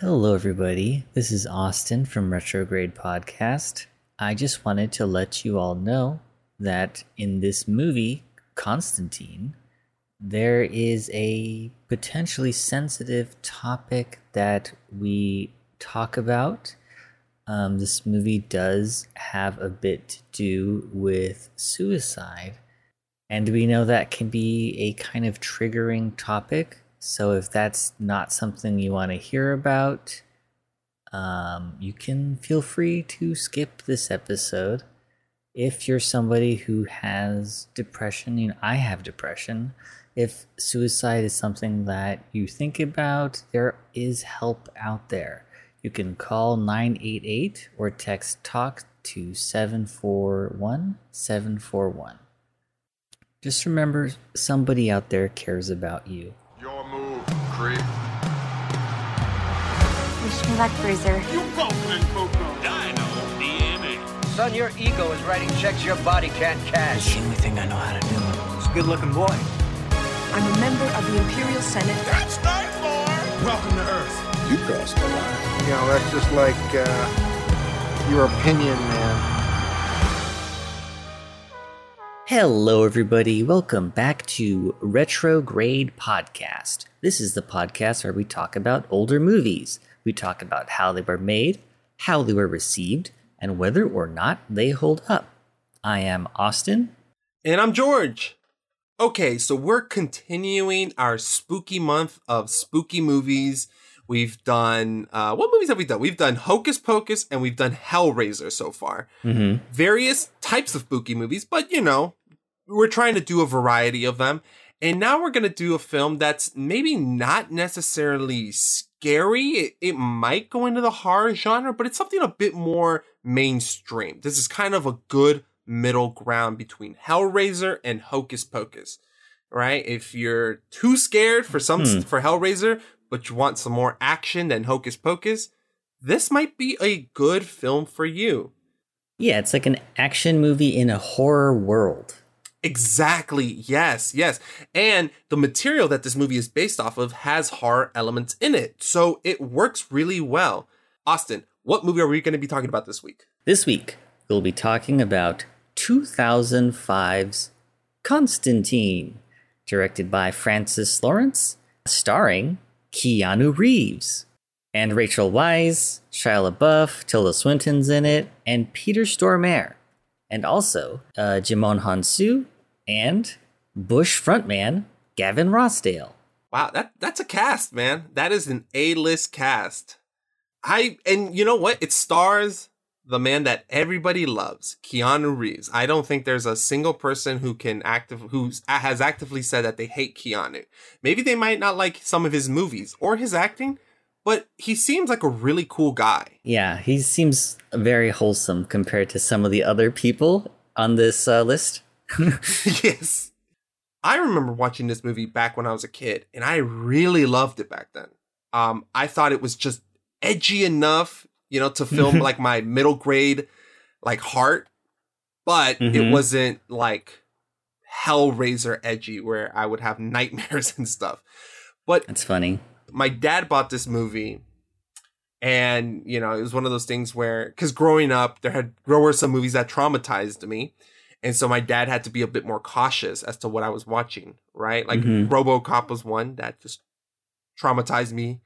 Hello, everybody. This is Austin from Retrograde Podcast. I just wanted to let you all know that in this movie, Constantine, there is a potentially sensitive topic that we talk about. Um, this movie does have a bit to do with suicide, and we know that can be a kind of triggering topic. So if that's not something you want to hear about, um, you can feel free to skip this episode. If you're somebody who has depression, you know, I have depression. If suicide is something that you think about, there is help out there. You can call 988 or text TALK to 741 741. Just remember, somebody out there cares about you. Your move, creep. Wish me luck, Bruiser. You go, Glen Coco. Dino DNA. Son, your ego is writing checks your body can't cash. It's the only thing I know how to do. It's a good looking boy. I'm a member of the Imperial Senate. That's night for. Welcome to Earth. You crossed the line. You know, that's just like uh, your opinion, man. Hello, everybody. Welcome back to Retrograde Podcast. This is the podcast where we talk about older movies. We talk about how they were made, how they were received, and whether or not they hold up. I am Austin. And I'm George. Okay, so we're continuing our spooky month of spooky movies. We've done, uh, what movies have we done? We've done Hocus Pocus and we've done Hellraiser so far. Mm-hmm. Various types of spooky movies, but you know, we're trying to do a variety of them. And now we're going to do a film that's maybe not necessarily scary. It, it might go into the horror genre, but it's something a bit more mainstream. This is kind of a good middle ground between Hellraiser and Hocus Pocus, right? If you're too scared for some Hmm. for Hellraiser, but you want some more action than Hocus Pocus, this might be a good film for you. Yeah, it's like an action movie in a horror world. Exactly. Yes, yes. And the material that this movie is based off of has horror elements in it. So it works really well. Austin, what movie are we going to be talking about this week? This week, we'll be talking about 2005's Constantine, directed by Francis Lawrence, starring Keanu Reeves and Rachel Weisz, Shia LaBeouf, Tilda Swinton's in it, and Peter Stormare, and also uh, Djimon Hounsou and Bush frontman Gavin Rossdale. Wow, that that's a cast, man. That is an A-list cast. I and you know what? It stars the man that everybody loves, Keanu Reeves. I don't think there's a single person who can active who's has actively said that they hate Keanu. Maybe they might not like some of his movies or his acting, but he seems like a really cool guy. Yeah, he seems very wholesome compared to some of the other people on this uh, list. yes. I remember watching this movie back when I was a kid, and I really loved it back then. Um, I thought it was just edgy enough, you know, to film like my middle grade like heart, but it Mhm. wasn't like Hellraiser edgy where I would have nightmares and stuff. But That's funny. My dad bought this movie and you know it was one of those things where because growing up there had there were some movies that traumatized me and so my dad had to be a bit more cautious as to what i was watching right like Mhm. robocop was one that just traumatized me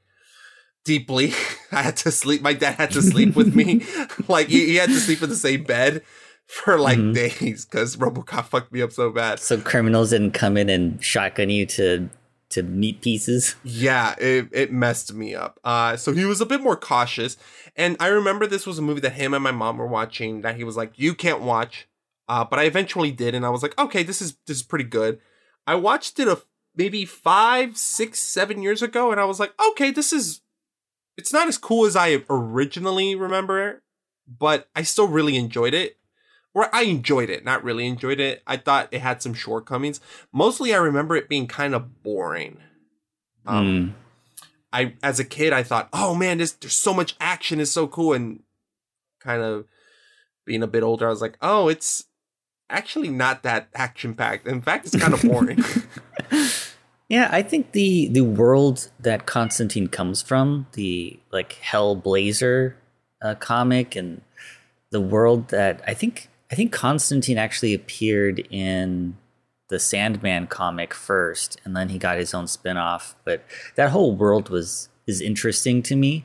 deeply i had to sleep my dad had to sleep with me like he, he had to sleep in the same bed for like Mhm. days because robocop fucked me up so bad So criminals didn't come in and shotgun you to to meat pieces. Yeah, it, it messed me up. Uh, so he was a bit more cautious. And I remember this was a movie that him and my mom were watching that he was like, you can't watch. Uh, but I eventually did. And I was like, okay, this is, this is pretty good. I watched it a, maybe five, six, seven years ago. And I was like, okay, this is, it's not as cool as I originally remember but I still really enjoyed it. Or I enjoyed it, not really enjoyed it. I thought it had some shortcomings. Mostly I remember it being kind of boring. Um, Mm. I as a kid I thought, oh man, this there's so much action, is so cool, and kind of being a bit older, I was like, oh, it's actually not that action packed. In fact, it's kind of boring. Yeah, I think the the world that Constantine comes from, the like Hellblazer uh, comic, and the world that I think I think Constantine actually appeared in the Sandman comic first, and then he got his own spin-off. But that whole world was is interesting to me,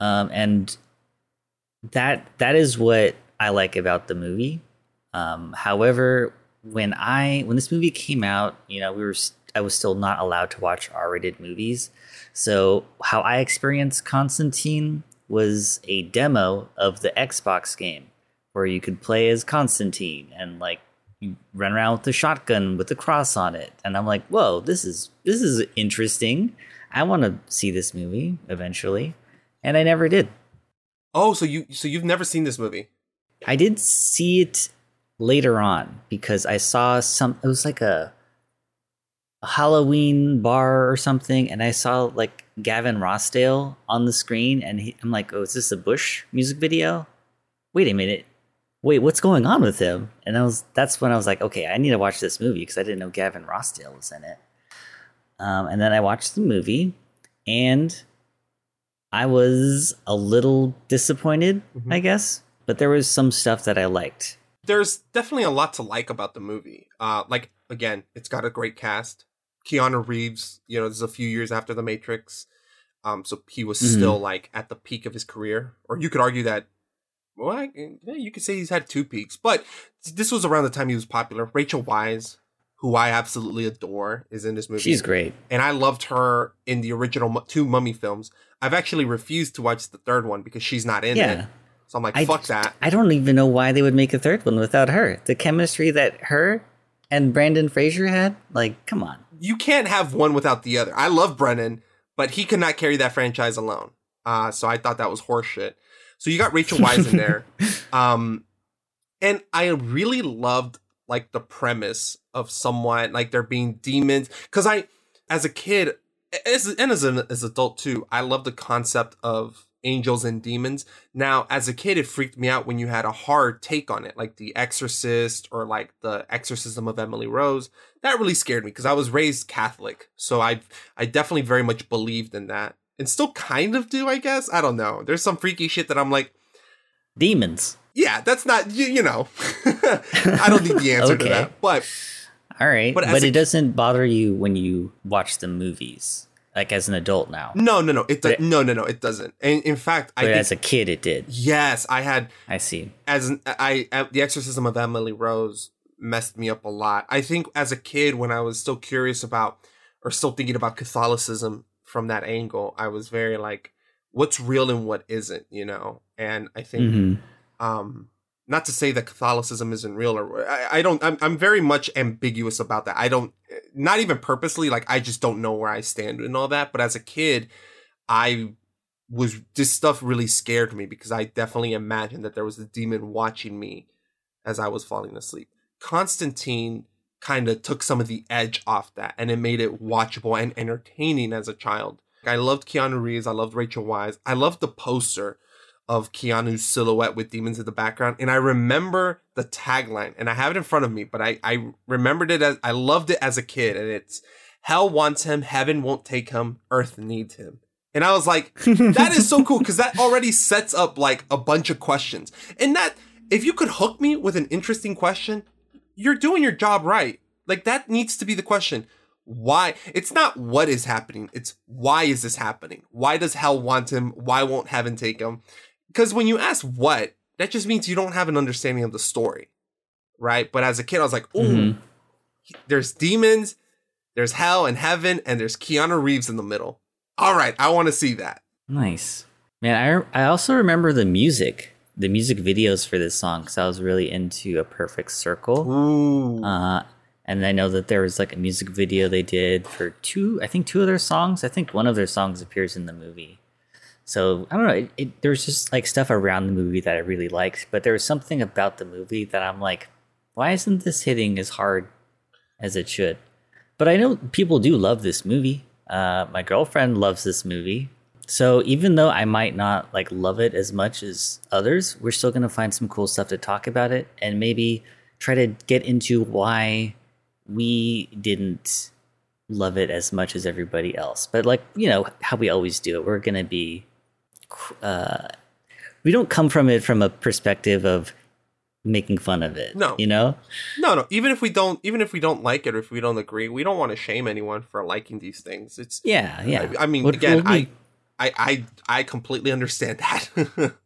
um, and that that is what I like about the movie. Um, however, when I when this movie came out, you know, we were I was still not allowed to watch R-rated movies. So how I experienced Constantine was a demo of the Xbox game where you could play as Constantine and like you run around with a shotgun with a cross on it. And I'm like, whoa, this is this is interesting. I want to see this movie eventually, and I never did. Oh, so you so you've never seen this movie? I did see it later on because I saw some. It was like a, a Halloween bar or something, and I saw like Gavin Rossdale on the screen, and he, I'm like, "Oh, is this a Bush music video?" Wait a minute, wait, what's going on with him? And I was that's when I was like, "Okay, I need to watch this movie" because I didn't know Gavin Rossdale was in it. Um, and then I watched the movie, and I was a little disappointed, I guess, but there was some stuff that I liked. There's definitely a lot to like about the movie. Uh, like again, it's got a great cast. Keanu Reeves, you know, this is a few years after The Matrix, um, so he was Mhm. still like at the peak of his career, or you could argue that. Well, I, yeah, you could say he's had two peaks, but this was around the time he was popular. Rachel Weisz, who I absolutely adore, is in this movie. She's great. and I loved her in the original two Mummy films. I've actually refused to watch the third one because she's not in Yeah. it. So I'm like, I- fuck that. I don't even know why they would make a third one without her. The chemistry that her and Brendan Fraser had, like, come on. You can't have one without the other. I love Brendan, but he could not carry that franchise alone. Uh, so I thought that was horseshit. So you got Rachel Weisz in there. Um, and I really loved like the premise of someone like there being demons. Cause I, as a kid, as, and as an as adult too, I love the concept of angels and demons. Now, as a kid, it freaked me out when you had a hard take on it, like The Exorcist or like The Exorcism of Emily Rose. That really scared me because I was raised Catholic, so I I definitely very much believed in that, and still kind of do, I guess. I don't know. There's some freaky shit that I'm like, Demons. yeah, that's not you, you know. I don't need the answer to Okay. that, but All right. But But, as a- it doesn't bother you when you watch the movies, like as an adult now. no, no, no, it no, no, no, it doesn't. And in fact, I But think, as a kid, it did. yes, I had I see. as an, I, I the exorcism of emily rose messed me up a lot i think as a kid when i was still curious about or still thinking about catholicism from that angle i was very like what's real and what isn't you know? And i think hmm um not to say that catholicism isn't real or i, I don't I'm, I'm very much ambiguous about that. I don't not even purposely like i just don't know where i stand and all that but as a kid i was this stuff really scared me because i definitely imagined that there was a demon watching me as i was falling asleep. Constantine kind of took some of the edge off that and it made it watchable and entertaining as a child i loved keanu reeves i loved rachel weisz i loved the poster of Keanu's silhouette with demons in the background. And I remember the tagline, and I have it in front of me, but I, I remembered it as I loved it as a kid, and it's Hell wants him, heaven won't take him, earth needs him. And I was like, that is so cool because that already sets up like a bunch of questions. And that, if you could hook me with an interesting question, you're doing your job right. Like that needs to be the question. Why? It's not what is happening. It's why is this happening? Why does hell want him? Why won't heaven take him? Because when you ask what, that just means you don't have an understanding of the story, right? But as a kid, I was like, ooh, Mhm. there's demons, there's hell and heaven, and there's Keanu Reeves in the middle. All right, I want to see that. Nice. Man, I, I also remember the music, the music videos for this song, because I was really into A Perfect Circle. Uh, and I know that there was like a music video they did for two, I think two of their songs. I think one of their songs appears in the movie. So I don't know. It, it, there's just like stuff around the movie that I really liked, but there was something about the movie that I'm like, why isn't this hitting as hard as it should? But I know people do love this movie. Uh, my girlfriend loves this movie. So even though I might not like love it as much as others, we're still gonna find some cool stuff to talk about it and maybe try to get into why we didn't love it as much as everybody else. But like you know how we always do it, we're gonna be. Uh, we don't come from it from a perspective of making fun of it. No. you know. No, no. Even if we don't, even if we don't like it or if we don't agree, we don't want to shame anyone for liking these things. It's Yeah, yeah. I, I mean, We'll- again, we'll I, I, I, I completely understand that.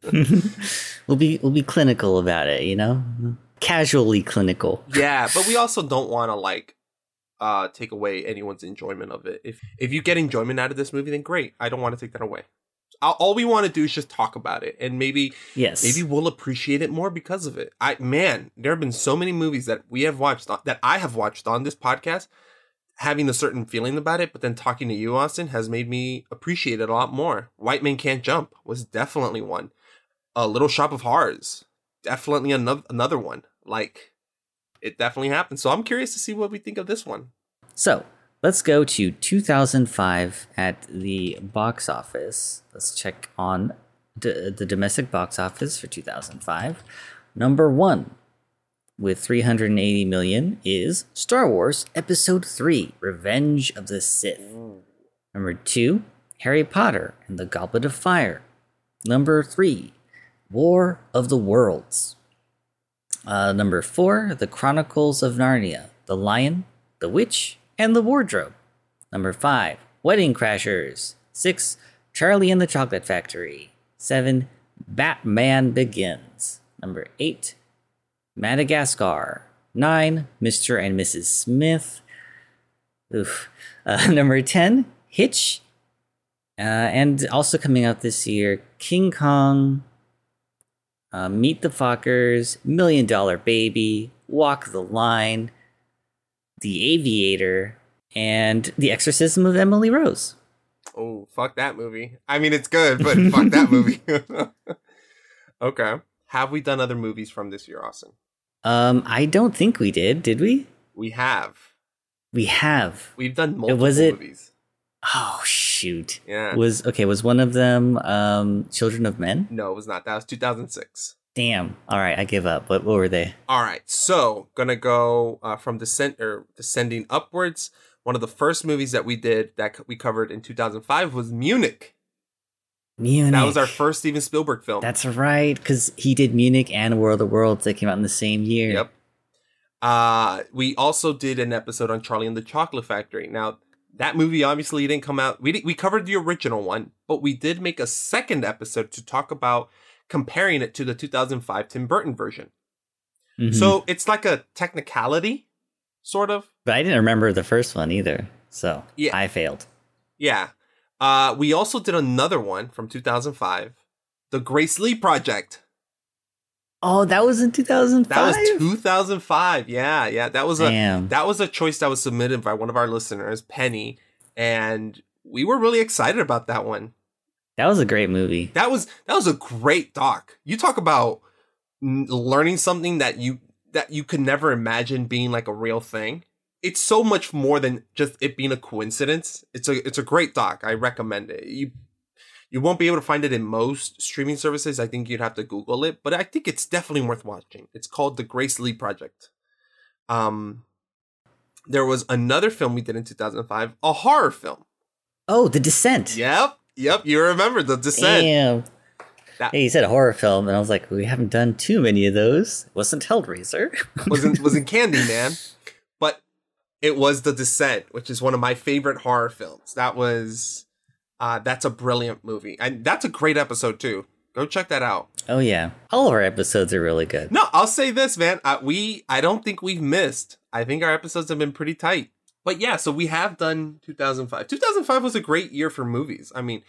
we'll be we'll be clinical about it. You know, casually clinical. yeah, but we also don't want to like uh take away anyone's enjoyment of it. If if you get enjoyment out of this movie, then great. I don't want to take that away. All, all we want to do is just talk about it, and maybe Yes. maybe we'll appreciate it more because of it. I man, there have been so many movies that we have watched on, that I have watched on this podcast, having a certain feeling about it, but then talking to you, Austin, has made me appreciate it a lot more. White Man Can't Jump was definitely one. A Little Shop of Horrors, definitely another another one. Like it definitely happened. So I'm curious to see what we think of this one. So let's go to 2005 at the box office. Let's check on d- the domestic box office for 2005. Number one, with 380 million, is Star Wars Episode 3 Revenge of the Sith. Number two, Harry Potter and the Goblet of Fire. Number three, War of the Worlds. Uh, number four, The Chronicles of Narnia, The Lion, The Witch, and the Wardrobe. Number five, Wedding Crashers. Six, Charlie and the Chocolate Factory. Seven, Batman Begins. Number eight, Madagascar. Nine, Mr. and Mrs. Smith. Oof. Uh, number 10, Hitch. Uh, and also coming out this year, King Kong, uh, Meet the Fockers, Million Dollar Baby, Walk the Line, The Aviator, and The Exorcism of Emily Rose. Oh, fuck that movie. I mean, it's good, but fuck that movie. okay. Have we done other movies from this year, Austin? Um, I don't think we did, did we? We have. We have. We've done multiple was it- movies. Oh shoot. Yeah. Was okay, was one of them um Children of Men? No, it was not. That was 2006. Damn. All right, I give up. What what were they? All right, so gonna go uh, from descent or descending upwards. One of the first movies that we did that we covered in 2005 was Munich. Munich. That was our first Steven Spielberg film. That's right, because he did Munich and World of Worlds that came out in the same year. Yep. Uh, we also did an episode on Charlie and the Chocolate Factory. Now, that movie obviously didn't come out. We, we covered the original one, but we did make a second episode to talk about comparing it to the 2005 Tim Burton version. Mhm. So it's like a technicality, sort of. but I didn't remember the first one either, so Yeah. I failed. Yeah. Uh, we also did another one from 2005, The Grace Lee Project. Oh, that was in 2005. That was 2005. Yeah, yeah. That was a that was a choice that was submitted by one of our listeners, Penny, and we were really excited about that one. That was a great movie. That was that was a great doc. You talk about n- learning something that you that you could never imagine being like a real thing. It's so much more than just it being a coincidence. It's a it's a great doc. I recommend it. You you won't be able to find it in most streaming services. I think you'd have to Google it, but I think it's definitely worth watching. It's called The Grace Lee Project. Um, there was another film we did in 2005, a horror film. Oh, The Descent. Yep, yep, you remember The Descent. Damn. That- Hey, you said a horror film, and I was like, we haven't done too many of those. Wasn't Hellraiser. wasn't wasn't Candyman, it was The Descent, which is one of my favorite horror films. That was uh that's a brilliant movie. And that's a great episode too. Go check that out. oh yeah, all of our episodes are really good. No, I'll say this, man. Uh, we I don't think we've missed. I think our episodes have been pretty tight. But yeah, so we have done 2005. 2005 was a great year for movies. I mean,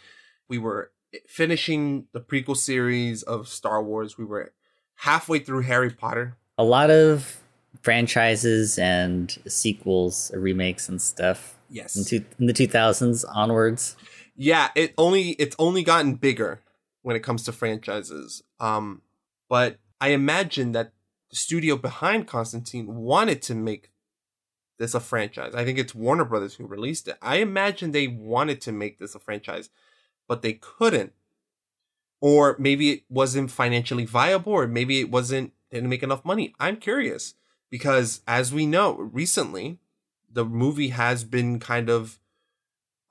we were finishing the prequel series of Star Wars. We were halfway through Harry Potter. A lot of franchises and sequels, remakes, and stuff Yes. in, two, in the 2000s onwards. yeah it only it's only gotten bigger when it comes to franchises. Um but i imagine that the studio behind constantine wanted to make this a franchise. I think it's warner brothers who released it. I imagine they wanted to make this a franchise but they couldn't. Or maybe it wasn't financially viable or maybe it wasn't didn't make enough money. I'm curious because as we know recently the movie has been kind of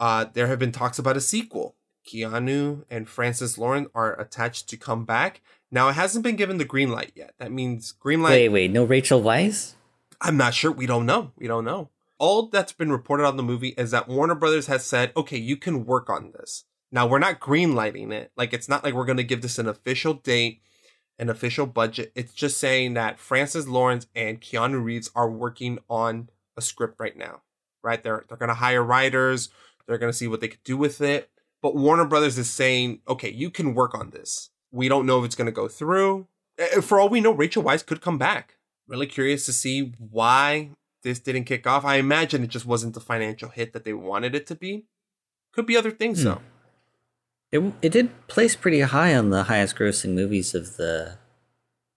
uh there have been talks about a sequel. Keanu and Francis Lawrence are attached to come back. Now it hasn't been given the green light yet. That means green light. Wait, wait, no Rachel Weisz? I'm not sure. We don't know. We don't know. All that's been reported on the movie is that Warner Brothers has said, okay, you can work on this. Now we're not greenlighting it. Like it's not like we're going to give this an official date, an official budget. It's just saying that Francis Lawrence and Keanu Reeves are working on a script right now. Right? They're they're going to hire writers. They're going to see what they could do with it. But Warner Brothers is saying, okay, you can work on this. We don't know if it's going to go through. For all we know, Rachel Weisz could come back. Really curious to see why this didn't kick off. I imagine it just wasn't the financial hit that they wanted it to be. Could be other things Hmm. though. It it did place pretty high on the highest grossing movies of the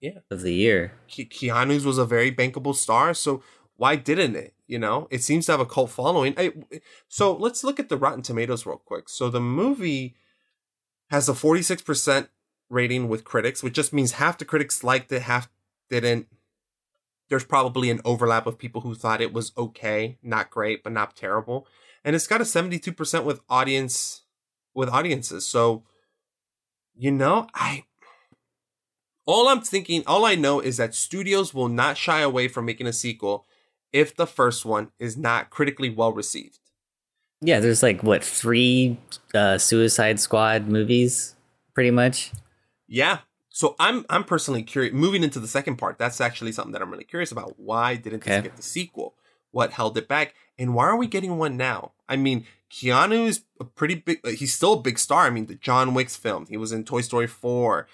Yeah. of the year. Ke- Keanu's was a very bankable star, so why didn't it? You know, it seems to have a cult following. I, so let's look at the Rotten Tomatoes real quick. So the movie has a 46% rating with critics, which just means half the critics liked it, half didn't. There's probably an overlap of people who thought it was okay, not great, but not terrible. And it's got a 72% with audience with audiences. So you know, I all I'm thinking, all I know is that studios will not shy away from making a sequel if the first one is not critically well received. Yeah, there's like what three uh, Suicide Squad movies, pretty much. Yeah. So I'm I'm personally curious. Moving into the second part, that's actually something that I'm really curious about. Why didn't this get the sequel? What held it back? And why are we getting one now? I mean, Keanu is a pretty big. He's still a big star. I mean, the John Wick's film. He was in Toy Story four.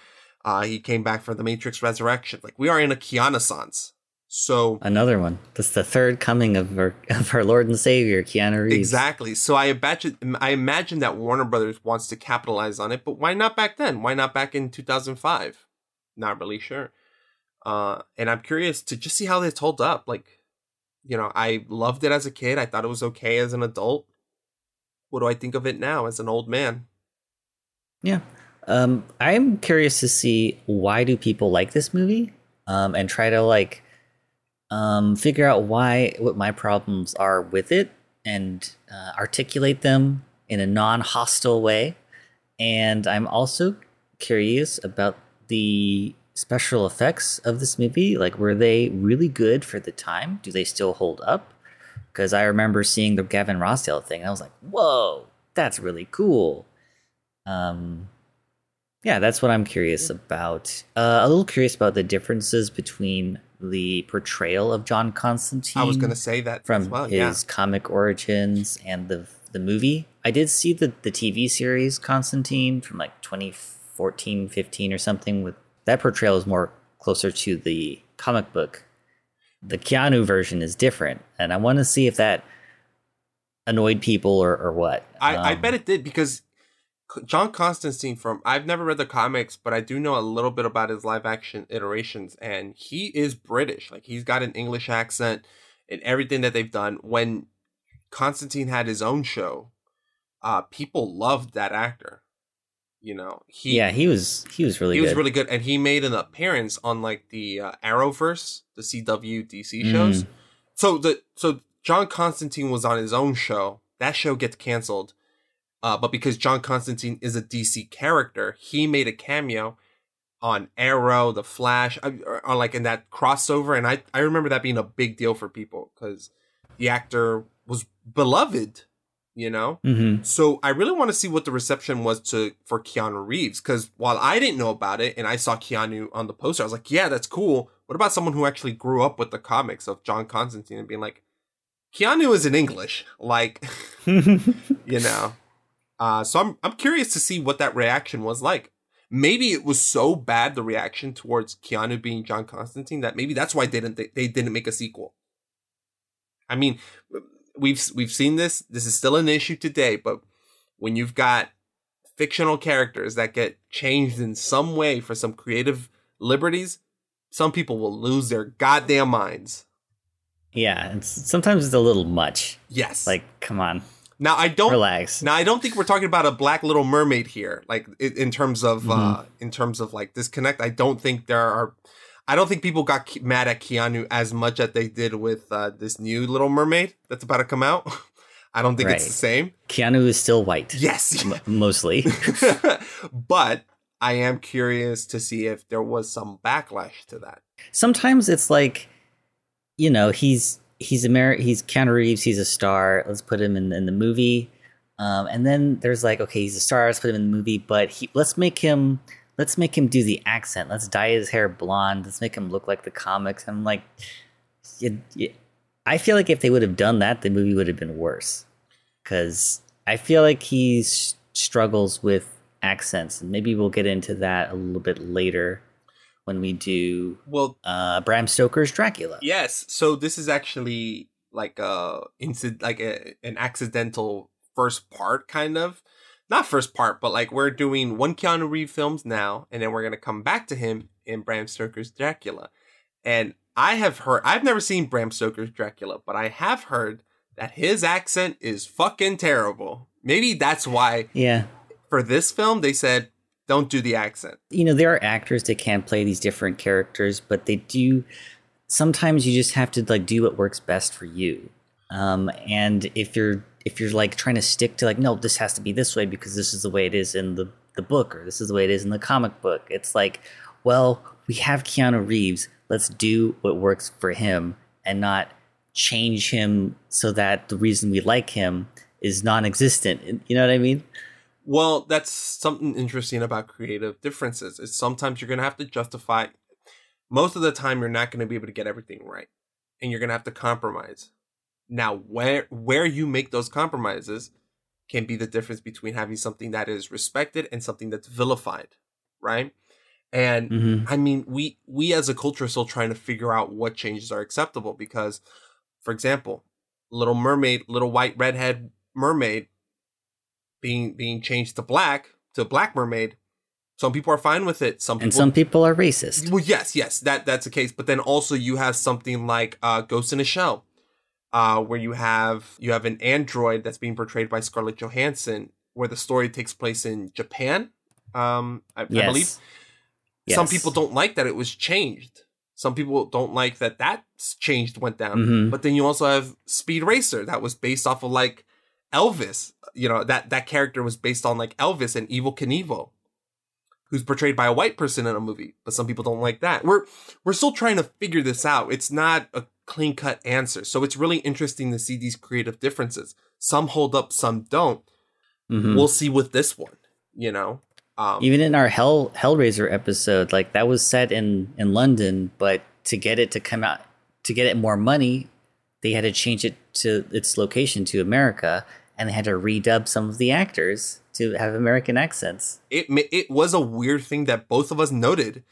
Uh, he came back for the Matrix Resurrection. Like we are in a Keanu-sance. So Another one. That's the third coming of our of our Lord and Savior, Keanu Reeves. Exactly. So I imagine I imagine that Warner Brothers wants to capitalize on it, but why not back then? Why not back in 2005? Not really sure. Uh, and I'm curious to just see how this hold up. Like, you know, I loved it as a kid. I thought it was okay as an adult. What do I think of it now as an old man? Yeah. Um, I'm curious to see why do people like this movie, um, and try to like um, figure out why what my problems are with it, and uh, articulate them in a non-hostile way. And I'm also curious about the special effects of this movie. Like, were they really good for the time? Do they still hold up? Because I remember seeing the Gavin Rossdale thing, and I was like, "Whoa, that's really cool." Um, yeah, that's what I'm curious about. Uh, a little curious about the differences between the portrayal of John Constantine I was going to say that from as well. his Yeah. comic origins and the the movie. I did see the the TV series Constantine from like 2014, 15 or something. With that portrayal is more closer to the comic book. The Keanu version is different, and I want to see if that annoyed people or, or what. I, I Um, bet it did because John Constantine from I've never read the comics, but I do know a little bit about his live action iterations, and he is British. Like he's got an English accent and everything that they've done. When Constantine had his own show, uh, people loved that actor. You know, he yeah, he was he was really he good. was really good, and he made an appearance on like the uh, Arrowverse, the CW DC shows. Mm. So the so John Constantine was on his own show. That show gets canceled, uh, but because John Constantine is a DC character, he made a cameo on Arrow, The Flash, uh, on like in that crossover, and I I remember that being a big deal for people because the actor was beloved, you know. Mhm. So I really want to see what the reception was to for Keanu Reeves because while I didn't know about it and I saw Keanu on the poster, I was like, yeah, that's cool. What about someone who actually grew up with the comics of John Constantine and being like, Keanu is in English, like, you know. Uh, so I'm I'm curious to see what that reaction was like. Maybe it was so bad the reaction towards Keanu being John Constantine that maybe that's why they didn't they, they didn't make a sequel. I mean, we've we've seen this. This is still an issue today, but when you've got fictional characters that get changed in some way for some creative liberties, some people will lose their goddamn minds. yeah, it's, sometimes it's a little much. Yes. Like, come on, now I don't relax. Now I don't think we're talking about a Black Little Mermaid here, like in, in terms of uh in terms of like disconnect. I don't think there are. I don't think people got mad at Keanu as much as they did with uh, this new Little Mermaid that's about to come out. I don't think it's the same. Keanu is still white. Yes, m- mostly. but I am curious to see if there was some backlash to that. Sometimes it's like, you know, he's he's Ameri- he's Keanu Reeves, he's a star. Let's put him in, in the movie. Um, and then there's like, okay, he's a star. Let's put him in the movie, but he let's make him let's make him do the accent. Let's dye his hair blonde. Let's make him look like the comics. I'm like, you- you- I feel like if they would have done that, the movie would have been worse. Because I feel like he struggles with accents, and maybe we'll get into that a little bit later when we do Well, uh, Bram Stoker's Dracula. yes. So this is actually like a incident, like a, an accidental first part, kind of. Not first part, but like we're doing one Keanu Reeves films now, and then we're gonna come back to him in Bram Stoker's Dracula. And I have heard, I've never seen Bram Stoker's Dracula, but I have heard that his accent is fucking terrible. Maybe that's why Yeah. for this film they said don't do the accent. You know, there are actors that can play these different characters, but they do. Sometimes you just have to like do what works best for you. Um, and if you're if you're like trying to stick to like no, this has to be this way because this is the way it is in the the book or this is the way it is in the comic book. It's like, well, we have Keanu Reeves. Let's do what works for him and not change him so that the reason we like him is non-existent. You know what I mean? Well, that's something interesting about creative differences. Is sometimes you're going to have to justify most of the time you're not going to be able to get everything right and you're going to have to compromise. Now, where where you make those compromises can be the difference between having something that is respected and something that's vilified, right? And Mhm. I mean, we we as a culture are still trying to figure out what changes are acceptable because, for example, Little Mermaid, Little White Redhead Mermaid, being being changed to black to Black Mermaid, some people are fine with it. Some people, And some people are racist. well, yes, yes, that that's the case. But then also you have something like uh, Ghost in a Shell, uh, where you have you have an android that's being portrayed by Scarlett Johansson, where the story takes place in Japan. Um, I, I Yes. believe some people don't like that it was changed. Some people don't like that that changed went down. Mhm. But then you also have Speed Racer that was based off of like Elvis. You know that that character was based on like Elvis and Evel Knievel, who's portrayed by a white person in a movie. But some people don't like that. We're we're still trying to figure this out. It's not a clean cut answer. So it's really interesting to see these creative differences. Some hold up, some don't. Mhm. We'll see with this one. You know. Um, Even in our Hell Hellraiser episode, like that was set in in London, but to get it to come out to get it more money, they had to change it to its location to America, and they had to redub some of the actors to have American accents. it it was a weird thing that both of us noted.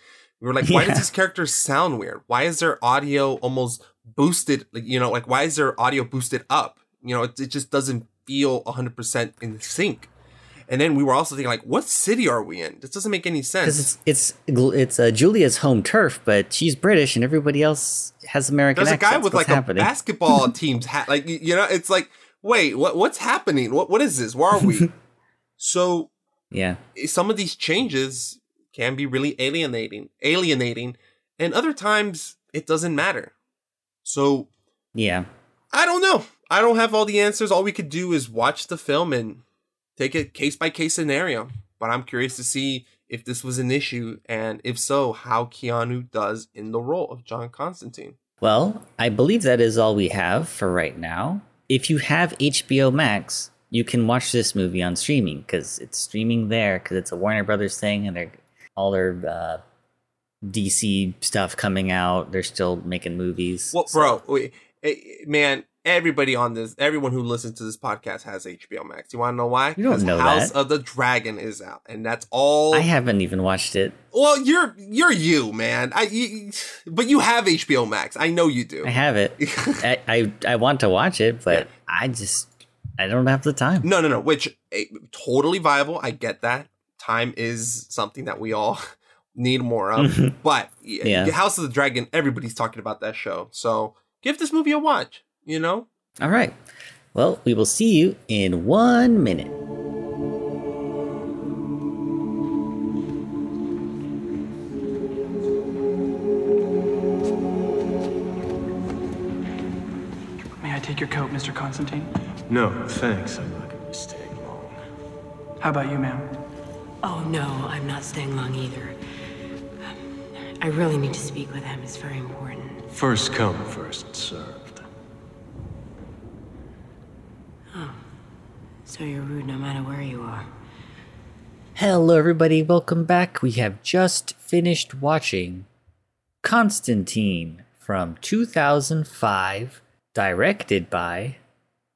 We were like, why Yeah. does this character sound weird? Why is their audio almost boosted? Like, you know, like why is their audio boosted up? You know, it, it just doesn't feel 100% in sync. And then we were also thinking, like, what city are we in? This doesn't make any sense. it's it's it's uh, Julia's home turf, but she's British, and everybody else has American. There's a guy with What's like happening? a basketball team's hat. Like, you you know, it's like, wait, what what's happening? What what is this? Where are we? so Yeah, some of these changes can be really alienating alienating and other times it doesn't matter so yeah. i don't know i don't have all the answers all we could do is watch the film and take a case by case scenario but i'm curious to see if this was an issue and if so how keanu does in the role of john constantine Well, I believe that is all we have for right now. If you have HBO Max, you can watch this movie on streaming because it's streaming there because it's a Warner Brothers thing and they're all their uh, DC stuff coming out. They're still making movies. well so- bro wait, eh, man everybody on this everyone who listens to this podcast has hbo max you want to know why You don't know house that. of the dragon is out and that's all I haven't even watched it. Well, you're you're you, man. I you, but you have HBO Max. I know you do. I have it. I, I I want to watch it, but I just I don't have the time. No, no, no. Which eh, totally viable. I get that. Time is something that we all need more of. Mm-hmm. But yeah. House of the Dragon, everybody's talking about that show. So give this movie a watch, you know? All right. Well, we will see you in one minute. May I take your coat, Mr. Constantine? No, thanks. I'm not going to be staying long. How about you, ma'am? Oh, no, I'm not staying long either. I really need to speak with him. It's very important. First come, first served. Oh. So you're rude no matter where you are. Hello, everybody. Welcome back. We have just finished watching Constantine from 2005, directed by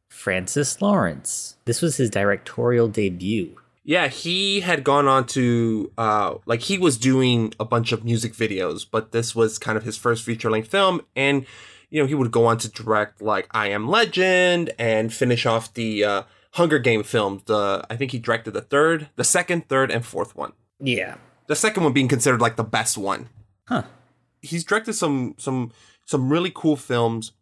Francis Lawrence. This was his directorial debut. Yeah, he had gone on to uh like he was doing a bunch of music videos, but this was kind of his first feature length film and you know, he would go on to direct like I Am Legend and finish off the uh Hunger Game films. The I think he directed the third, the second, third and fourth one. Yeah. The second one being considered like the best one. Huh. He's directed some some some really cool films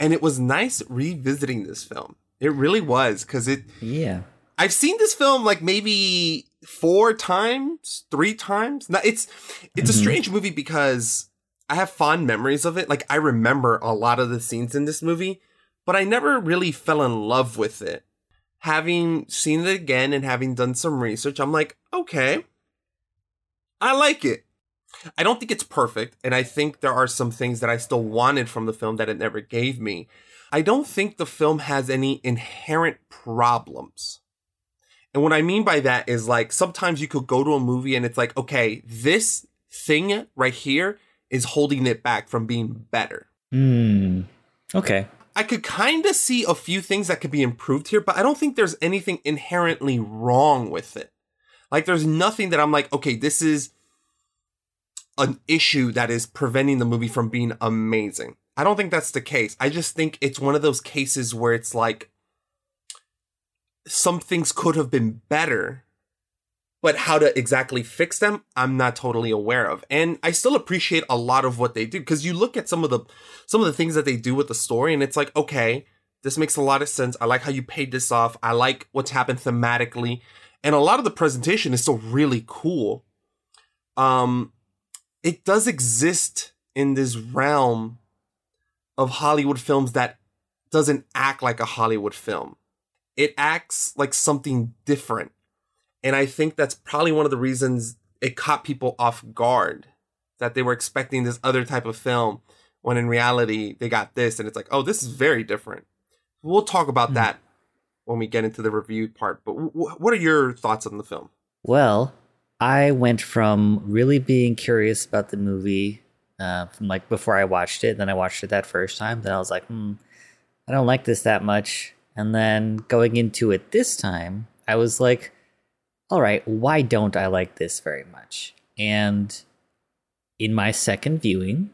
and it was nice revisiting this film. It really was cuz it Yeah. I've seen this film like maybe four times, three times. Now it's it's a mm-hmm. strange movie because I have fond memories of it. Like I remember a lot of the scenes in this movie, but I never really fell in love with it. Having seen it again and having done some research, I'm like, okay, I like it. I don't think it's perfect, and I think there are some things that I still wanted from the film that it never gave me. I don't think the film has any inherent problems. And what I mean by that is like sometimes you could go to a movie and it's like, okay, this thing right here is holding it back from being better. Hmm. Okay. I could kind of see a few things that could be improved here, but I don't think there's anything inherently wrong with it. Like, there's nothing that I'm like, okay, this is an issue that is preventing the movie from being amazing. I don't think that's the case. I just think it's one of those cases where it's like some things could have been better, but how to exactly fix them, I'm not totally aware of. And I still appreciate a lot of what they do because you look at some of the some of the things that they do with the story and it's like, okay, this makes a lot of sense. I like how you paid this off. I like what's happened thematically. And a lot of the presentation is still really cool. Um it does exist in this realm of Hollywood films that doesn't act like a Hollywood film. It acts like something different. And I think that's probably one of the reasons it caught people off guard that they were expecting this other type of film when in reality they got this and it's like, oh, this is very different. We'll talk about that when we get into the review part. But w- what are your thoughts on the film? Well, I went from really being curious about the movie uh, from like before I watched it. Then I watched it that first time. Then I was like, hmm, I don't like this that much. And then going into it this time, I was like, all right, why don't I like this very much? And in my second viewing,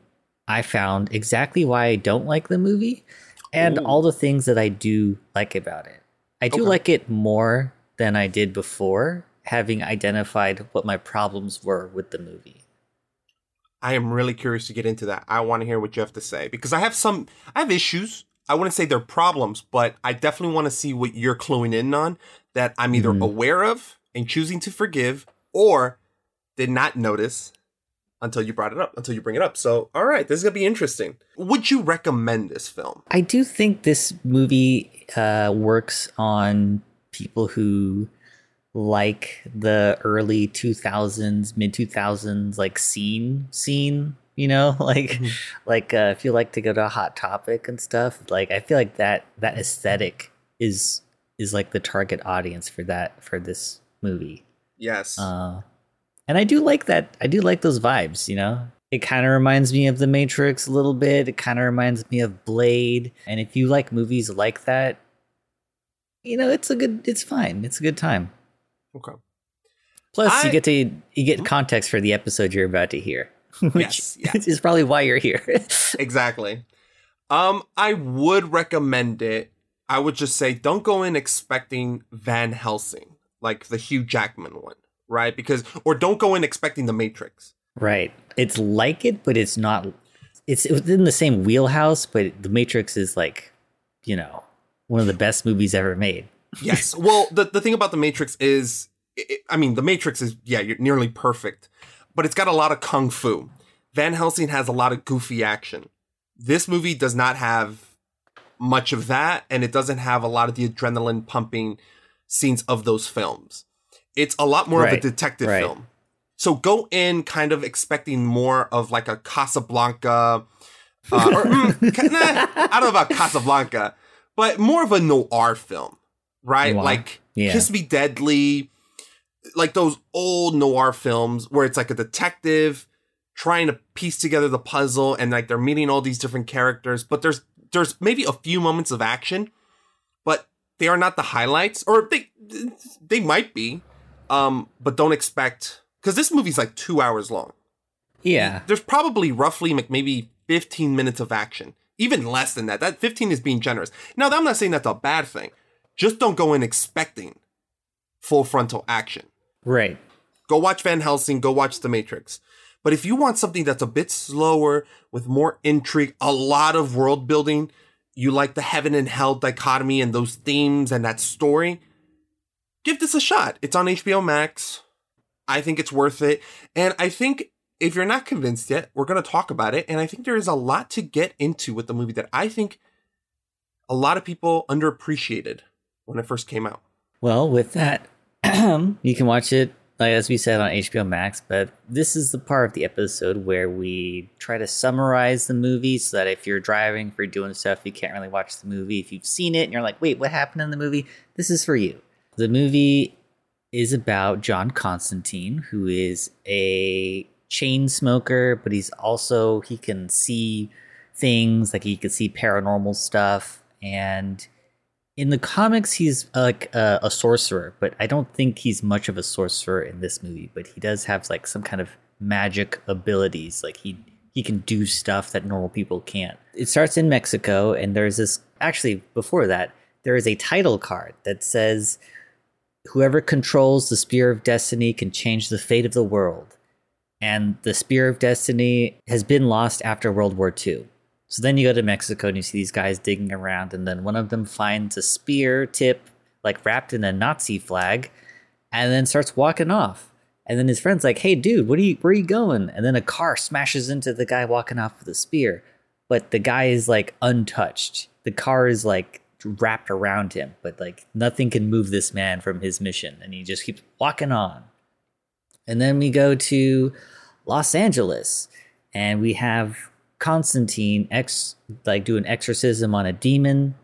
I found exactly why I don't like the movie and Ooh. all the things that I do like about it. I do Okay. like it more than I did before, having identified what my problems were with the movie. I am really curious to get into that. I want to hear what you have to say because I have some I have issues. I wouldn't say they're problems, but I definitely want to see what you're cluing in on that I'm either aware of and choosing to forgive or did not notice until you brought it up, until you bring it up. So, all right, this is going to be interesting. Would you recommend this film? I do think this movie uh, works on people who like the early 2000s, mid 2000s, like scene, scene, you know, like, like uh, if you like to go to a hot topic and stuff, like I feel like that that aesthetic is is like the target audience for that for this movie. Yes. Uh, and I do like that. I do like those vibes. You know, it kind of reminds me of The Matrix a little bit. It kind of reminds me of Blade. And if you like movies like that, you know, it's a good. It's fine. It's a good time. okay. Plus, I- you get to you get context for the episode you're about to hear, which Yes, yes. is probably why you're here. Exactly. Um, I would recommend it. I would just say don't go in expecting Van Helsing, like the Hugh Jackman one, right? Because or don't go in expecting the Matrix. right. It's like it, but it's not. It's within the same wheelhouse, but The Matrix is like, you know, one of the best movies ever made. Yes. well, the, the thing about the Matrix is, i I mean, the Matrix is, yeah, you're nearly perfect, but it's got a lot of kung fu. Van Helsing has a lot of goofy action. This movie does not have much of that, and it doesn't have a lot of the adrenaline pumping scenes of those films. It's a lot more of a detective right. film. So go in kind of expecting more of like a Casablanca, uh, or mm, nah, I don't know about Casablanca, but more of a noir film, right? Noir, Like yeah. Kiss Me Deadly, like those old noir films where it's like a detective trying to piece together the puzzle and like they're meeting all these different characters, but there's there's maybe a few moments of action, but they are not the highlights, or they they might be, um, but don't expect because this movie's like two hours long. Yeah. There's probably roughly like maybe 15 minutes of action, even less than that. That 15 is being generous. Now, I'm not saying that's a bad thing. Just don't go in expecting full frontal action. Right. Go watch Van Helsing, go watch The Matrix. But if you want something that's a bit slower, with more intrigue, a lot of world building, you like the heaven and hell dichotomy and those themes and that story, give this a shot. It's on HBO Max. I think it's worth it. And I think if you're not convinced yet, we're going to talk about it. And I think there is a lot to get into with the movie that I think a lot of people underappreciated when it first came out. Well, with that, you can watch it, like as we said, on HBO Max. But this is the part of the episode where we try to summarize the movie so that if you're driving, if you're doing stuff, you can't really watch the movie. If you've seen it and you're like, wait, what happened in the movie? This is for you. The movie is about John Constantine, who is a chain smoker, but he's also, he can see things, like he can see paranormal stuff. And in the comics he's like a, a sorcerer but i don't think he's much of a sorcerer in this movie but he does have like some kind of magic abilities. Like he he can do stuff that normal people can't. It starts in mexico and there's this actually before that there is a title card that says whoever controls the spear of destiny can change the fate of the world. And the spear of destiny has been lost after world war ii so then you go to Mexico and you see these guys digging around, and then one of them finds a spear tip, like wrapped in a Nazi flag, and then starts walking off. And then his friend's like, "Hey, dude, what are you? Where are you going?" And then a car smashes into the guy walking off with the spear, but the guy is like untouched. The car is like wrapped around him, but like nothing can move this man from his mission, and he just keeps walking on. And then we go to Los Angeles, and we have Constantine ex like do an exorcism on a demon.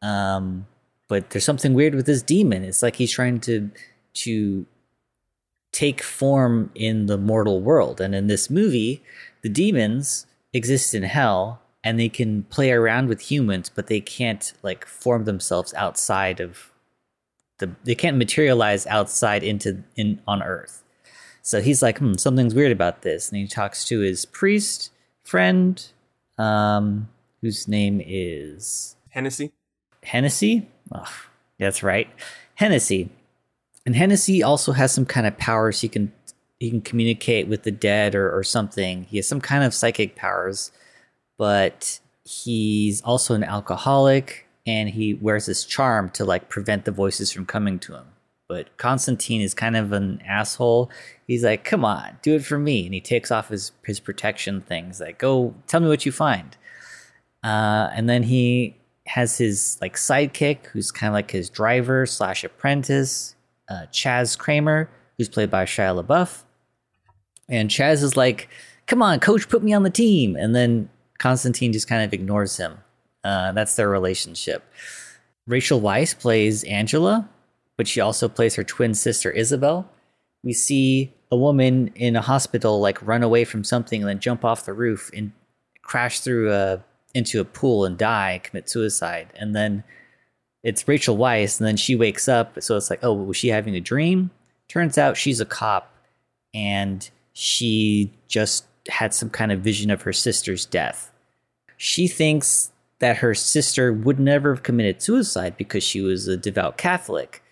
Um, but there's something weird with this demon. It's like he's trying to to take form in the mortal world. And in this movie, the demons exist in hell and they can play around with humans, but they can't like form themselves outside of the they can't materialize outside into in on earth. So he's like, hmm, something's weird about this. And he talks to his priest friend, um, whose name is Hennessy? Hennessy. Oh, that's right, Hennessy. And Hennessy also has some kind of powers. He can he can communicate with the dead or, or something. He has some kind of psychic powers, but he's also an alcoholic and he wears this charm to like prevent the voices from coming to him. But Constantine is kind of an asshole. He's like, "Come on, do it for me," and he takes off his his protection things. Like, "Go, tell me what you find." Uh, and then he has his like sidekick, who's kind of like his driver slash apprentice, uh, Chaz Kramer, who's played by Shia LaBeouf. And Chaz is like, "Come on, coach, put me on the team." And then Constantine just kind of ignores him. Uh, that's their relationship. Rachel Weisz plays Angela, but she also plays her twin sister Isabel. We see a woman in a hospital like run away from something and then jump off the roof and crash through a into a pool and die, commit suicide. And then it's Rachel Weisz, and then she wakes up. So it's like, oh, was she having a dream? Turns out she's a cop, and she just had some kind of vision of her sister's death. She thinks that her sister would never have committed suicide because she was a devout Catholic.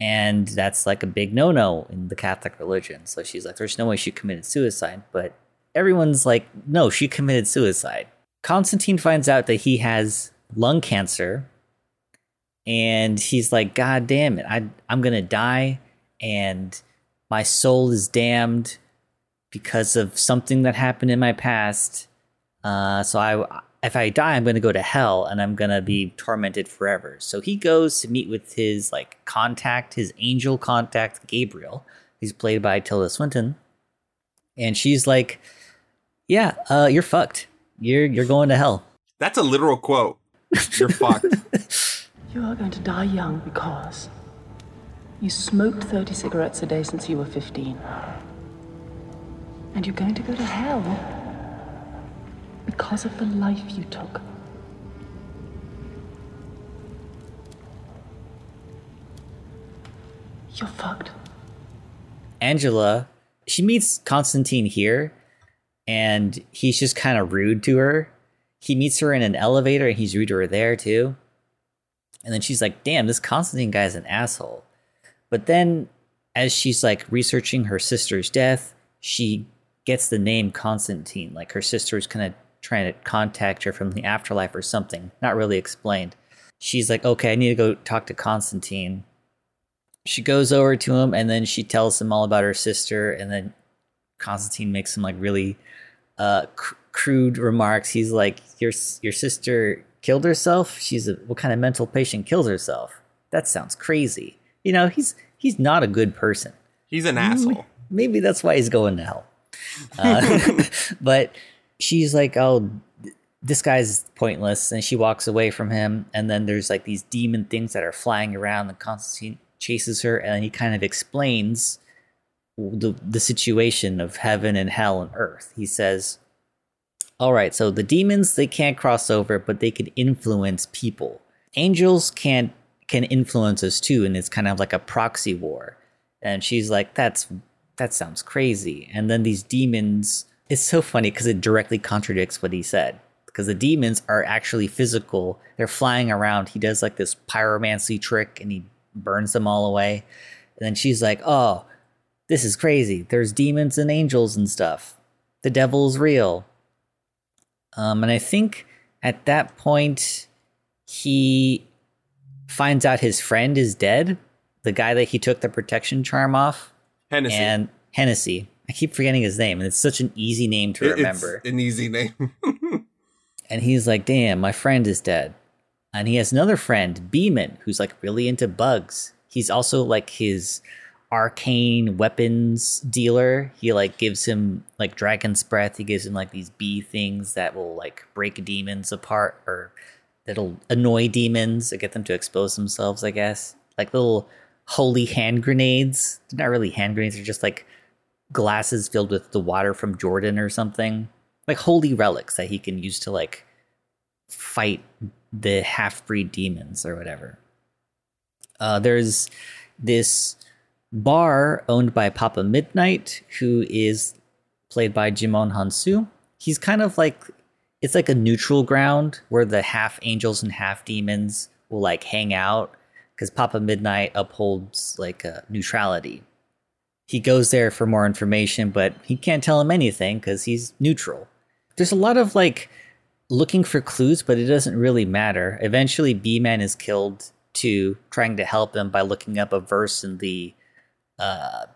And that's like a big no no in the Catholic religion. So she's like, there's no way she committed suicide. But everyone's like, no, she committed suicide. Constantine finds out that he has lung cancer. And he's like, God damn it, I, I'm going to die. And my soul is damned because of something that happened in my past. Uh, so I, if I die, I'm going to go to hell and I'm going to be tormented forever. So he goes to meet with his like contact, his angel contact, Gabriel. He's played by Tilda Swinton, and she's like, "Yeah, uh, you're fucked. You're you're going to hell." That's a literal quote. You're fucked. You are going to die young because you smoked 30 cigarettes a day since you were 15. And you're going to go to hell because of the life you took. You're fucked. Angela, she meets Constantine here, and he's just kind of rude to her. He meets her in an elevator, and he's rude to her there too. And then she's like, "Damn, this Constantine guy's an asshole." But then, as she's like researching her sister's death, she gets the name Constantine. Like her sister's kind of trying to contact her from the afterlife or something. Not really explained. She's like, "Okay, I need to go talk to Constantine." she goes over to him and then she tells him all about her sister and then constantine makes some like really uh cr- crude remarks he's like your your sister killed herself she's a what kind of mental patient kills herself that sounds crazy you know he's he's not a good person He's an asshole. maybe that's why he's going to hell uh, but she's like oh this guy's pointless and she walks away from him and then there's like these demon things that are flying around and constantine chases her and he kind of explains the, the situation of heaven and hell and earth. He says all right so the demons they can't cross over but they can influence people. Angels can't can influence us too and it's kind of like a proxy war. And she's like that's that sounds crazy. And then these demons it's so funny because it directly contradicts what he said because the demons are actually physical. They're flying around. He does like this pyromancy trick and he burns them all away. And then she's like oh this is crazy. There's demons and angels and stuff. The devil's real. Um, and i think at that point he finds out his friend is dead the guy that he took the protection charm off. Hennessy. and hennessy i keep forgetting his name and it's such an easy name to remember It's an easy name. and he's like, "Damn, my friend is dead." And he has another friend, Beeman, who's like really into bugs. He's also like his arcane weapons dealer. He like gives him like dragon's breath. He gives him like these bee things that will like break demons apart or that'll annoy demons or get them to expose themselves, I guess. Like little holy hand grenades. They're not really hand grenades, they're just like glasses filled with the water from Jordan or something. Like holy relics that he can use to like fight the half breed demons or whatever. Uh, there's this bar owned by Papa Midnight, who is played by Djimon Hounsou. He's kind of like it's like a neutral ground where the half angels and half demons will like hang out because Papa Midnight upholds like neutrality. He goes there for more information, but he can't tell him anything because he's neutral. There's a lot of like looking for clues, but it doesn't really matter. Eventually, Beeman is killed too, trying to help him by looking up a verse in the uh,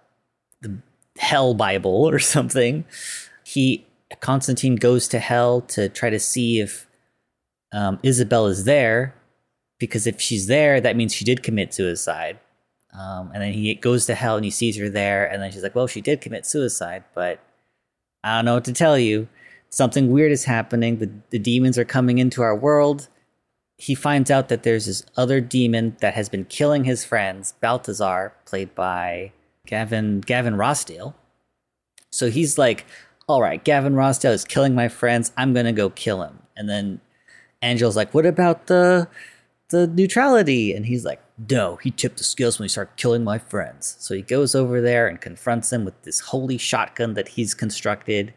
the Hell Bible or something. He Constantine goes to hell to try to see if um, Isabel is there, because if she's there, that means she did commit suicide. Um, and then he goes to hell and he sees her there, and then she's like, "Well, she did commit suicide, but I don't know what to tell you. Something weird is happening. The the demons are coming into our world." He finds out that there's this other demon that has been killing his friends, Balthazar, played by Gavin Gavin Rossdale. So he's like, "All right, Gavin Rossdale is killing my friends. I'm gonna go kill him." And then Angel's like, "What about the the neutrality?" And he's like, "No, he tipped the scales when he started killing my friends." So he goes over there and confronts him with this holy shotgun that he's constructed,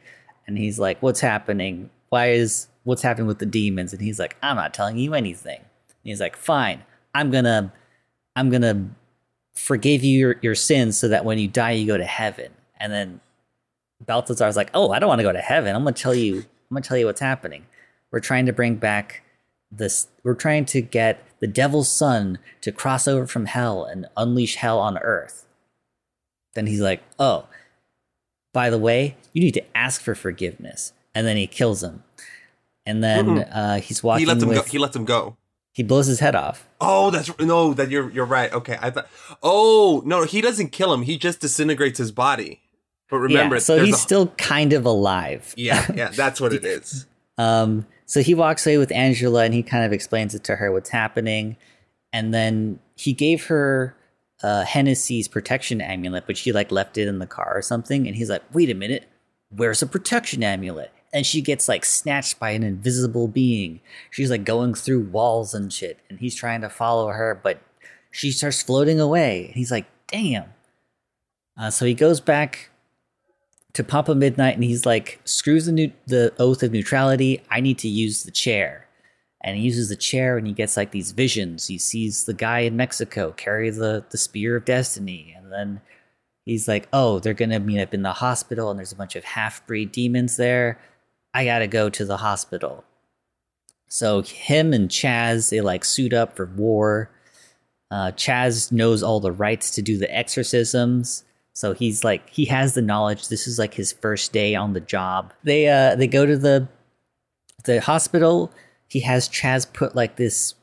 and he's like, "What's happening? Why is what's happening with the demons?" And he's like, "I'm not telling you anything." And he's like, "Fine, I'm gonna, I'm gonna forgive you your, your sins so that when you die you go to heaven." And then Balthazar's like, "Oh, I don't want to go to heaven. I'm gonna tell you. I'm gonna tell you what's happening. We're trying to bring back this. We're trying to get the devil's son to cross over from hell and unleash hell on earth." Then he's like, "Oh, by the way, you need to ask for forgiveness." And then he kills him. and then Mm-mm. uh, he's walking. He lets him with, go. He lets him go. he blows his head off. Oh, that's no. That you're you're right. Okay, I thought. Oh no, he doesn't kill him. He just disintegrates his body. But remember, yeah, so he's a- still kind of alive. yeah, yeah. That's what it is. Um, so he walks away with Angela and he kind of explains it to her what's happening. And then he gave her uh, Hennessy's protection amulet, but she like left it in the car or something. And he's like, wait a minute, where's the protection amulet? And she gets like snatched by an invisible being. She's like going through walls and shit. And he's trying to follow her, but she starts floating away. And he's like, damn. Uh, so he goes back to Papa Midnight and he's like, screws the new the oath of neutrality. I need to use the chair. And he uses the chair and he gets like these visions. He sees the guy in Mexico carry the, the spear of destiny. And then he's like, oh, they're gonna meet up in the hospital and there's a bunch of half-breed demons there. I gotta go to the hospital. So him and Chaz, they like suit up for war. Uh, Chaz knows all the rites to do the exorcisms. So he's like he has the knowledge. This is like his first day on the job. They uh they go to the the hospital. He has Chaz put like this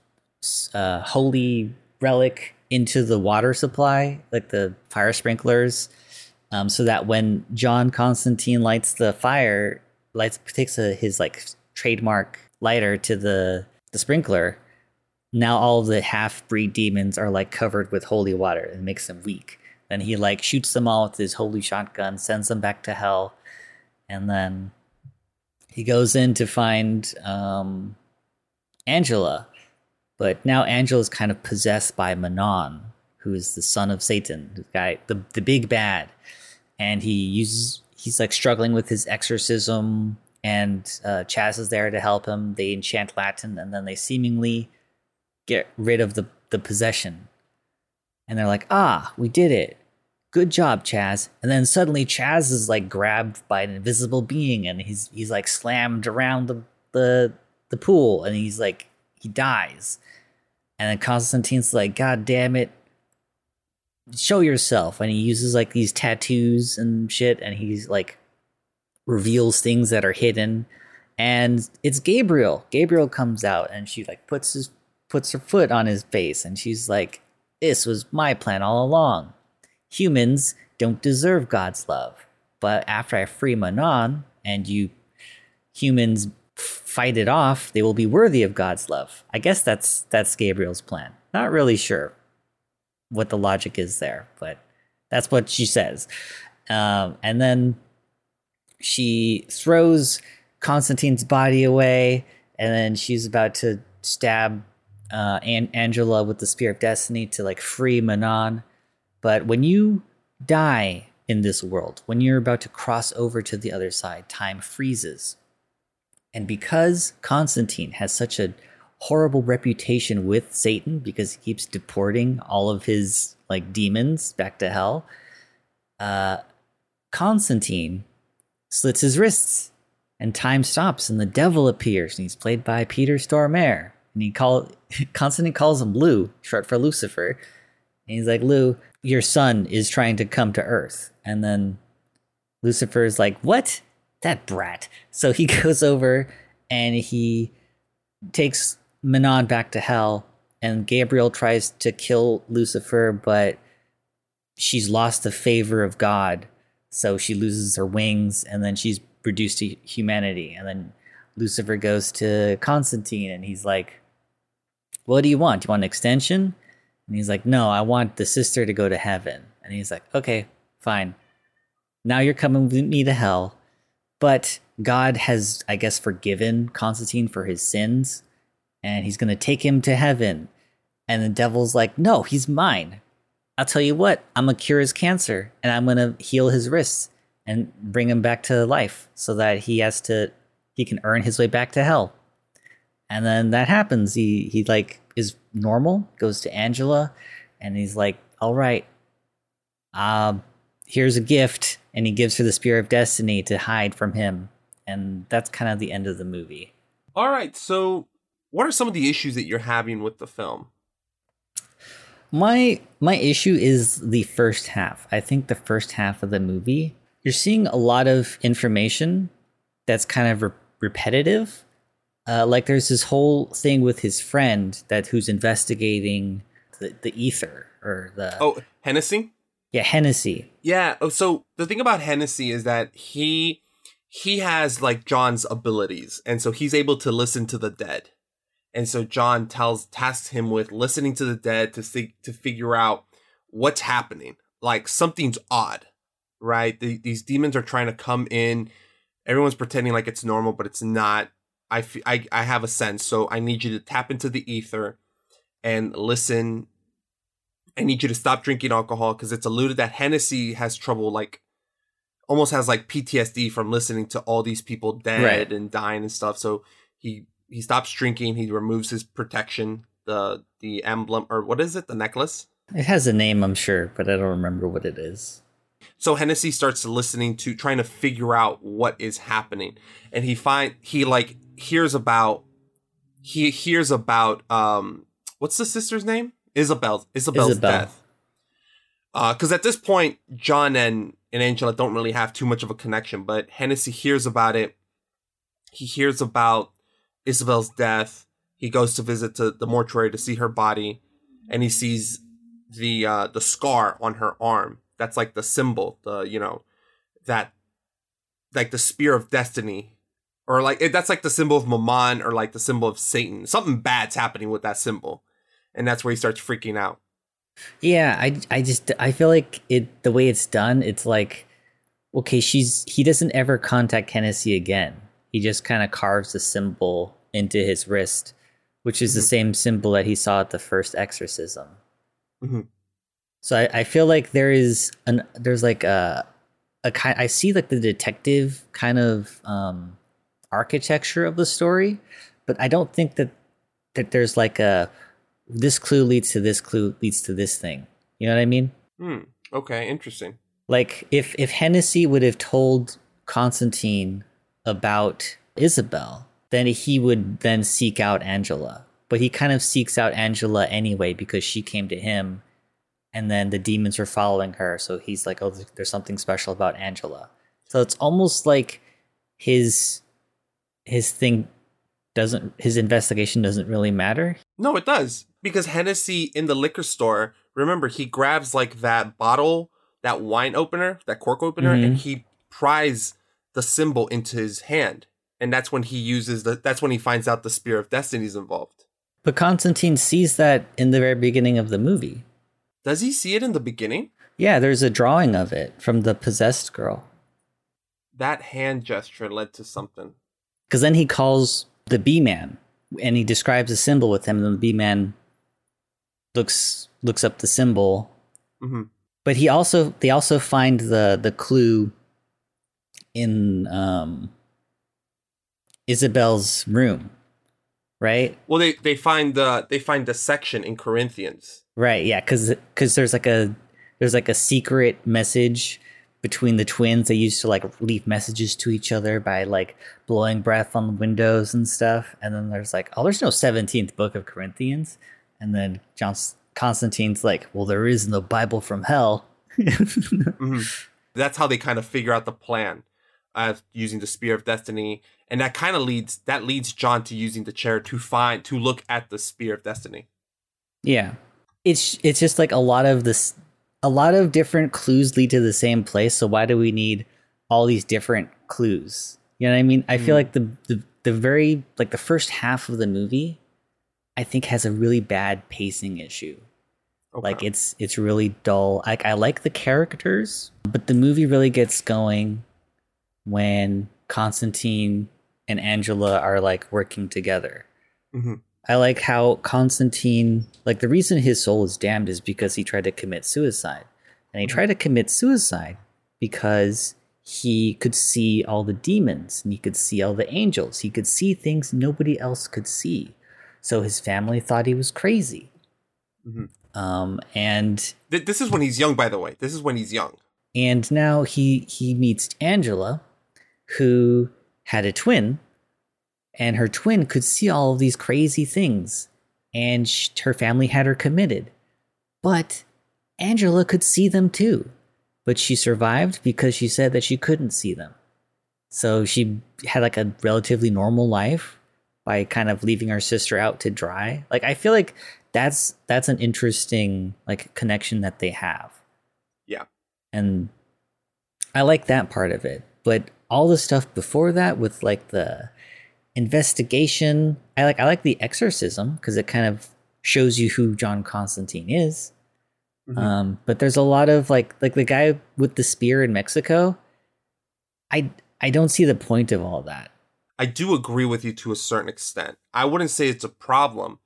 uh holy relic into the water supply, like the fire sprinklers. Um, so that when John Constantine lights the fire, lights takes a, his like trademark lighter to the the sprinkler, now all the half breed demons are like covered with holy water and makes them weak. Then he like shoots them all with his holy shotgun, sends them back to hell, and then he goes in to find um, Angela. But now Angela's kind of possessed by Mammon, who is the son of Satan, the guy, the the big bad, and he uses he's like struggling with his exorcism, and uh, Chaz is there to help him. They enchant Latin, and then they seemingly get rid of the the possession, and they're like, "Ah, we did it! Good job, Chaz!" And then suddenly Chaz is like grabbed by an invisible being, and he's he's like slammed around the the the pool, and he's like he dies. And then Constantine's like, God damn it, show yourself. And he uses like these tattoos and shit, and he's like reveals things that are hidden. And it's Gabriel. Gabriel comes out and she like puts his puts her foot on his face and she's like, This was my plan all along. Humans don't deserve God's love. But after I free Mammon and you humans fight it off, they will be worthy of God's love. I guess that's that's Gabriel's plan. Not really sure what the logic is there, but that's what she says. Um, and then she throws Constantine's body away, and then she's about to stab uh, An- Angela with the spear of destiny to like free Mammon. But when you die in this world, when you're about to cross over to the other side, time freezes. And because Constantine has such a horrible reputation with Satan because he keeps deporting all of his like demons back to hell, uh, Constantine slits his wrists and time stops and the devil appears and he's played by Peter Stormare and he call Constantine calls him Lou, short for Lucifer. And he's like, Lou, your son is trying to come to Earth. And then Lucifer is like, What? That brat. So he goes over and he takes Mammon back to hell. And Gabriel tries to kill Lucifer, but she's lost the favor of God. So she loses her wings and then she's reduced to humanity. And then Lucifer goes to Constantine and he's like, What do you want? Do you want an extension? And he's like, No, I want the sister to go to heaven. And he's like, Okay, fine. Now you're coming with me to hell. But God has, I guess, forgiven Constantine for his sins. And he's going to take him to heaven. And the devil's like, No, he's mine. I'll tell you what, I'm going to cure his cancer and I'm going to heal his wrists and bring him back to life so that he has to, he can earn his way back to hell. And then that happens. He, he like is normal, goes to Angela, and he's like, all right, um, here's a gift. And he gives her the Spear of Destiny to hide from him. And that's kind of the end of the movie. All right. So, what are some of the issues that you're having with the film? My my issue is the first half. I think the first half of the movie, you're seeing a lot of information that's kind of re- repetitive Uh, like there's this whole thing with his friend that who's investigating the, the ether or the Oh, Hennessy. yeah Hennessy. Yeah. oh, So the thing about Hennessy is that he he has like John's abilities, and so he's able to listen to the dead. And so John tells tasks him with listening to the dead to see, to figure out what's happening. Like something's odd, right? The, these demons are trying to come in. Everyone's pretending like it's normal, but it's not. I, I I have a sense, so I need you to tap into the ether and listen I need you to stop drinking alcohol because it's alluded that Hennessy has trouble, like almost has like PTSD from listening to all these people dead Right. and dying and stuff. So he he stops drinking. He removes his protection, the the emblem or what is it, the necklace. It has a name, I'm sure, but I don't remember what it is. So Hennessy starts listening to trying to figure out what is happening, and he find he like hears about he hears about um what's the sister's name Isabel Isabel's Isabel. death. Because at this point, John and and Angela don't really have too much of a connection, but Hennessy hears about it. He hears about Isabel's death. He goes to visit to the mortuary to see her body, and he sees the uh, the scar on her arm. That's like the symbol, the you know, that like the spear of destiny, or like it, that's like the symbol of Mammon, or like the symbol of Satan. Something bad's happening with that symbol, and that's where he starts freaking out. Yeah, I I just I feel like it the way it's done, it's like okay, she's he doesn't ever contact Hennessy again. He just kind of carves the symbol into his wrist, which is the same symbol that he saw at the first exorcism. Mhm. So I, I feel like there is an there's like a a kind I see like the detective kind of um architecture of the story, but I don't think that that there's like a this clue leads to this clue leads to this thing. You know what I mean? Hmm. Okay. Interesting. Like if if Hennessy would have told Constantine about Isabel, then he would then seek out Angela. But he kind of seeks out Angela anyway because she came to him and then the demons are following her. So he's like, oh, there's something special about Angela. So it's almost like his his thing doesn't his investigation doesn't really matter. No, it does. Because Hennessy in the liquor store, remember, he grabs like that bottle, that wine opener, that cork opener, and mm-hmm. he pries the symbol into his hand. And that's when he uses the that's when he finds out the spear of destiny is involved. But Constantine sees that in the very beginning of the movie. Does he see it in the beginning? Yeah, there's a drawing of it from the possessed girl. That hand gesture led to something. Because then he calls the Beeman and he describes a symbol with him, and the Beeman looks looks up the symbol. Mhm. But he also they also find the the clue in um Isabel's room. Right? Well, they they find the they find the section in Corinthians. Right, yeah, because because there's like a there's like a secret message between the twins. They used to like leave messages to each other by like blowing breath on the windows and stuff. And then there's like, oh, there's no seventeenth book of Corinthians. And then John Constantine's like, well, there is the Bible from hell. Mm-hmm. That's how they kind of figure out the plan of using the spear of destiny, and that kind of leads that leads John to using the chair to find to look at the spear of destiny. Yeah. It's it's just like a lot of this a lot of different clues lead to the same place, so why do we need all these different clues? You know what I mean? I feel like the, the the very like the first half of the movie I think has a really bad pacing issue. Like it's it's really dull. Like I like the characters, but the movie really gets going when Constantine and Angela are like working together. Mhm. I like how Constantine, like the reason his soul is damned is because he tried to commit suicide. And he tried to commit suicide because he could see all the demons and he could see all the angels. He could see things nobody else could see. So his family thought he was crazy. Mhm. Um, and Th- this is when he's young, by the way. This is when he's young. and now he he meets Angela, who had a twin, and her twin could see all of these crazy things, and sh- her family had her committed, but Angela could see them too, but she survived because she said that she couldn't see them, so she had like a relatively normal life, by kind of leaving her sister out to dry. Like I feel like that's that's an interesting like connection that they have. Yeah. And I like that part of it. But all the stuff before that with like the investigation, I like I like the exorcism because it kind of shows you who John Constantine is. Mhm. Um, but there's a lot of like like the guy with the spear in Mexico. I I don't see the point of all that. I do agree with you to a certain extent. I wouldn't say it's a problem,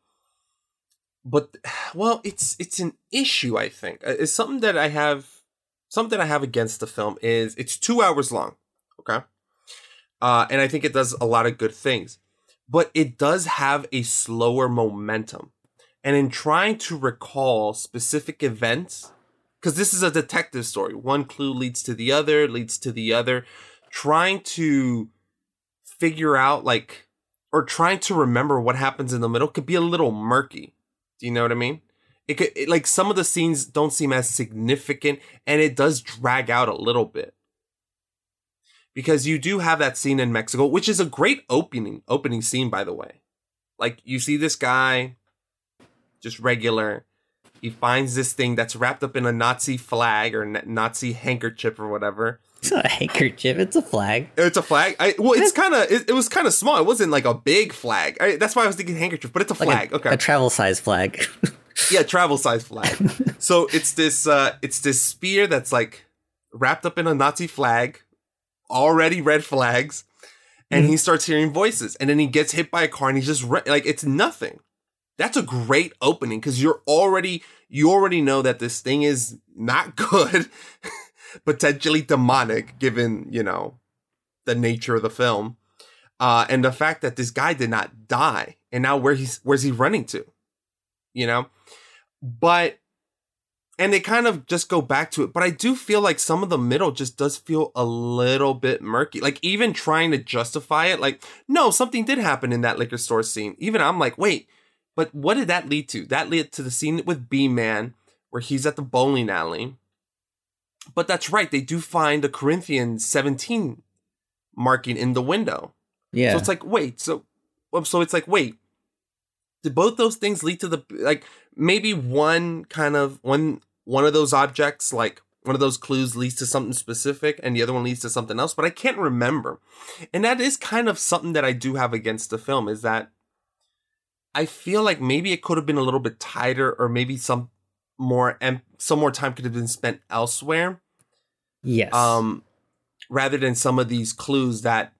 but well, it's it's an issue. I think Uh, it's something that I have something that I have against the film is it's two hours long. Okay, uh, and I think it does a lot of good things, but it does have a slower momentum. And in trying to recall specific events, because this is a detective story, one clue leads to the other, leads to the other, trying to figure out like or trying to remember what happens in the middle could be a little murky. Do you know what I mean? It could it, like some of the scenes don't seem as significant and it does drag out a little bit. Because you do have that scene in Mexico, which is a great opening opening scene by the way. Like you see this guy just regular he finds this thing that's wrapped up in a Nazi flag or Nazi handkerchief or whatever. It's not a handkerchief; it's a flag. It's a flag. I, well, it's kind of it, it was kind of small. It wasn't like a big flag. I, that's why I was thinking handkerchief, but it's a Like flag. a, okay, a travel size flag. yeah, travel size flag. so it's this uh it's this spear that's like wrapped up in a Nazi flag, already red flags, and he starts hearing voices, and then he gets hit by a car, and he's just re- like it's nothing. That's a great opening because you're already you already know that this thing is not good, potentially demonic, given you know the nature of the film, uh, and the fact that this guy did not die, and now where he's where's he running to, you know, but and they kind of just go back to it. But I do feel like some of the middle just does feel a little bit murky. Like even trying to justify it, like no, something did happen in that liquor store scene. Even I'm like, wait, but what did that lead to? That led to the scene with Beeman where he's at the bowling alley. But that's right, they do find the Corinthians 17 marking in the window. yeah, So it's like, wait, so um, so it's like, wait, did both those things lead to the like maybe one kind of one one of those objects, like one of those clues leads to something specific and the other one leads to something else, but I can't remember. And that is kind of something that I do have against the film is that I feel like maybe it could have been a little bit tighter or maybe some more and some more time could have been spent elsewhere yes. um rather than some of these clues that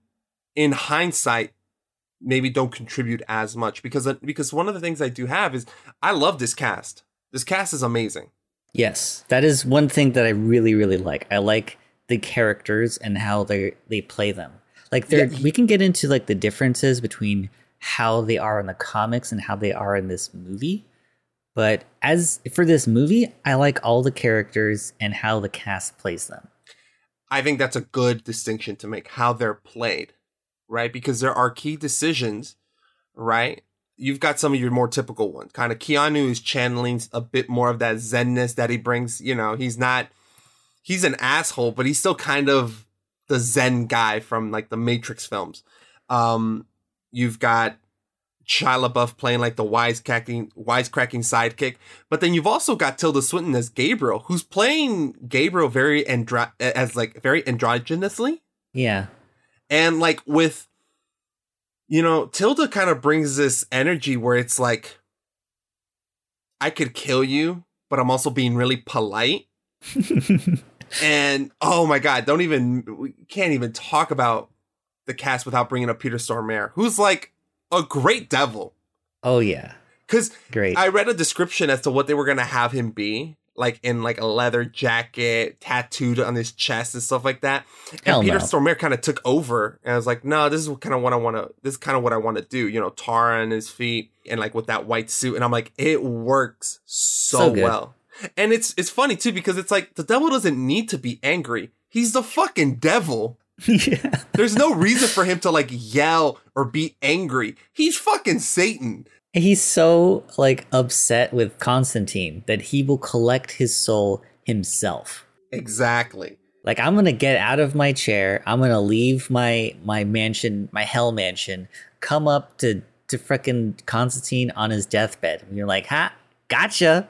in hindsight maybe don't contribute as much because because one of the things I do have is I love this cast. This cast is amazing. Yes, that is one thing that I really, really like. I like the characters and how they they play them. Like there, Yeah. we can get into like the differences between how they are in the comics and how they are in this movie. But as for this movie, I like all the characters and how the cast plays them. I think that's a good distinction to make how they're played, right? Because there are key decisions, right? You've got some of your more typical ones. Kind of Keanu is channeling a bit more of that zenness that he brings. You know, he's not, he's an asshole, but he's still kind of the zen guy from like the Matrix films. Um, you've got Shia LaBeouf playing like the wisecracking, wisecracking sidekick, but then you've also got Tilda Swinton as Gabriel, who's playing Gabriel very andro- as like very androgynously, Yeah, and like with, you know, Tilda kind of brings this energy where it's like, I could kill you, but I'm also being really polite. and oh my god, don't even we can't even talk about the cast without bringing up Peter Stormare, who's like a great devil. oh yeah, Because great. I read a description as to what they were gonna have him be, like in like a leather jacket, tattooed on his chest and stuff like that. And Hell Peter no. Stormare kind of took over, and I was like, no, this is kind of what I want to. This is kind of what I want to do. You know, tar on his feet and like with that white suit, and I'm like, it works so, So well. And it's it's funny too because it's like the devil doesn't need to be angry. He's the fucking devil. yeah, There's no reason for him to like yell or be angry. He's fucking Satan. He's so like upset with Constantine that he will collect his soul himself. Exactly. like i'm gonna get out of my chair i'm gonna leave my my mansion my hell mansion come up to to frickin' Constantine on his deathbed. And you're like, ha, gotcha.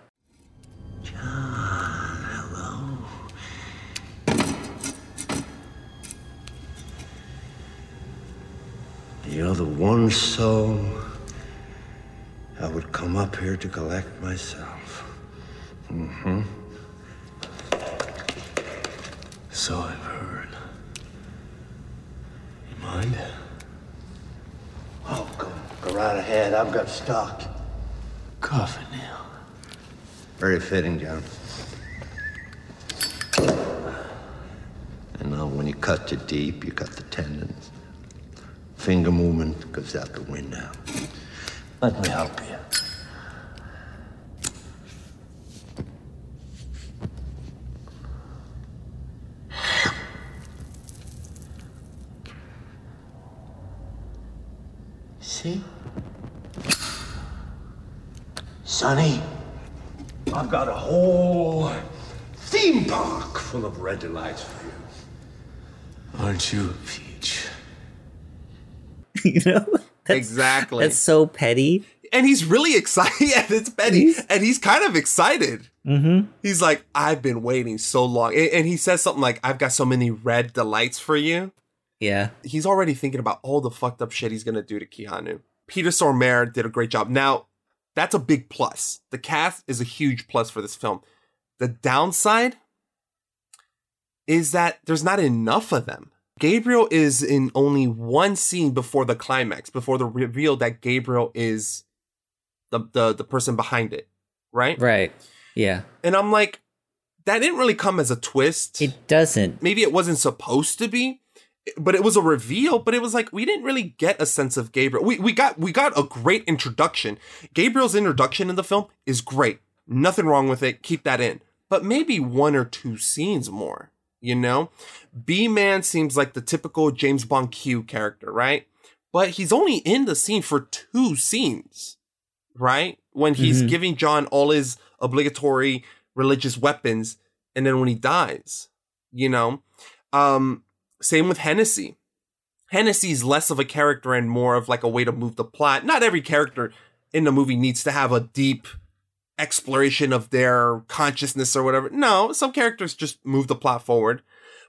You're the one soul I would come up here to collect myself. Mm-hmm. So I've heard. You mind? Oh, go, go right ahead. I've got stock. Coffin now. Very fitting, John. And now when you cut too deep, you cut the tendons. Finger movement goes out the window. Let me help you. See? Sonny, I've got a whole theme park full of red delights for you. Aren't you a peach? you know? That's, exactly. That's so petty. and he's really excited. yeah, it's Betty, and he's kind of excited. Mm-hmm. He's like, I've been waiting so long, and, and he says something like, "I've got so many red delights for you." Yeah. He's already thinking about all the fucked up shit he's gonna do to Keanu. Peter Stormare did a great job. Now, that's a big plus. The cast is a huge plus for this film. The downside is that there's not enough of them. Gabriel is in only one scene before the climax, before the reveal that Gabriel is the the, the person behind it, right? Right. Yeah. And I'm like, that didn't really come as a twist. It doesn't. Maybe it wasn't supposed to be, but it was a reveal. But it was like we didn't really get a sense of Gabriel. We we got we got a great introduction. Gabriel's introduction in the film is great. Nothing wrong with it. Keep that in. But maybe one or two scenes more. You know, Beeman seems like the typical James Bond Q character, right? But he's only in the scene for two scenes, right? When he's Mhm. giving John all his obligatory religious weapons, and then when he dies, you know. Um, same with Hennessy. Hennessy's less of a character and more of like a way to move the plot. Not every character in the movie needs to have a deep exploration of their consciousness or whatever. No, some characters just move the plot forward.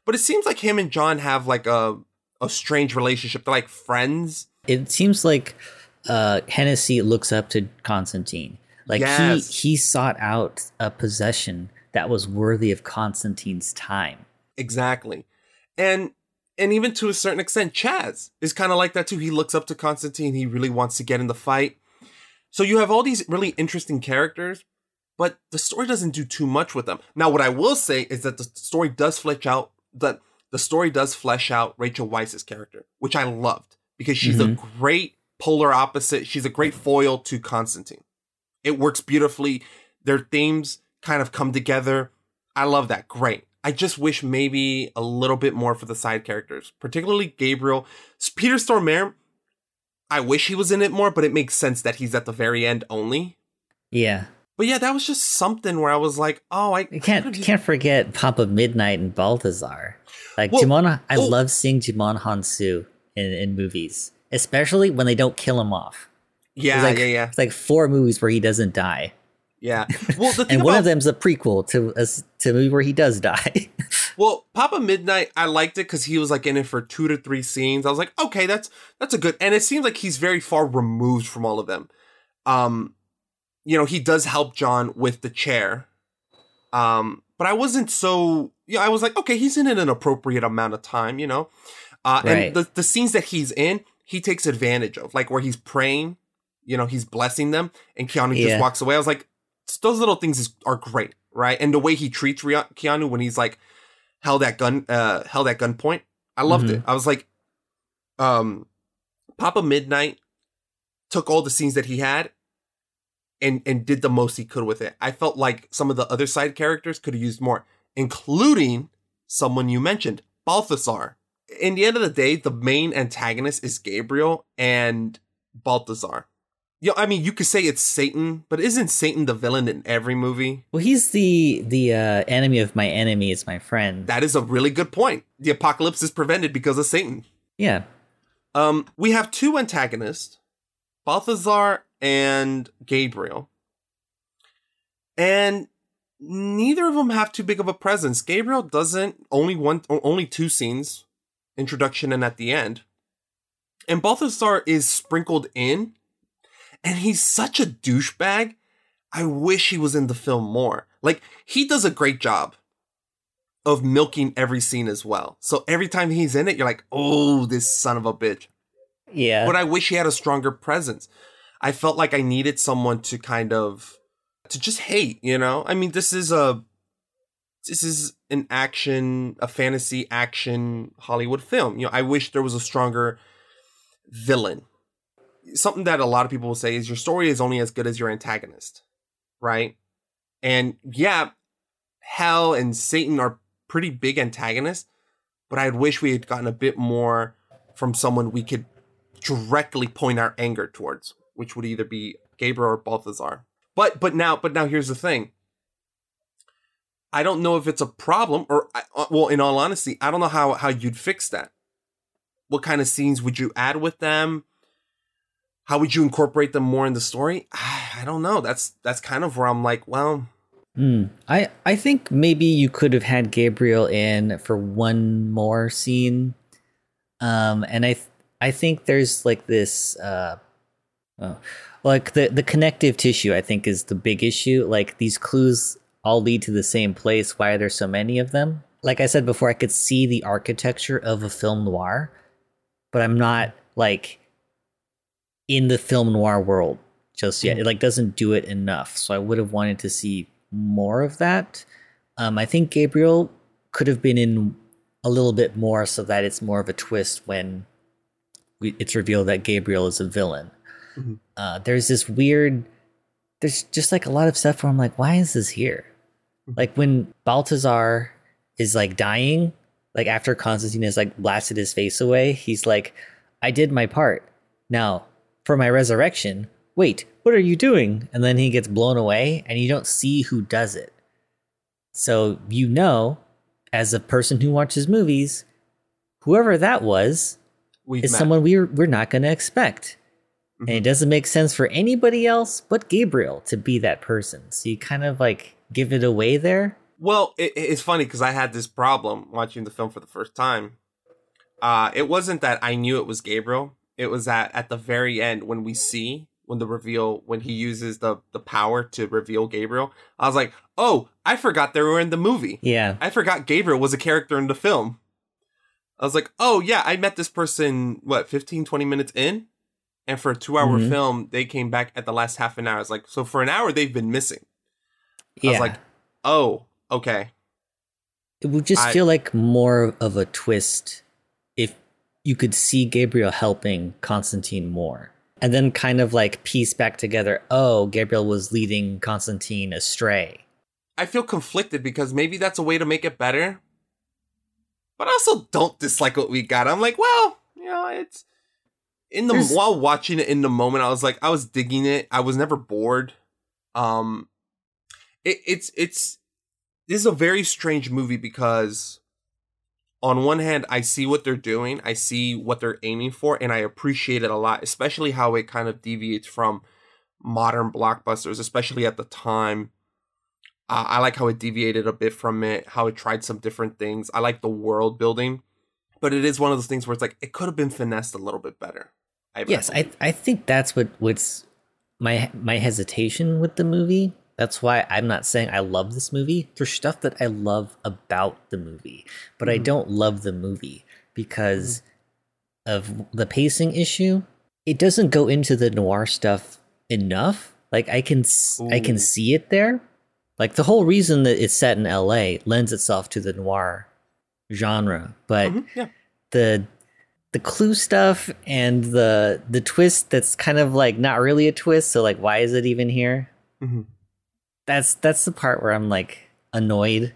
But it seems like him and John have like a a strange relationship. They're like friends. It seems like uh, Hennessy looks up to Constantine. Like Yes. he he sought out a possession that was worthy of Constantine's time. Exactly. And and even to a certain extent, Chaz is kind of like that too. He looks up to Constantine. He really wants to get in the fight. So you have all these really interesting characters, but the story doesn't do too much with them. Now, what I will say is that the story does flesh out that the story does flesh out Rachel Weisz's character, which I loved because she's a mm-hmm. great polar opposite. She's a great foil to Constantine. It works beautifully. Their themes kind of come together. I love that. Great. I just wish maybe a little bit more for the side characters, particularly Gabriel. Peter Stormare, I wish he was in it more, but it makes sense that he's at the very end only. Yeah. But yeah, that was just something where I was like, oh, I You can't you can't forget Papa Midnight and Balthazar. Like Well, Djimon, I oh. love seeing Djimon Hounsou in, in movies, especially when they don't kill him off. Yeah, like, yeah, yeah, It's like four movies where he doesn't die, yeah. Well, the thing and about one of them's a prequel to a, to a movie where he does die. Well, Papa Midnight, I liked it because he was like in it for two to three scenes. I was like, okay, that's that's a good, and it seems like he's very far removed from all of them. Um, you know, he does help John with the chair. Um, but I wasn't so. Yeah, I was like, okay, he's in it an appropriate amount of time, you know. Uh, Right. and the the scenes that he's in, he takes advantage of, like where he's praying. You know, he's blessing them, and Keanu Yeah. just walks away. I was like, those little things is, are great, right? And the way he treats Keanu when he's like held at gun uh held at gunpoint. I loved it. I was like um Papa Midnight took all the scenes that he had and and did the most he could with it. I felt like some of the other side characters could have used more, including someone you mentioned, Balthazar. In the end of the day, the main antagonist is Gabriel and Balthazar. You know, I mean, you could say it's Satan, but isn't Satan the villain in every movie? well, he's the the uh, enemy of my enemy is my friend. That is a really good point. The apocalypse is prevented because of Satan. yeah, Um, we have two antagonists, Balthazar and Gabriel, and neither of them have too big of a presence. Gabriel doesn't only one, only two scenes, introduction and at the end, and Balthazar is sprinkled in, and he's such a douchebag. I wish he was in the film more. Like he does a great job of milking every scene as well. So every time he's in it, you're like, oh, this son of a bitch. Yeah. But I wish he had a stronger presence. I felt like I needed someone to kind of to just hate, you know? I mean, this is a this is an action, a fantasy action Hollywood film. You know, I wish there was a stronger villain. Something that a lot of people will say is your story is only as good as your antagonist, right? And yeah, hell and Satan are pretty big antagonists, but I'd wish we had gotten a bit more from someone we could directly point our anger towards, which would either be Gabriel or Balthazar. But but now but now here's the thing. I don't know if it's a problem or uh, well, in all honesty, I don't know how how you'd fix that. What kind of scenes would you add with them? How would you incorporate them more in the story? I don't know. That's that's kind of where I'm like, well, Hmm. I I think maybe you could have had Gabriel in for one more scene, um, and I th- I think there's like this, uh, oh, like the the connective tissue. I think is the big issue. Like these clues all lead to the same place. Why are there so many of them? Like I said before, I could see the architecture of a film noir, but I'm not like in the film noir world just yet. It like doesn't do it enough. So I would have wanted to see more of that. Um, I think Gabriel could have been in a little bit more so that it's more of a twist when we, it's revealed that Gabriel is a villain. Mm-hmm. Uh, there's this weird, there's just like a lot of stuff where I'm like, why is this here? Mm-hmm. Like when Balthazar is like dying, like after Constantine has like blasted his face away, he's like, I did my part. Now, for my resurrection, wait, what are you doing? And then he gets blown away and you don't see who does it. So you know, as a person who watches movies, whoever that was We've is met. someone we're we're not gonna expect. And Mm-hmm. it doesn't make sense for anybody else but Gabriel to be that person. So you kind of like give it away there. Well, it, it's funny because I had this problem watching the film for the first time. Uh, it wasn't that I knew it was Gabriel. It was that at the very end when we see when the reveal when he uses the the power to reveal Gabriel, I was like, "Oh, I forgot they were in the movie. Yeah. I forgot Gabriel was a character in the film." I was like, "Oh, yeah, I met this person what 15 20 minutes in." And for a 2-hour Mhm. film, they came back at the last half an hour. I was like, "So for an hour they've been missing." Yeah. I was like, "Oh, okay." It would just I- feel like more of a twist you could see Gabriel helping Constantine more. And then kind of like piece back together, oh, Gabriel was leading Constantine astray. I feel conflicted because maybe that's a way to make it better. But I also don't dislike what we got. I'm like, well, you know, it's in the There's- while watching it in the moment, I was like, I was digging it. I was never bored. Um it, it's it's this is a very strange movie because on one hand, I see what they're doing, I see what they're aiming for, and I appreciate it a lot, especially how it kind of deviates from modern blockbusters, especially at the time. Uh, I like how it deviated a bit from it, how it tried some different things. I like the world building, but it is one of those things where it's like it could have been finessed a little bit better. I, Yes, I I think that's what what's my my hesitation with the movie. That's why I'm not saying I love this movie. There's stuff that I love about the movie, but I Mhm. don't love the movie because of the pacing issue. It doesn't go into the noir stuff enough. Like I can s I can see it there. Like the whole reason that it's set in LA lends itself to the noir genre, but Mhm, yeah. the the clue stuff and the the twist that's kind of like not really a twist so like why is it even here Mhm. That's that's the part where i'm like annoyed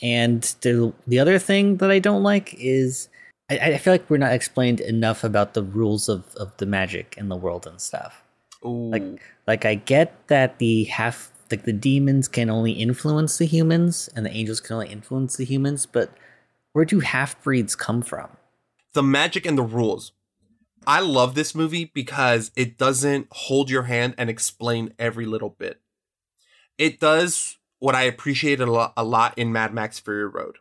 and the the other thing that i don't like is i, I feel like we're not explained enough about the rules of of the magic in the world and stuff Ooh. like like i get that the half like the demons can only influence the humans and the angels can only influence the humans but where do half breeds come from the magic and the rules. I love this movie because it doesn't hold your hand and explain every little bit. It does what I appreciated a lot, a lot in Mad Max Fury Road.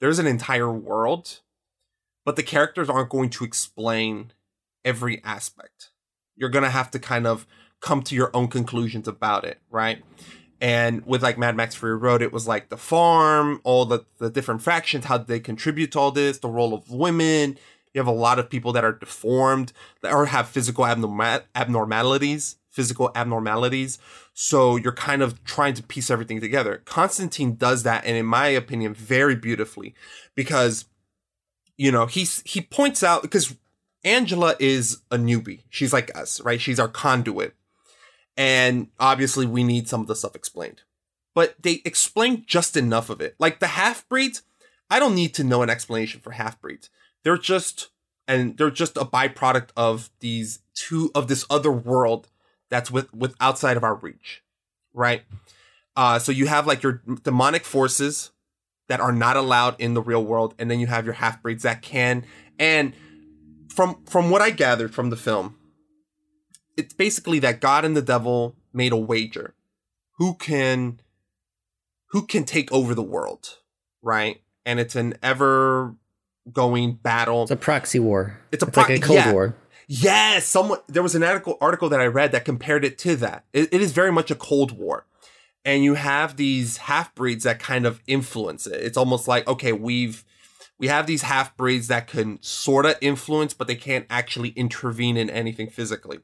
There's an entire world, but the characters aren't going to explain every aspect. You're going to have to kind of come to your own conclusions about it, right? And with like Mad Max Fury Road, it was like the farm, all the, the different factions, how they contribute to all this, the role of women. You have a lot of people that are deformed or have physical abnormal- abnormalities, physical abnormalities. So you're kind of trying to piece everything together. Constantine does that, and in my opinion, very beautifully, because you know he's he points out because Angela is a newbie. She's like us, right? She's our conduit, and obviously we need some of the stuff explained. But they explain just enough of it. Like the half breeds, I don't need to know an explanation for half breeds. They're just and they're just a byproduct of these two of this other world that's with with outside of our reach, right? Uh, so you have like your demonic forces that are not allowed in the real world, and then you have your half breeds that can. And from from what I gathered from the film, it's basically that God and the devil made a wager, who can who can take over the world, right? And it's an ever going battle. It's a proxy war. It's a it's pro- like a Cold yeah. War. Yes, someone there was an article article that I read that compared it to that. It, it is very much a cold war. And you have these half breeds that kind of influence it. It's almost like, okay, we've we have these half breeds that can sort of influence, but they can't actually intervene in anything physically.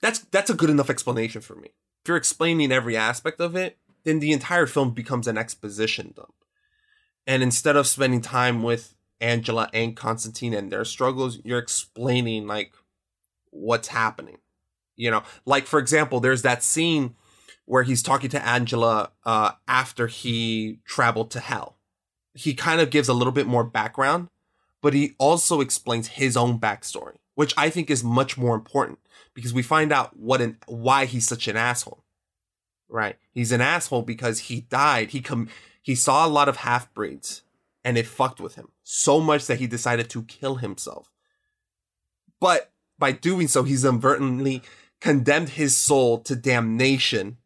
That's that's a good enough explanation for me. If you're explaining every aspect of it, then the entire film becomes an exposition dump. And instead of spending time with Angela and Constantine and their struggles, you're explaining like what's happening. You know, like for example, there's that scene where he's talking to Angela uh, after he traveled to hell. He kind of gives a little bit more background, but he also explains his own backstory, which I think is much more important because we find out what and why he's such an asshole. Right? He's an asshole because he died. He com- he saw a lot of half breeds and it fucked with him so much that he decided to kill himself. But by doing so, he's inadvertently condemned his soul to damnation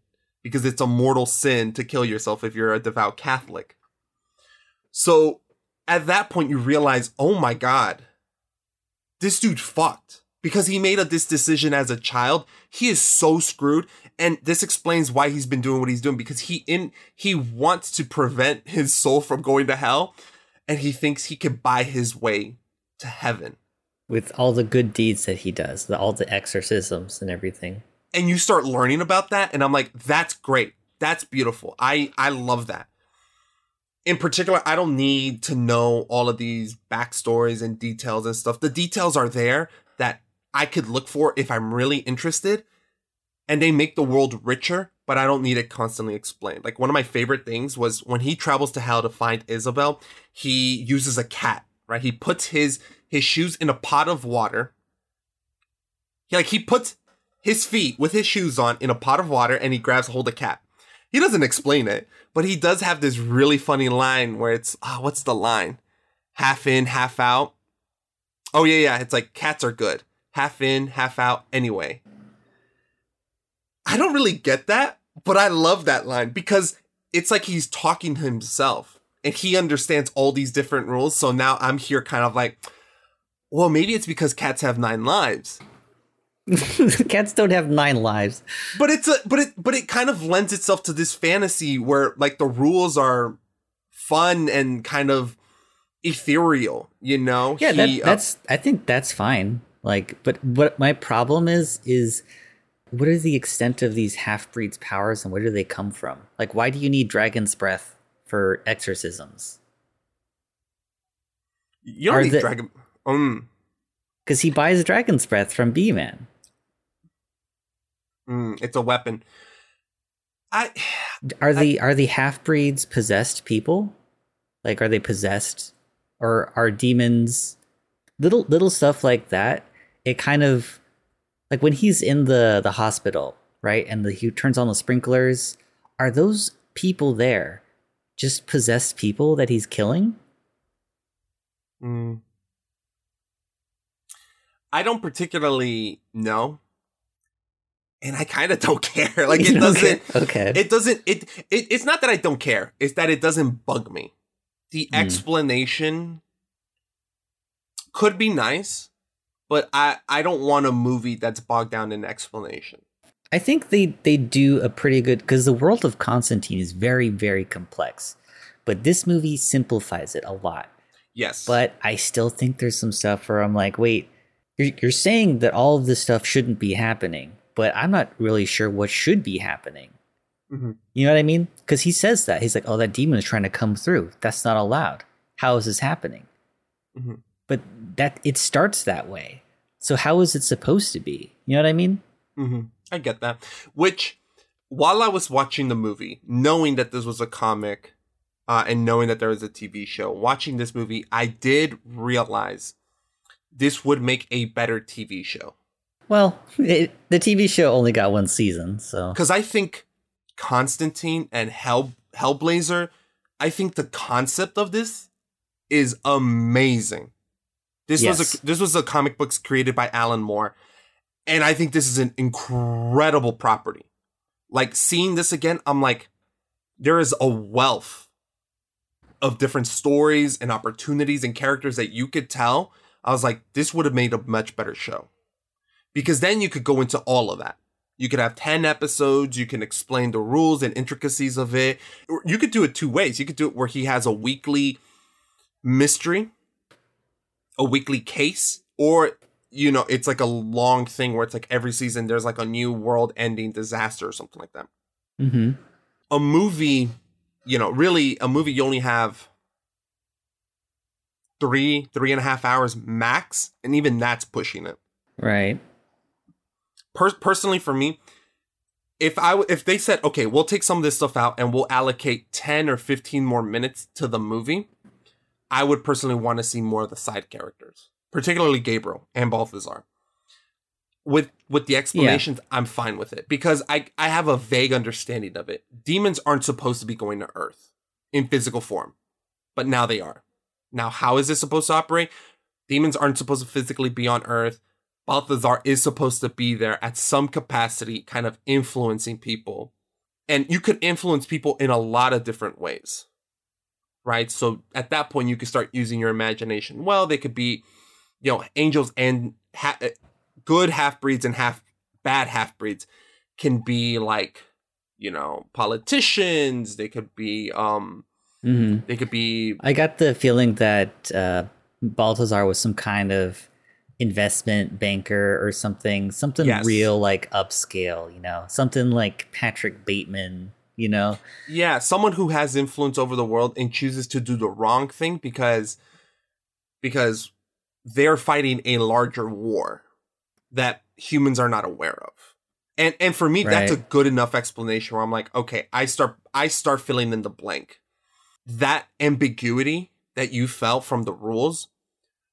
because it's a mortal sin to kill yourself if you're a devout Catholic. So at that point, you realize, oh my God, this dude fucked because he made a, this decision as a child. He is so screwed. And this explains why he's been doing what he's doing because he in he wants to prevent his soul from going to hell and he thinks he can buy his way to heaven. With all the good deeds that he does, the, all the exorcisms and everything. And you start learning about that and I'm like that's great. That's beautiful. I I love that. In particular, I don't need to know all of these backstories and details and stuff. The details are there that I could look for if I'm really interested and they make the world richer, but I don't need it constantly explained. Like one of my favorite things was when he travels to hell to find Isabel, he uses a cat, right? He puts his his shoes in a pot of water. He like he puts his feet with his shoes on in a pot of water and he grabs hold of cat. He doesn't explain it, but he does have this really funny line where it's oh, what's the line? Half in, half out. Oh yeah, yeah. It's like cats are good. Half in, half out anyway. I don't really get that, but I love that line because it's like he's talking to himself and he understands all these different rules. So now I'm here kind of like, well, maybe it's because cats have nine lives. Cats don't have nine lives. But it's a but it but it kind of lends itself to this fantasy where like the rules are fun and kind of ethereal, you know? Yeah, that, He, uh, that's. I think that's fine. Like, but what my problem is is what are the extent of these half breeds' powers and where do they come from? Like, why do you need dragon's breath for exorcisms? you don't are need the- dragon um Because he buys dragon's breath from Beeman. mm, it's a weapon. I Are the are the half breeds possessed people? Like, are they possessed, or are demons? Little little stuff like that. It kind of like when he's in the the hospital, right? And the, he turns on the sprinklers. Are those people there just possessed people that he's killing? Mm. I don't particularly know. And I kind of don't care. Like it doesn't? Okay. It doesn't it, it it's not that I don't care. It's that it doesn't bug me. The Mm. explanation could be nice, but I I don't want a movie that's bogged down in explanation. I think they they do a pretty good because the world of Constantine is very very complex, but this movie simplifies it a lot. Yes. But I still think there's some stuff where I'm like, wait, you're you're saying that all of this stuff shouldn't be happening, but I'm not really sure what should be happening. Mhm. You know what I mean? Because he says that he's like, oh, that demon is trying to come through. That's not allowed. How is this happening? Mhm. But that it starts that way. So how is it supposed to be? You know what I mean? hmm I get that. Which, while I was watching the movie, knowing that this was a comic, uh, and knowing that there was a TV show, watching this movie, I did realize this would make a better TV show. Well, it, the TV show only got one season, so Because I think Constantine and Hell Hellblazer, I think the concept of this is amazing. This was a this was a comic books created by Alan Moore, and I think this is an incredible property. Like seeing this again, I'm like, there is a wealth of different stories and opportunities and characters that you could tell. I was like, this would have made a much better show. Because then you could go into all of that. You could have 10 episodes, you can explain the rules and intricacies of it. You could do it two ways. You could do it where he has a weekly mystery, a weekly case, or you know, it's like a long thing where it's like every season there's like a new world ending disaster or something like that. hmm A movie, you know, really a movie you only have three, three and a half hours max, and even that's pushing it. right. per- personally for me if i w- if they said okay we'll take some of this stuff out and we'll allocate 10 or 15 more minutes to the movie i would personally want to see more of the side characters particularly gabriel and balthazar. With with the explanations i'm fine with it because i i have a vague understanding of it. Demons aren't supposed to be going to earth in physical form but now they are. Now how is this supposed to operate? Demons aren't supposed to physically be on earth. Balthazar is supposed to be there at some capacity, kind of influencing people. And you could influence people in a lot of different ways, right? So at that point, you could start using your imagination. Well, they could be, you know, angels and ha- uh, good half breeds and half bad half breeds can be like, you know, politicians. They could be, um, hmm they could be, I got the feeling that uh, Balthazar was some kind of investment banker or something, something Yes. real like upscale, you know, something like Patrick Bateman, you know. Yeah, someone who has influence over the world and chooses to do the wrong thing because because they're fighting a larger war that humans are not aware of. And and for me that's a good enough explanation where I'm like, okay, I start I start filling in the blank. That ambiguity that you felt from the rules,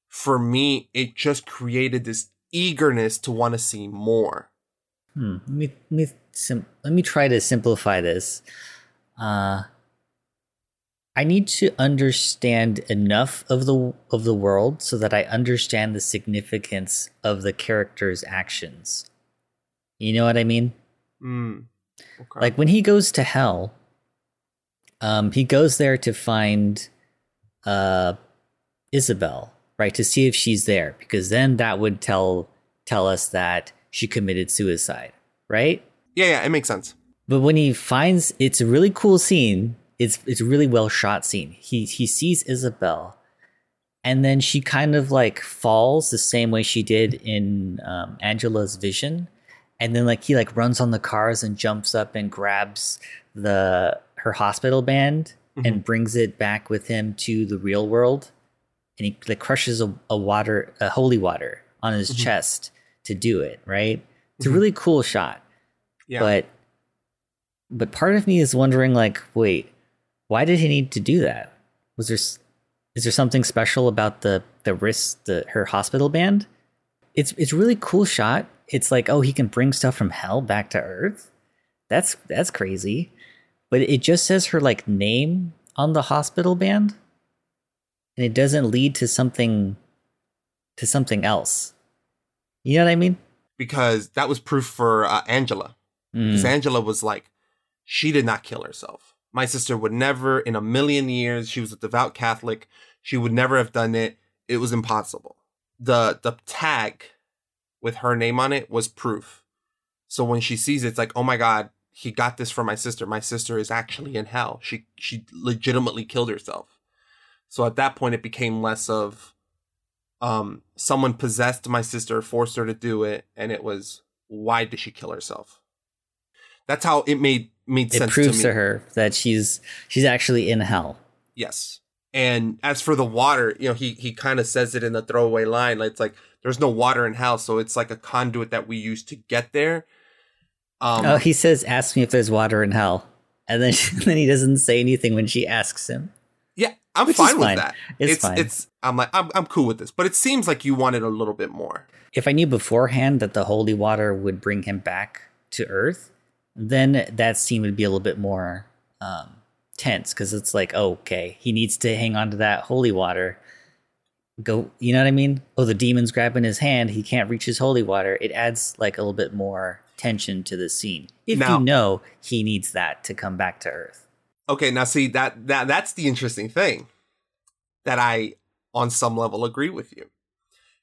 for me, it just created this eagerness to want to see more. Hmm. Let me let me sim- let me try to simplify this. Uh, I need to understand enough of the of the world so that I understand the significance of the character's actions. You know what I mean? Mm. Okay. Like when he goes to hell, um, he goes there to find uh Isabel, right? To see if she's there, because then that would tell tell us that she committed suicide, right? Yeah, yeah, it makes sense. But when he finds it's a really cool scene, it's it's a really well shot scene. He he sees Isabel, and then she kind of like falls the same way she did in um, Angela's vision, and then like he like runs on the cars and jumps up and grabs the her hospital band and mm-hmm. brings it back with him to the real world, and he like crushes a, a water a holy water on his mm-hmm. chest to do it. Right, it's a mm-hmm. really cool shot Yeah. but but part of me is wondering like wait why did he need to do that was there is there something special about the the wrist the her hospital band it's it's really cool shot it's like oh he can bring stuff from hell back to earth that's that's crazy but it just says her like name on the hospital band and it doesn't lead to something to something else You know what I mean? because that was proof for uh, Angela. Because Mm. Angela was like, she did not kill herself. My sister would never, in a million years, she was a devout Catholic. She would never have done it. It was impossible. The the tag with her name on it was proof. So when she sees it, it's like, oh my god, he got this from my sister. My sister is actually in hell. She she legitimately killed herself. So at that point, it became less of um someone possessed my sister forced her to do it and it was why did she kill herself that's how it made made It sense proves to to, her that she's she's actually in hell. yes and as for the water you know he he kind of says it in the throwaway line like it's like there's no water in hell so it's like a conduit that we use to get there um oh, he says, "Ask me if there's water in hell," and then then he doesn't say anything when she asks him. yeah i'm which fine with fine. that It's it's fine. it's i'm like I'm, I'm cool with this but it seems like you wanted a little bit more If I knew beforehand that the holy water would bring him back to Earth, then that scene would be a little bit more um, tense because it's like, oh, okay, he needs to hang on to that holy water. Go, you know what I mean? Oh, the demon's grabbing his hand. He can't reach his holy water. It adds like a little bit more tension to the scene. If Now- you know he needs that to come back to Earth. Okay, now see that that that's the interesting thing that I on some level agree with you.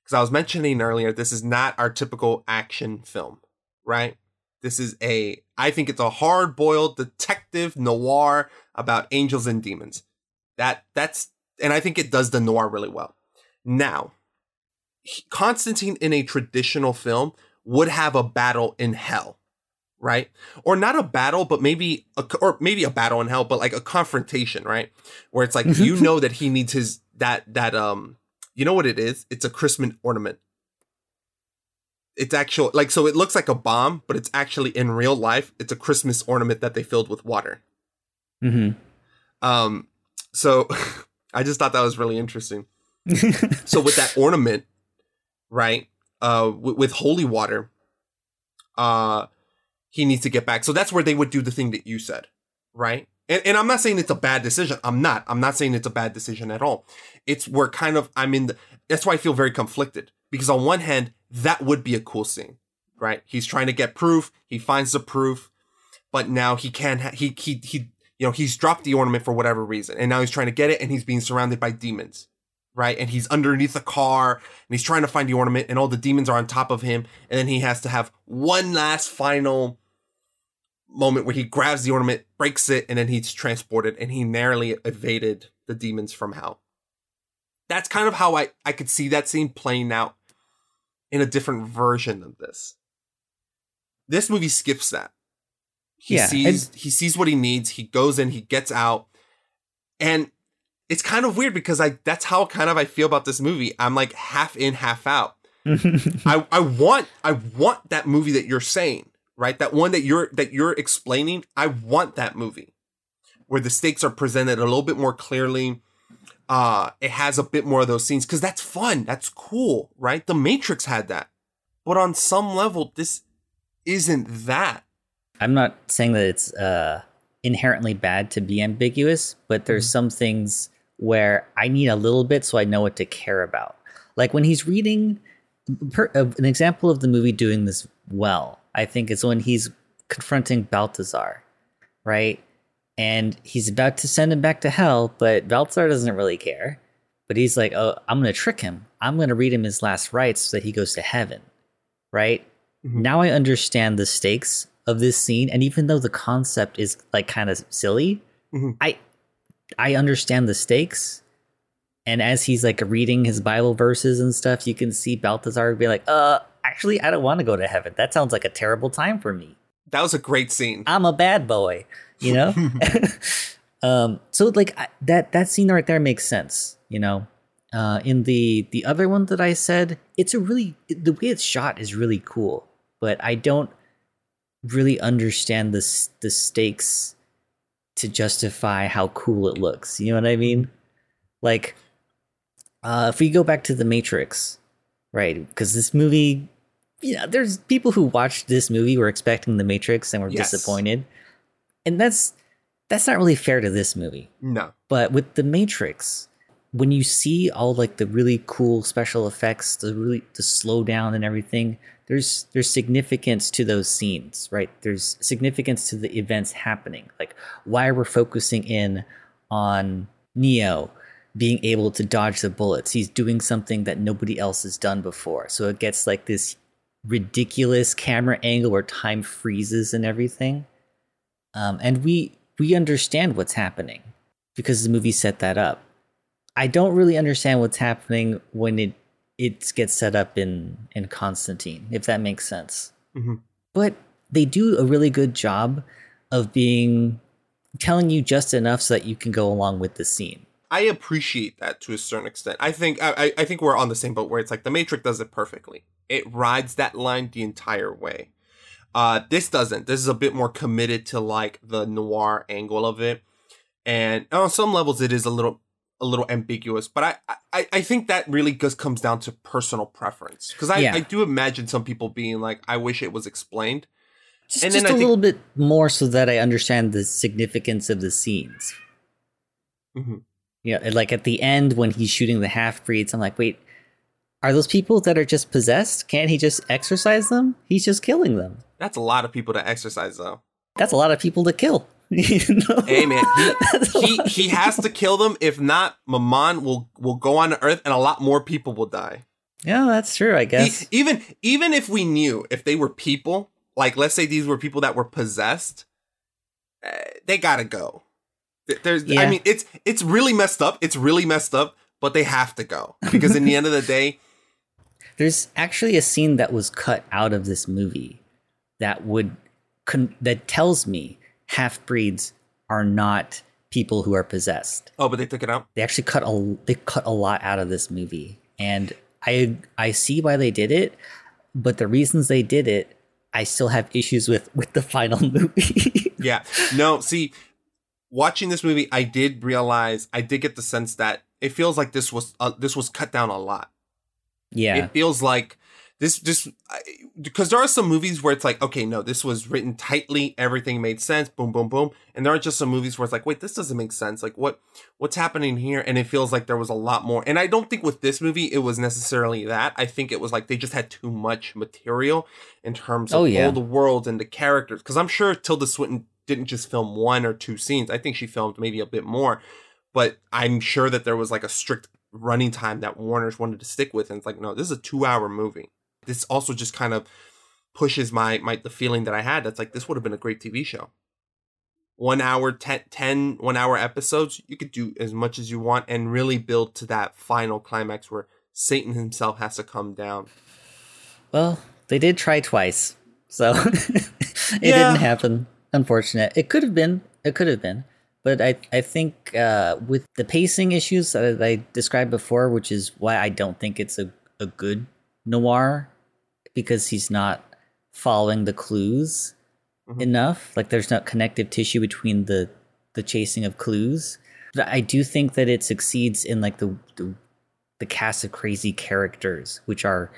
Cuz I was mentioning earlier this is not our typical action film, right? This is a I think it's a hard-boiled detective noir about angels and demons. That that's and I think it does the noir really well. Now, Constantine in a traditional film would have a battle in hell right? Or not a battle, but maybe a, or maybe a battle in hell, but like a confrontation, right? Where it's like you know that he needs his that that um you know what it is? It's a Christmas ornament. It's actual like so it looks like a bomb, but it's actually in real life it's a Christmas ornament that they filled with water. Mm-hmm. Um so I just thought that was really interesting. so with that ornament, right? Uh with, with holy water, uh he needs to get back. So that's where they would do the thing that you said, right? And, and I'm not saying it's a bad decision. I'm not. I'm not saying it's a bad decision at all. It's where kind of I'm in the. That's why I feel very conflicted because on one hand that would be a cool scene, right? He's trying to get proof. He finds the proof, but now he can't. Ha- he he he. You know he's dropped the ornament for whatever reason, and now he's trying to get it, and he's being surrounded by demons, right? And he's underneath a car, and he's trying to find the ornament, and all the demons are on top of him, and then he has to have one last final moment where he grabs the ornament, breaks it, and then he's transported, and he narrowly evaded the demons from hell. That's kind of how I, I could see that scene playing out in a different version of this. This movie skips that. He Yeah, sees he sees what he needs, he goes in, he gets out, and it's kind of weird because I that's how kind of I feel about this movie. I'm like half in, half out. I, I want I want that movie that you're saying, right? That one that you're that you're explaining. I want that movie where the stakes are presented a little bit more clearly. Uh it has a bit more of those scenes because that's fun. That's cool, right? The Matrix had that. But on some level, this isn't that. I'm not saying that it's uh, inherently bad to be ambiguous, but there's some things where I need a little bit so I know what to care about. Like when he's reading, per, uh, an example of the movie doing this well, I think, is when he's confronting Balthazar, right? And he's about to send him back to hell, but Balthazar doesn't really care. But he's like, oh, I'm going to trick him. I'm going to read him his last rites so that he goes to heaven, right? Now I understand the stakes of this scene, and even though the concept is like kind of silly, Mhm. I I understand the stakes. And as he's like reading his Bible verses and stuff, you can see Balthazar be like, "Uh, actually, I don't want to go to heaven. That sounds like a terrible time for me. That was a great scene. I'm a bad boy." You know. um. So like I, that that scene right there makes sense. You know. Uh, in the the other one that I said, it's a really the way it's shot is really cool, but I don't really understand the the stakes to justify how cool it looks. You know what I mean? Like, uh, if we go back to the Matrix, right? Because this movie, you know, there's people who watched this movie were expecting the Matrix and were Yes. disappointed, and that's that's not really fair to this movie. No. But with the Matrix, when you see all like the really cool special effects, the really the slow down and everything, there's there's significance to those scenes, right? There's significance to the events happening. Like why we're focusing in on Neo being able to dodge the bullets. He's doing something that nobody else has done before. So it gets like this ridiculous camera angle where time freezes and everything. Um, and we we understand what's happening because the movie set that up. I don't really understand what's happening when it it gets set up in in Constantine, if that makes sense. Mm-hmm. But they do a really good job of being telling you just enough so that you can go along with the scene. I appreciate that to a certain extent. I think I, I think we're on the same boat where it's like the Matrix does it perfectly. It rides that line the entire way. Uh, this doesn't. This is a bit more committed to like the noir angle of it, and on some levels it is a little a little ambiguous. But I I, I think that really just comes down to personal preference because I, Yeah. I do imagine some people being like, I wish it was explained. Just, And just a think- little bit more so that I understand the significance of the scenes. Mhm. You know, like at the end when he's shooting the half breeds, I'm like, wait, are those people that are just possessed? Can't he just exorcise them? He's just killing them. That's a lot of people to exorcise though. That's a lot of people to kill. you know? Hey man, he he, he has to kill them. If not, Mammon will will go on to Earth, and a lot more people will die. Yeah, that's true. I guess. even even if we knew if they were people, like let's say these were people that were possessed, uh, they gotta go. Th- There's, I mean, it's it's really messed up. It's really messed up, but they have to go because in the end of the day, There's actually a scene that was cut out of this movie that would con- that tells me half breeds are not people who are possessed. oh, but they took it out. They actually cut a they cut a lot out of this movie, and I I see why they did it, but the reasons they did it, I still have issues with with the final movie. Yeah. No, see, watching this movie, I did realize, I did get the sense that it feels like this was uh, this was cut down a lot. Yeah, It feels like this just because there are some movies where it's like, okay, no, this was written tightly, everything made sense, boom, boom, boom, and there are just some movies where it's like, wait, this doesn't make sense. Like, what what's happening here? And it feels like there was a lot more. And I don't think with this movie it was necessarily that. I think it was like they just had too much material in terms of Oh, yeah. all the world and the characters. Because I'm sure Tilda Swinton didn't just film one or two scenes. I think she filmed maybe a bit more. But I'm sure that there was like a strict running time that Warner's wanted to stick with. And it's like, no, this is a two hour movie. This also just kind of pushes my my the feeling that I had. That's like this would have been a great TV show. One hour, 10, 10 one hour episodes, you could do as much as you want and really build to that final climax where Satan himself has to come down. Well, they did try twice, so it Yeah. didn't happen. Unfortunate. It could have been. It could have been. But I, I think uh, with the pacing issues that I described before, which is why I don't think it's a, a good noir, because he's not following the clues enough. Like there's not connective tissue between the the chasing of clues. But I do think that it succeeds in like the the, the cast of crazy characters, which are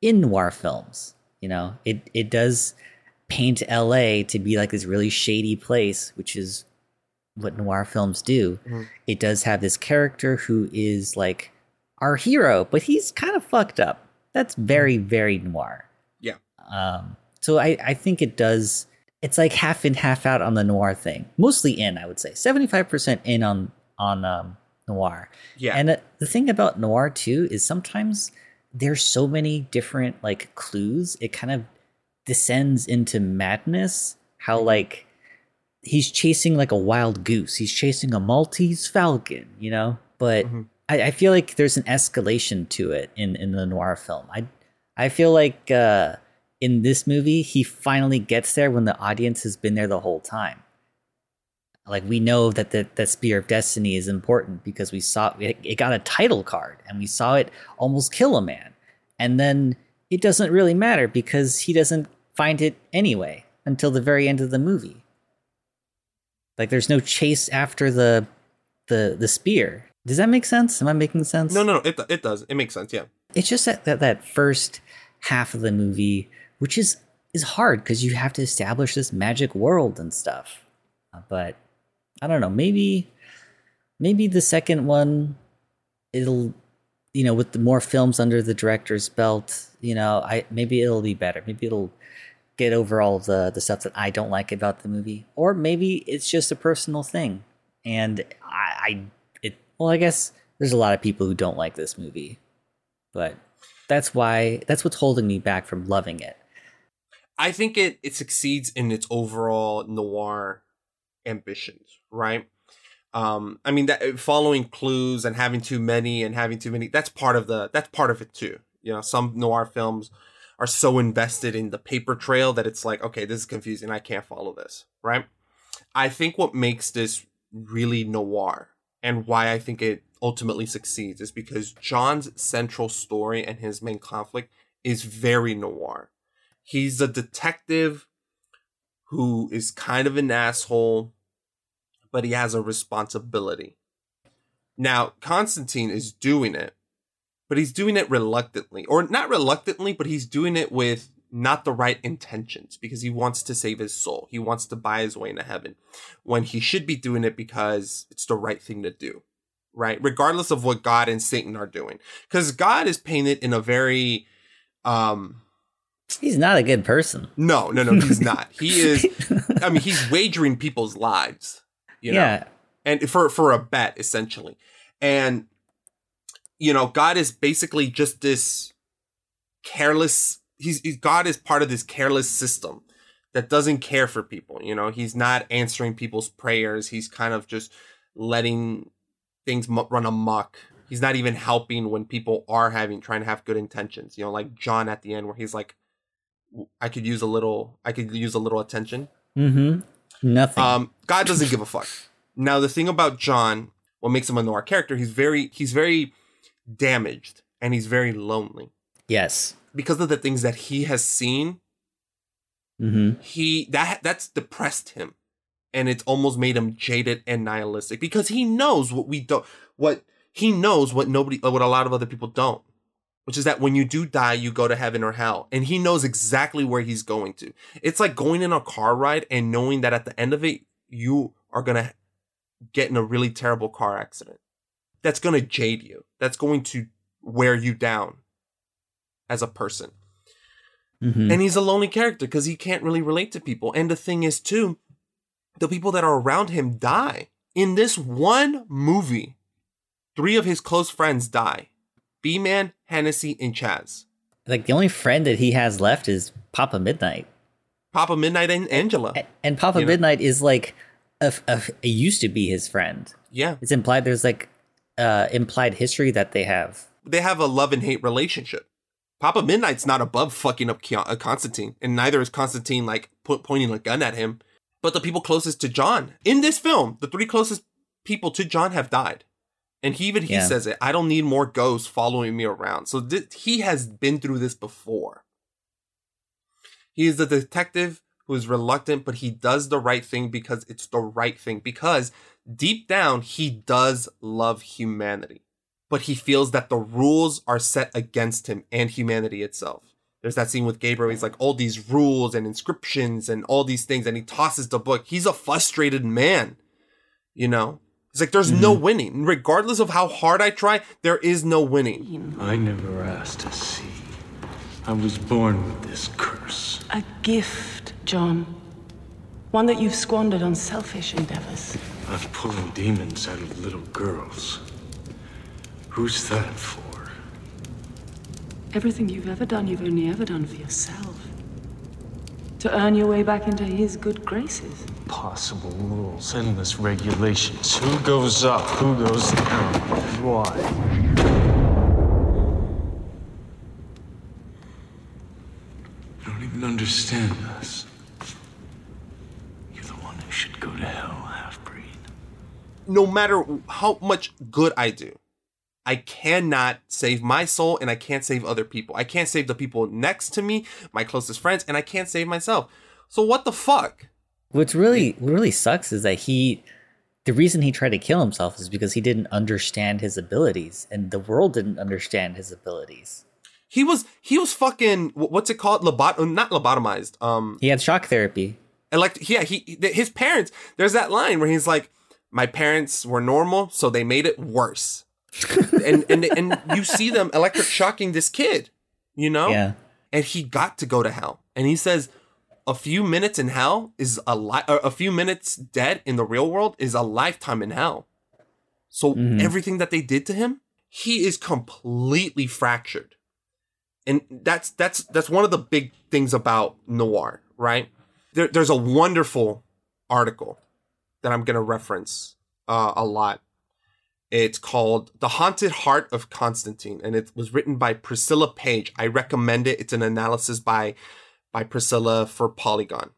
in noir films. You know, it it does paint L.A. to be like this really shady place, which is what noir films do. It does have this character who is like our hero, but he's kind of fucked up. That's very very noir. Yeah. Um, so I I think it does. It's like half in, half out on the noir thing. Mostly in, I would say, seventy five percent in on on um, noir. Yeah. And uh, the thing about noir too is sometimes there's so many different like clues. It kind of descends into madness. How like he's chasing like a wild goose. He's chasing a Maltese falcon, you know. But I, I feel like there's an escalation to it in in the noir film. I I feel like uh, in this movie he finally gets there when the audience has been there the whole time. Like we know that the that spear of destiny is important because we saw it, it got a title card and we saw it almost kill a man, and then it doesn't really matter because he doesn't find it anyway until the very end of the movie. Like there's no chase after the the the spear. Does that make sense? Am I making sense? No, no, no. It, it does. It makes sense. Yeah. It's just that that, that first half of the movie, which is is hard because you have to establish this magic world and stuff. Uh, But I don't know. Maybe maybe the second one it'll you know with the more films under the director's belt you know i maybe it'll be better maybe it'll get over all of the the stuff that i don't like about the movie or maybe it's just a personal thing and i i it well i guess there's a lot of people who don't like this movie but that's why that's what's holding me back from loving it I think it it succeeds in its overall noir ambitions, right? Um, I mean that following clues and having too many and having too many that's part of the that's part of it too. You know, some noir films are so invested in the paper trail that it's like, okay, this is confusing. I can't follow this, right? I think what makes this really noir and why I think it ultimately succeeds is because John's central story and his main conflict is very noir he's a detective who is kind of an asshole, but he has a responsibility. Now, Constantine is doing it, but he's doing it reluctantly, or not reluctantly, but he's doing it with not the right intentions because he wants to save his soul. He wants to buy his way into heaven when he should be doing it because it's the right thing to do, right? Regardless of what God and Satan are doing. Because God is painted in a very, um, He's not a good person. No, no, no, he's not. He is. I mean, he's wagering people's lives. You know? Yeah. and for for a bet essentially, and you know, God is basically just this careless. He's, he's God is part of this careless system that doesn't care for people. You know, he's not answering people's prayers. He's kind of just letting things run amok. He's not even helping when people are having trying to have good intentions. You know, like John at the end where he's like, I could use a little I could use a little attention. Mm-hmm. Nothing. Um, God doesn't give a fuck. Now the thing about John, what makes him a noir character, he's very he's very damaged and he's very lonely. Yes. Because of the things that he has seen, mm-hmm. he that that's depressed him. And it's almost made him jaded and nihilistic because he knows what we don't what he knows what nobody what a lot of other people don't which is that when you do die, you go to heaven or hell. And he knows exactly where he's going to. It's like going in a car ride and knowing that at the end of it, you are going to get in a really terrible car accident. That's going to jade you. That's going to wear you down as a person. Mm-hmm. And he's a lonely character because he can't really relate to people. And the thing is, too, the people that are around him die. In this one movie, three of his close friends die Beeman, Hennessy, and Chaz. Like the only friend that he has left is Papa Midnight. Papa Midnight and Angela. And, and Papa Midnight know? is like a, a, a, used to be his friend. Yeah. It's implied there's like uh implied history that they have. They have a love and hate relationship. Papa Midnight's not above fucking up uh, Constantine, and neither is Constantine like po- pointing a gun at him. But the people closest to John in this film, the three closest people to John have died. And he even he yeah. says it. I don't need more ghosts following me around. So th- he has been through this before. He is a detective who is reluctant, but he does the right thing because it's the right thing. Because deep down, he does love humanity, but he feels that the rules are set against him and humanity itself. There's that scene with Gabriel. He's like, all these rules and inscriptions and all these things, and he tosses the book. He's a frustrated man, you know? He's like there's mm-hmm. no winning. Regardless of how hard I try, there is no winning. I never asked to see. I was born with this curse. A gift, John. One that you've squandered on selfish endeavors. I'm pulling demons out of little girls. Who's that for? Everything you've ever done, you've only ever done for yourself. To earn your way back into his good graces. Possible rules, endless regulations. Who goes up, who goes down, why? You don't understand us. You're the one who should go to hell, half-breed. No matter how much good I do, I cannot save my soul and I can't save other people. I can't save the people next to me, my closest friends, and I can't save myself. So what the fuck? What's really what really sucks is that he the reason he tried to kill himself is because he didn't understand his abilities and the world didn't understand his abilities. He was he was fucking what's it called lobot not lobotomized. Um He had shock therapy. And like yeah, he his parents there's that line where he's like my parents were normal so they made it worse and and and you see them electric shocking this kid, you know? Yeah. And he got to go to hell. And he says a few minutes in hell is a li- a few minutes dead in the real world is a lifetime in hell. So Mhm. everything that they did to him, he is completely fractured. And that's that's that's one of the big things about noir, right? There, there's a wonderful article that I'm gonna reference uh, a lot. It's called "The Haunted Heart of Constantine," and it was written by Priscilla Page. I recommend it. It's an analysis by by Priscilla for Polygon.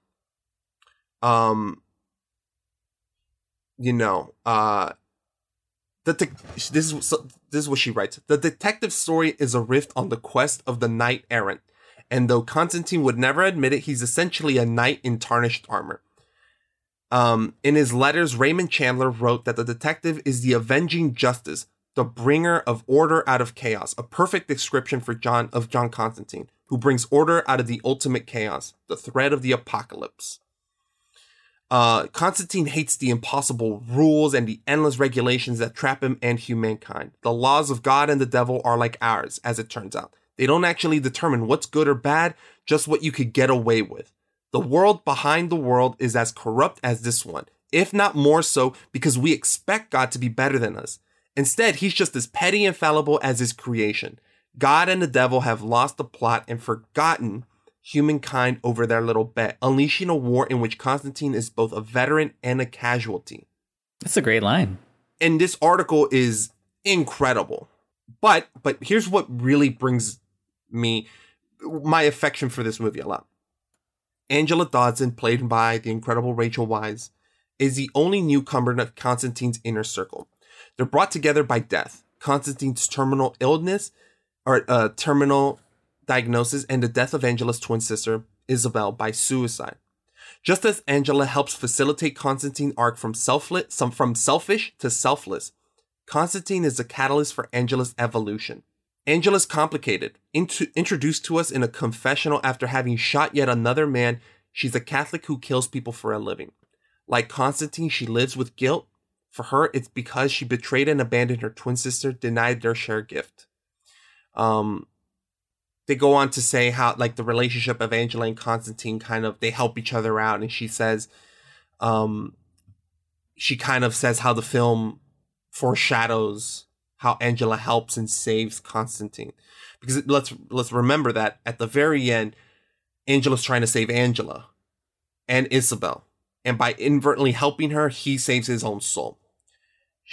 Um, you know, uh, the this is so- this is what she writes. The detective story is a rift on the quest of the knight errant, and though Constantine would never admit it, he's essentially a knight in tarnished armor. Um, in his letters, Raymond Chandler wrote that the detective is the avenging justice, the bringer of order out of chaos, a perfect description for John of John Constantine, who brings order out of the ultimate chaos, the threat of the apocalypse. Uh, Constantine hates the impossible rules and the endless regulations that trap him and humankind. The laws of God and the devil are like ours, as it turns out. They don't actually determine what's good or bad, just what you could get away with. The world behind the world is as corrupt as this one, if not more so, because we expect God to be better than us. Instead, he's just as petty and fallible as his creation. God and the devil have lost the plot and forgotten humankind over their little bet, unleashing a war in which Constantine is both a veteran and a casualty. That's a great line. And this article is incredible. But but here's what really brings me my affection for this movie a lot. Angela Dodson, played by the incredible Rachel Weisz, is the only newcomer to Constantine's inner circle. They're brought together by death, Constantine's terminal illness, or uh, terminal diagnosis, and the death of Angela's twin sister, Isabel, by suicide. Just as Angela helps facilitate Constantine's arc from selfless, some from selfish to selfless, Constantine is the catalyst for Angela's evolution. Angela's complicated, into, introduced to us in a confessional after having shot yet another man. She's a Catholic who kills people for a living. Like Constantine, she lives with guilt. For her, it's because she betrayed and abandoned her twin sister, denied their shared gift. Um, they go on to say how like the relationship of Angela and Constantine kind of they help each other out, and she says, um, she kind of says how the film foreshadows how Angela helps and saves Constantine, because let's let's remember that at the very end, Angela's trying to save Angela and Isabel, and by inadvertently helping her, he saves his own soul.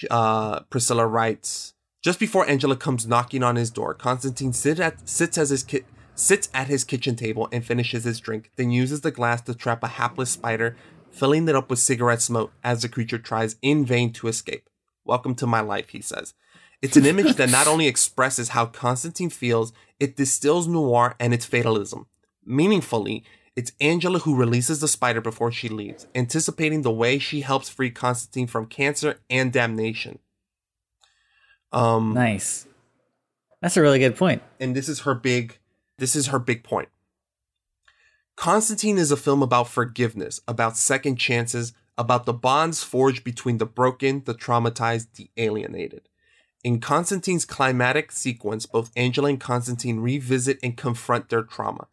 Uh, Priscilla writes. Just before Angela comes knocking on his door, Constantine sit at, sits his ki- sits at his kitchen table and finishes his drink, then uses the glass to trap a hapless spider, filling it up with cigarette smoke as the creature tries in vain to escape. Welcome to my life, he says. It's an image that not only expresses how Constantine feels, it distills noir and its fatalism. Meaningfully, it's Angela who releases the spider before she leaves, anticipating the way she helps free Constantine from cancer and damnation. Um, nice. That's a really good point. And this is her big this is her big point. Constantine is a film about forgiveness, about second chances, about the bonds forged between the broken, the traumatized, the alienated. In Constantine's climatic sequence, both Angela and Constantine revisit and confront their trauma.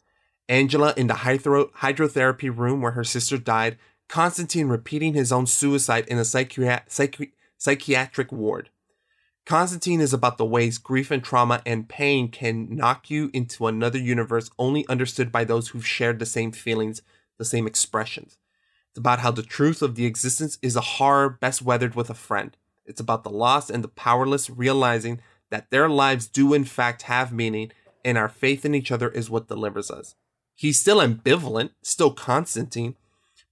Angela in the hydro- hydrotherapy room where her sister died, Constantine repeating his own suicide in a psychia- psychi- psychiatric ward. Constantine is about the ways grief and trauma and pain can knock you into another universe only understood by those who've shared the same feelings, the same expressions. It's about how the truth of the existence is a horror best weathered with a friend. It's about the lost and the powerless realizing that their lives do in fact have meaning and our faith in each other is what delivers us. He's still ambivalent, still Constantine,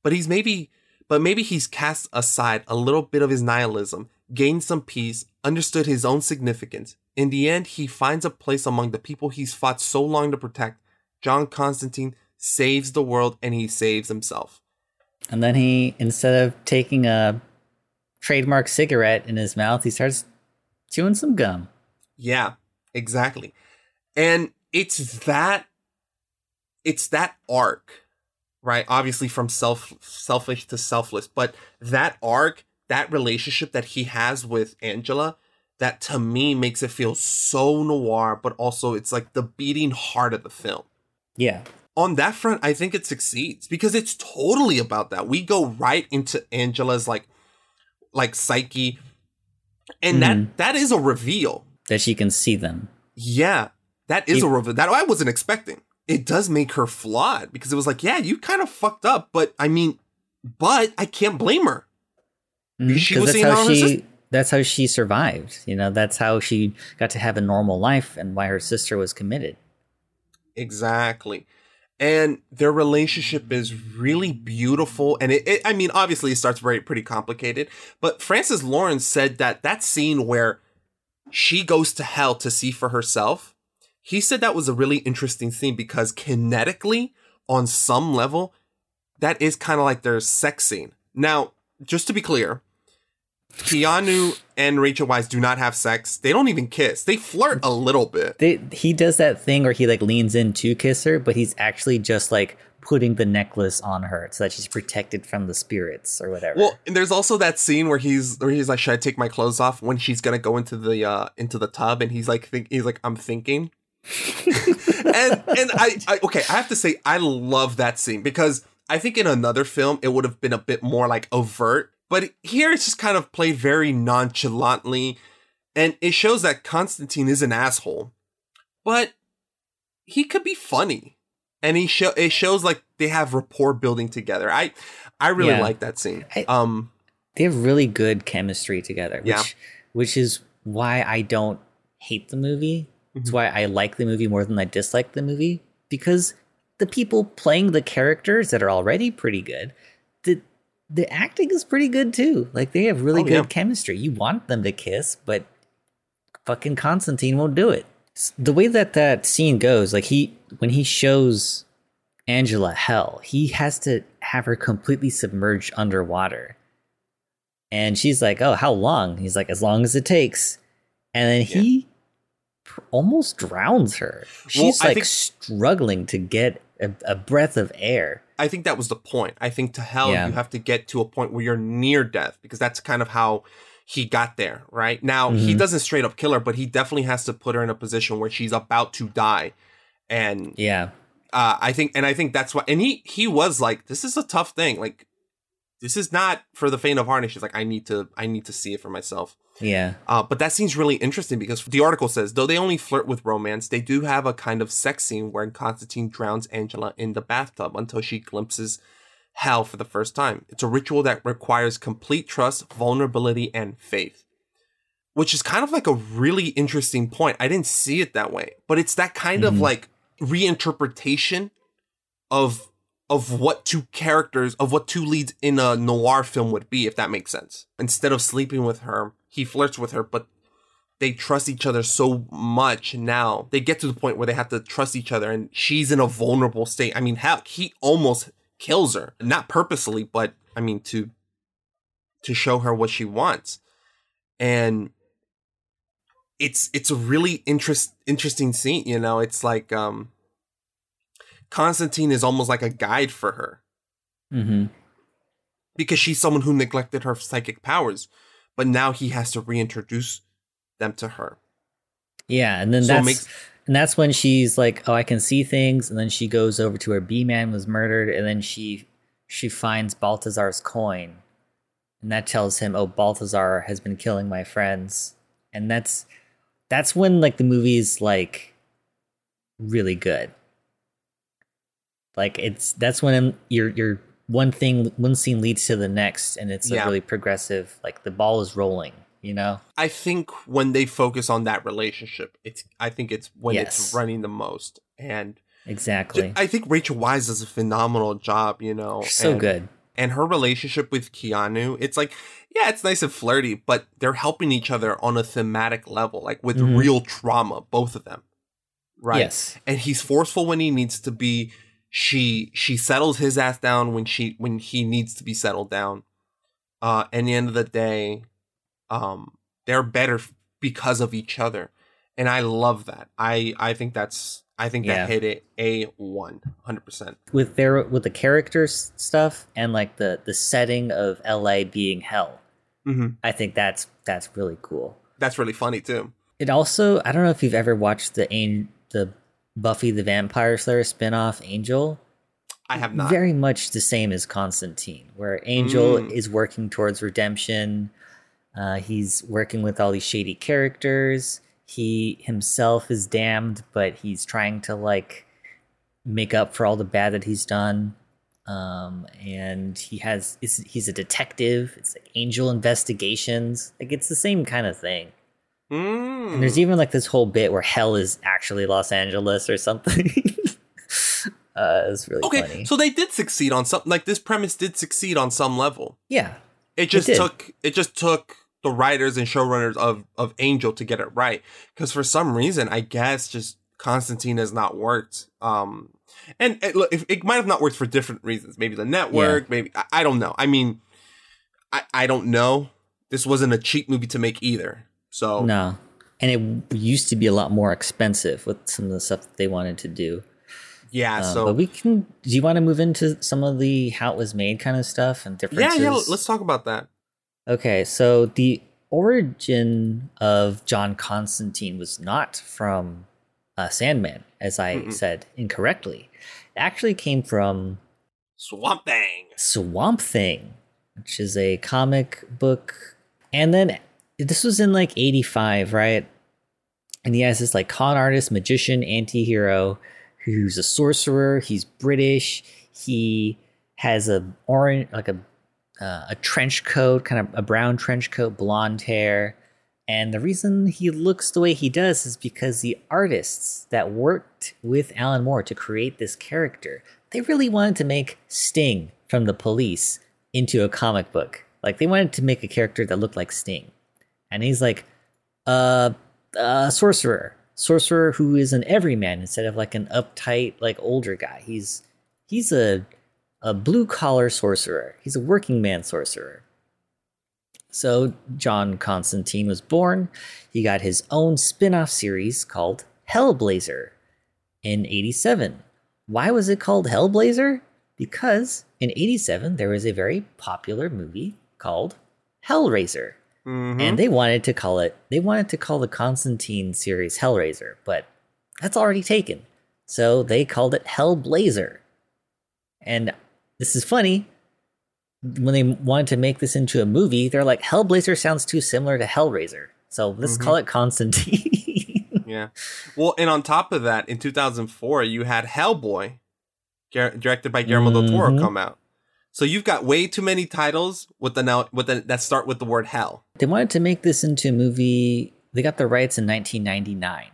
but he's maybe but maybe he's cast aside a little bit of his nihilism, gained some peace, understood his own significance. In the end, he finds a place among the people he's fought so long to protect. John Constantine saves the world and he saves himself. And then he, instead of taking a trademark cigarette in his mouth, he starts chewing some gum. Yeah, exactly. And it's that it's that arc, right? Obviously from self selfish to selfless, but that arc, that relationship that he has with Angela that to me makes it feel so noir, but also it's like the beating heart of the film. Yeah. On that front, I think it succeeds because it's totally about that. We go right into Angela's like like psyche. And that mm-hmm. that is a reveal. That she can see them. Yeah. That is a reveal that I wasn't expecting. It does make her flawed because it was like, yeah, you kind of fucked up, but I mean, but I can't blame her. Mhm, She was that's how her on her she that's how she survived. You know, that's how she got to have a normal life and why her sister was committed. Exactly. And their relationship is really beautiful. And it, it, I mean, obviously it starts very pretty complicated, but Francis Lawrence said that that scene where she goes to hell to see for herself, he said that was a really interesting scene because kinetically, on some level, that is kind of like their sex scene. Now, just to be clear, Keanu and Rachel Weisz do not have sex. They don't even kiss. They flirt a little bit. They, he does that thing where he like leans in to kiss her, but he's actually just like putting the necklace on her so that she's protected from the spirits or whatever. Well, and there's also that scene where he's where he's like, "Should I take my clothes off?" When she's gonna go into the uh into the tub, and he's like, think, "He's like, I'm thinking." and and I, I okay, I have to say I love that scene because I think in another film it would have been a bit more like overt, but here it's just kind of played very nonchalantly, and it shows that Constantine is an asshole, but he could be funny, and he show it shows like they have rapport building together. I I really Yeah. like that scene. I- um, they have really good chemistry together, which Yeah. which is why I don't hate the movie. It's Mm-hmm. why I like the movie more than I dislike the movie because the people playing the characters that are already pretty good, the acting is pretty good too. Like they have really Oh, good yeah. chemistry. You want them to kiss, but fucking Constantine won't do it. The way that that scene goes, like he when he shows Angela hell, he has to have her completely submerged underwater. And she's like, "Oh, how long?" He's like, "As long as it takes." And then he pr- almost drowns her. She's I like think- struggling to get a, a breath of air. I think that was the point. I think to hell Yeah. you have to get to a point where you're near death because that's kind of how he got there, right? Now he Mhm. doesn't straight up kill her, but he definitely has to put her in a position where she's about to die. And Yeah. uh, I think, and I think that's why. And he he was like, "This is a tough thing. Like, this is not for the faint of heart." And she's like, "I need to, I need to see it for myself." Yeah. Uh, but that seems really interesting because the article says though they only flirt with romance, they do have a kind of sex scene where Constantine drowns Angela in the bathtub until she glimpses hell for the first time. It's a ritual that requires complete trust, vulnerability, and faith. Which is kind of like a really interesting point. I didn't see it that way, but it's that kind of Mhm. like reinterpretation of of what two characters of what two leads in a noir film would be if that makes sense. Instead of sleeping with her he flirts with her but they trust each other so much now. They get to the point where they have to trust each other and she's in a vulnerable state. I mean heck he almost kills her. Not purposely but i mean to to show her what she wants. And it's it's a really interest interesting scene you know? It's like um Constantine is almost like a guide for her Mm-hmm. because she's someone who neglected her psychic powers, but now he has to reintroduce them to her. Yeah, and then So that's makes- and that's when she's like, "Oh, I can see things," and then she goes over to where Beeman was murdered, and then she she finds Balthazar's coin, and that tells him, "Oh, Balthazar has been killing my friends," and that's that's when like the movie's like really good. Like it's that's when you're you're one thing one scene leads to the next, and it's a Yeah. really progressive. Like the ball is rolling, you know. I think when they focus on that relationship, it's I think it's when Yes. it's running the most. And Exactly. I think Rachel Weisz does a phenomenal job, you know. So and- good. And her relationship with Keanu, it's like, yeah, it's nice and flirty, but they're helping each other on a thematic level, like with Mhm. real trauma, both of them. Right. Yes. And he's forceful when he needs to be. She she settles his ass down when she when he needs to be settled down. Uh and the end of the day, um, they're better because of each other. And I love that. I I think that's I think Yeah. that hit it a one hundred percent. with their with the characters stuff and like the the setting of LA being hell. Mhm. I think that's that's really cool. that's really funny too. It also, I don't know if you've ever watched the the Buffy the Vampire Slayer spin-off Angel. I have not. Very much the same as Constantine, where Angel Mm. is working towards redemption. Uh, he's working with all these shady characters. He himself is damned, but he's trying to like make up for all the bad that he's done. Um, and he has he's a detective. It's like Angel Investigations. Like it's the same kind of thing. Mm. And there's even like this whole bit where hell is actually Los Angeles or something. uh, it's really okay, funny. so they did succeed on something. like this premise did succeed on some level. yeah, It just did. took it just took the writers and showrunners of of Angel to get it right because for some reason I guess just Constantine has not worked. Um, and it, look, if, it might have not worked for different reasons. Maybe the network, maybe I, I don't know. I mean, I I don't know. This wasn't a cheap movie to make either. So no, and it used to be a lot more expensive with some of the stuff that they wanted to do. yeah. Um, so but we can. Do you want to move into some of the how it was made kind of stuff and different. yeah, yeah. Let's talk about that. Okay, so the origin of John Constantine was not from uh, Sandman, as I Mm-mm. said incorrectly. It actually came from Swamp Thing. Swamp Thing, which is a comic book. And then this was in like 85, right? And he has this like con artist, magician, anti hero who's a sorcerer. He's British. He has a orange, like a uh, a trench coat, kind of a brown trench coat, blonde hair. And the reason he looks the way he does is because the artists that worked with Alan Moore to create this character, they really wanted to make Sting from the police into a comic book. Like they wanted to make a character that looked like Sting. And he's like, uh, a sorcerer. Sorcerer who is an everyman instead of like an uptight, like older guy. He's he's a a blue collar sorcerer. He's a working man sorcerer. So John Constantine was born. He got his own spin-off series called Hellblazer in 87. Why was it called Hellblazer? Because in 87 there was a very popular movie called Hellraiser. Mhm. And they wanted to call it they wanted to call the Constantine series Hellraiser, but that's already taken. So they called it Hellblazer. And this is funny. When they wanted to make this into a movie, they're like, Hellblazer sounds too similar to Hellraiser. So let's call it Constantine. Yeah. Well, and on top of that, in 2004, you had Hellboy, directed by Guillermo del Toro, Mhm. come out. So you've got way too many titles with the now with the that start with the word hell. they wanted to make this into a movie. They got the rights in 1999.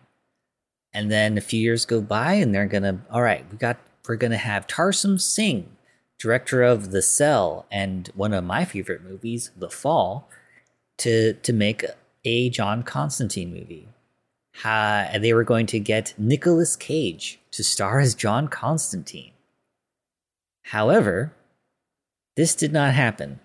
And then a few years go by and they're to all right, we got we're to have Tarsem Singh, director of The Cell and one of my favorite movies, The Fall, to to make a John Constantine movie. Ha, and they were going to get Nicolas Cage to star as John Constantine. However, this did not happen.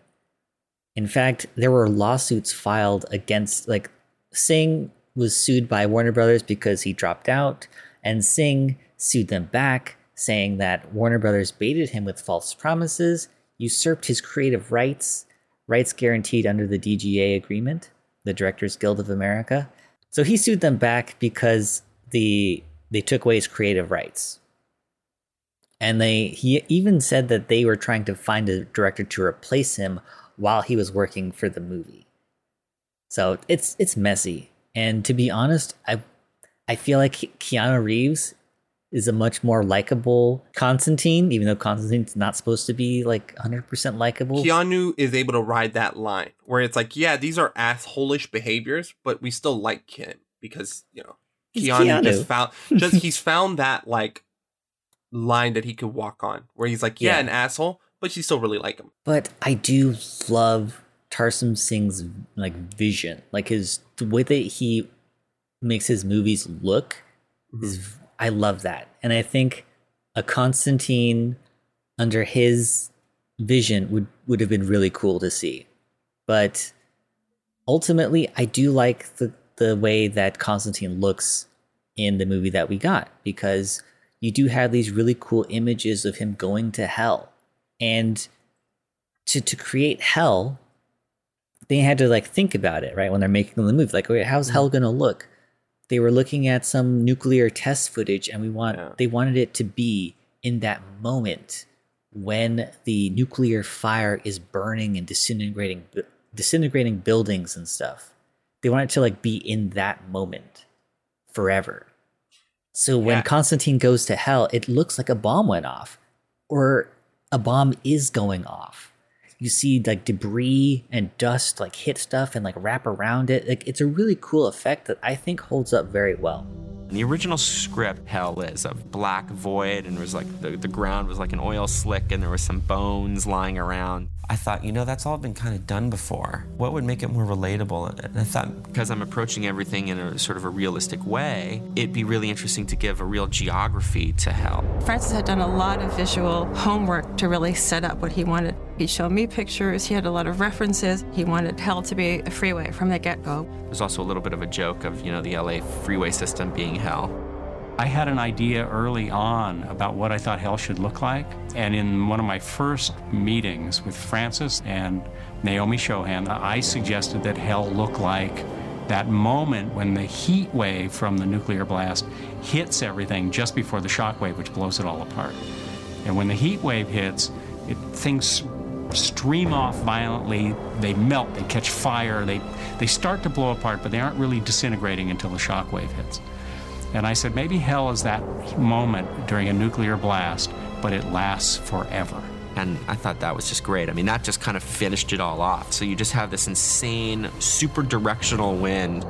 In fact, there were lawsuits filed against like Singh was sued by Warner Brothers because he dropped out, and Singh sued them back, saying that Warner Brothers baited him with false promises, usurped his creative rights, rights guaranteed under the DGA agreement, the Directors Guild of America. So he sued them back because the they took away his creative rights. And they he even said that they were trying to find a director to replace him while he was working for the movie. So it's it's messy. And to be honest, I I feel like Keanu Reeves is a much more likable Constantine, even though Constantine's not supposed to be like 100% likable. Keanu is able to ride that line where it's like, yeah, these are assholish behaviors, but we still like him because you know Keanu, Keanu. just found just he's found that like line that he could walk on where he's like, yeah, Yeah. an asshole, but you still really like him. But I do love Tarsem Singh's like vision, like his the way that he makes his movies look mm-hmm. is I love that, and I think a Constantine under his vision would would have been really cool to see. But ultimately, I do like the the way that Constantine looks in the movie that we got because you do have these really cool images of him going to hell and to to create hell they had to like think about it, right? When they're making the movie, like, okay, how's hell mm-hmm. gonna look? They were looking at some nuclear test footage, and we want Yeah. they wanted it to be in that moment when the nuclear fire is burning and disintegrating disintegrating buildings and stuff. They want it to like be in that moment forever. So when Yeah. Constantine goes to hell, it looks like a bomb went off or a bomb is going off. You see like debris and dust like hit stuff and like wrap around it. Like it's a really cool effect that I think holds up very well. The original script, hell is a black void, and it was like the, the ground was like an oil slick, and there were some bones lying around. I thought, you know, that's all been kind of done before. What would make it more relatable? And I thought, because I'm approaching everything in a sort of a realistic way, it'd be really interesting to give a real geography to hell. Francis had done a lot of visual homework to really set up what he wanted. He showed me pictures, he had a lot of references. He wanted hell to be a freeway from the get go. There's also a little bit of a joke of, you know, the LA freeway system being hell. I had an idea early on about what I thought hell should look like. And in one of my first meetings with Francis and Naomi Shohan, I suggested that hell look like that moment when the heat wave from the nuclear blast hits everything just before the shock wave, which blows it all apart. And when the heat wave hits, it, things stream off violently. They melt, they catch fire, they, they start to blow apart, but they aren't really disintegrating until the shock wave hits. And I said, maybe hell is that moment during a nuclear blast, but it lasts forever. And I thought that was just great. I mean, that just kind of finished it all off. So you just have this insane, super directional wind.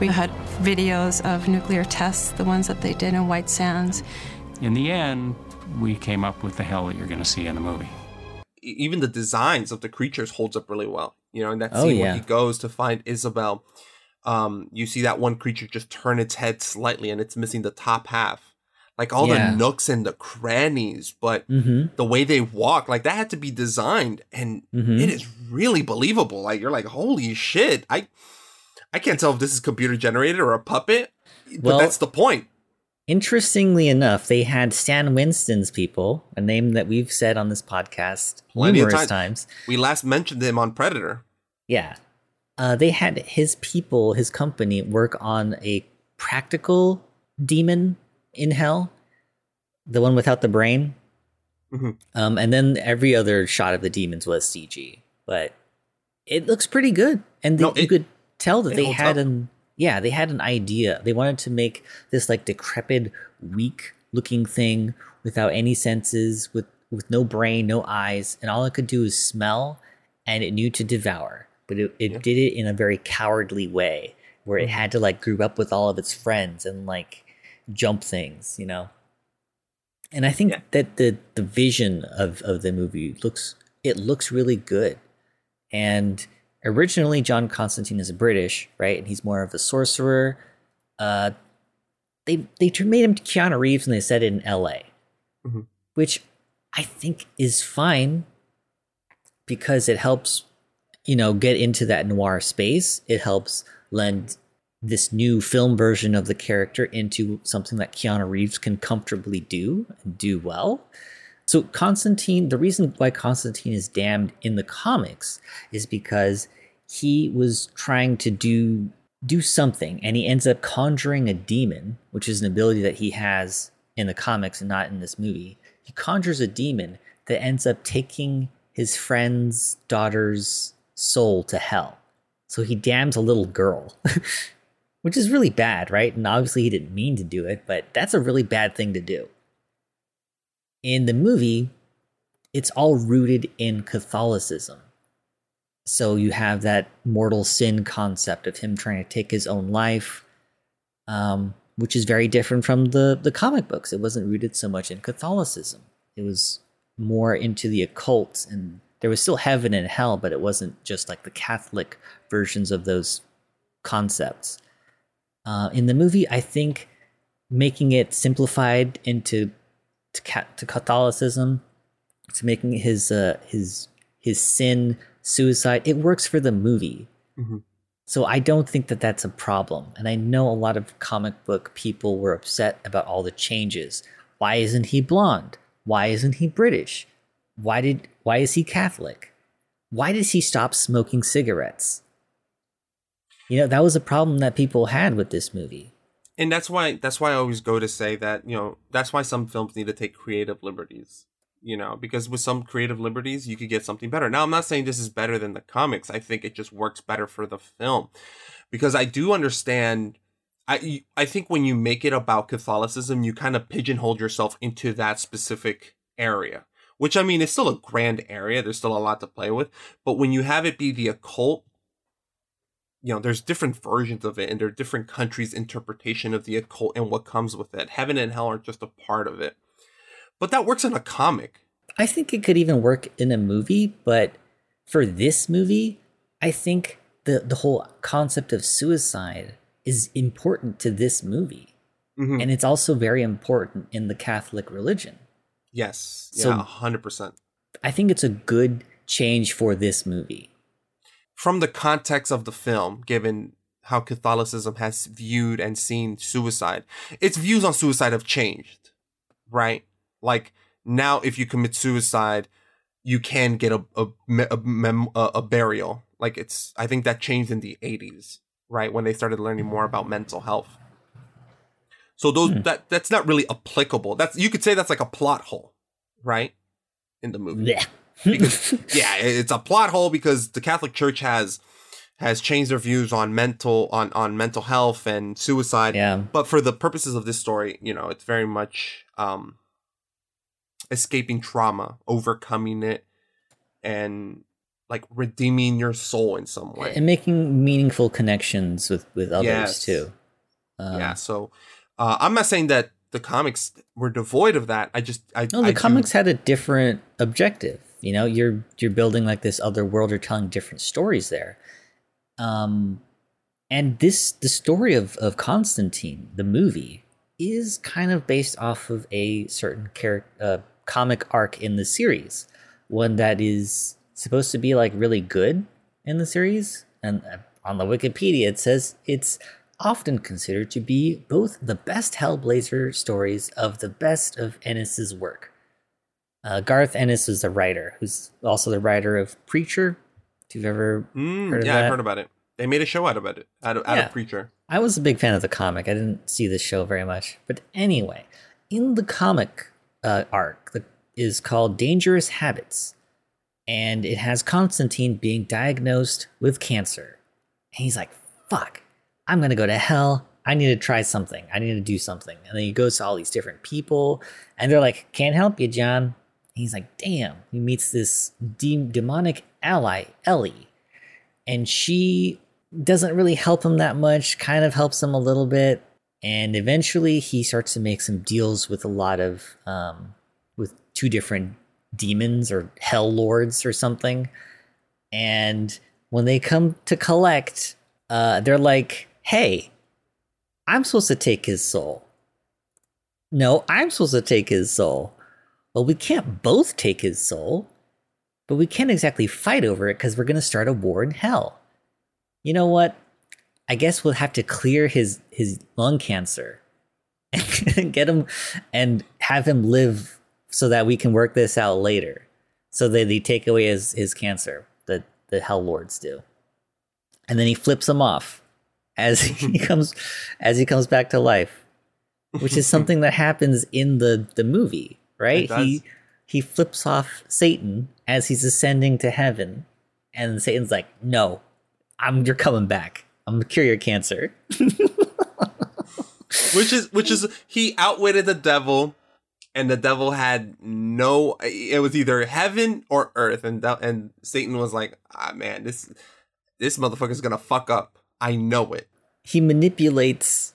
We had videos of nuclear tests, the ones that they did in White Sands. In the end, we came up with the hell that you're going to see in the movie. Even the designs of the creatures holds up really well. You know, in that Oh, scene yeah. where he goes to find Isabel, um, you see that one creature just turn its head slightly and it's missing the top half. Like all Yeah. the nooks and the crannies, but Mhm. the way they walk, like that had to be designed, and Mhm. it is really believable. Like you're like, holy shit! I I can't tell if this is computer generated or a puppet, but Well- that's the point. Interestingly enough, they had Stan Winston's people, a name that we've said on this podcast Plenty numerous times. times. We last mentioned him on Predator. Yeah. Uh, they had his people, his company, work on a practical demon in hell, the one without the brain. Mhm. Um, and then every other shot of the demons was CG, but it looks pretty good. And No, they, you could tell that they had up. an yeah, they had an idea. They wanted to make this like decrepit, weak looking thing without any senses, with with no brain, no eyes, and all it could do is smell, and it knew to devour. But it, it did it in a very cowardly way, where Mm-hmm. it had to like group up with all of its friends and like jump things, you know. And I think Yeah. that the the vision of of the movie looks it looks really good. And originally John Constantine is British, right? And he's more of a sorcerer. Uh they they made him to Keanu Reeves and they said it in LA. Mhm. Which I think is fine because it helps you know get into that noir space. It helps lend this new film version of the character into something that Keanu Reeves can comfortably do and do well. So Constantine, the reason why Constantine is damned in the comics is because he was trying to do do something and he ends up conjuring a demon, which is an ability that he has in the comics and not in this movie. He conjures a demon that ends up taking his friend's daughter's soul to hell. So he damns a little girl. which is really bad, right? And obviously he didn't mean to do it, but that's a really bad thing to do. In the movie, it's all rooted in Catholicism. So you have that mortal sin concept of him trying to take his own life, um, which is very different from the, the comic books. It wasn't rooted so much in Catholicism, it was more into the occult. And there was still heaven and hell, but it wasn't just like the Catholic versions of those concepts. Uh, in the movie, I think making it simplified into to, ca- to Catholicism, to making his uh, his his sin suicide, it works for the movie. Mhm. So I don't think that that's a problem. And I know a lot of comic book people were upset about all the changes. Why isn't he blonde? Why isn't he British? Why did why is he Catholic? why does he stop smoking cigarettes? You know, that was a problem that people had with this movie. And that's why that's why I always go to say that, you know, that's why some films need to take creative liberties. You know, because with some creative liberties you could get something better. Now I'm not saying this is better than the comics. I think it just works better for the film. Because I do understand I I think when you make it about Catholicism, you kind of pigeonhole yourself into that specific area. Which I mean is still a grand area. There's still a lot to play with. But when you have it be the occult, you know, there's different versions of it, and there are different countries' interpretation of the occult and what comes with it. Heaven and hell aren't just a part of it. But that works in a comic. I think it could even work in a movie, but for this movie, I think the the whole concept of suicide is important to this movie. Mhm. And it's also very important in the Catholic religion. Yes. Yeah, hundred percent. I think it's a good change for this movie. From the context of the film, given how Catholicism has viewed and seen suicide, its views on suicide have changed, right? Like now, if you commit suicide, you can get a a a, mem- a, a burial. Like it's, I think that changed in the '80s, right, when they started learning more about mental health. So those that that's not really applicable. That's you could say that's like a plot hole, right, in the movie. Yeah. because yeah, it's a plot hole because the Catholic Church has has changed their views on mental on on mental health and suicide. Yeah. But for the purposes of this story, you know, it's very much um escaping trauma, overcoming it, and like redeeming your soul in some way. and making meaningful connections with with others Yes. too. Um, yeah. So uh, I'm not saying that the comics were devoid of that. I just I No, the I do- comics had a different objective. You know, you're you're building like this other world. You're telling different stories there. Um, and this the story of of Constantine, the movie, is kind of based off of a certain character uh, comic arc in the series, one that is supposed to be like really good in the series. And uh, on the Wikipedia, it says it's often considered to be both the best Hellblazer stories of the best of Ennis's work. Uh, Garth Ennis is a writer, who's also the writer of Preacher. If you've ever Mm, heard of yeah, that. I've heard about it. They made a show out of it, out of, out Yeah. of Preacher. I was a big fan of the comic. I didn't see the show very much, but anyway, in the comic uh, arc that is called Dangerous Habits, and it has Constantine being diagnosed with cancer, and he's like, "Fuck, I'm gonna go to hell. I need to try something. I need to do something." And then he goes to all these different people, and they're like, "Can't help you, John." He's like, "Damn!" He meets this de- demonic ally, Ellie, and she doesn't really help him that much, kind of helps him a little bit. And eventually he starts to make some deals with a lot of, um, with two different demons or hell lords or something. And when they come to collect, uh, they're like, hey, I'm supposed to take his soul. No, I'm supposed to take his soul. Well, we can't both take his soul, but we can't exactly fight over it because we're going to start a war in hell you know what? I guess we'll have to clear his his lung cancer and get him and have him live so that we can work this out later. So that they take away his his cancer, that the hell lords do. And then he flips him off as he comes as he comes back to life. Which is something that happens in the the movie, right? He he flips off Satan as he's ascending to heaven. And Satan's like, "No, I'm you're coming back. I'm gonna cure your cancer." which is which is he outwitted the devil and the devil had no it was either heaven or earth and and satan was like ah man this this motherfucker's gonna fuck up i know it he manipulates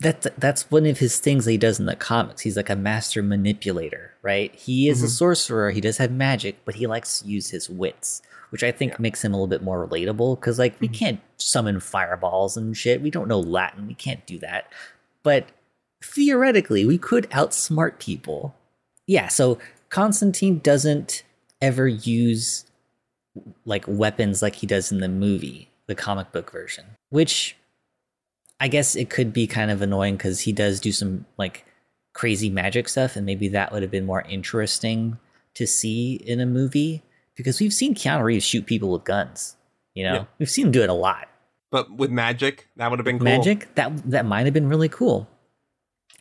that that's one of his things that he does in the comics. He's like a master manipulator, right? He is a Mhm. sorcerer, he does have magic, but he likes to use his wits, which I think makes him a little bit more relatable cuz like we can't summon fireballs and shit. We don't know Latin. We can't do that. But theoretically, we could outsmart people. Yeah, so Constantine doesn't ever use like weapons like he does in the movie, the comic book version, which I guess it could be kind of annoying because he does do some like crazy magic stuff, and maybe that would have been more interesting to see in a movie because we've seen Keanu Reeves shoot people with guns. You know, Yeah. we've seen him do it a lot. But with magic, that would have been cool. Magic that that might have been really cool.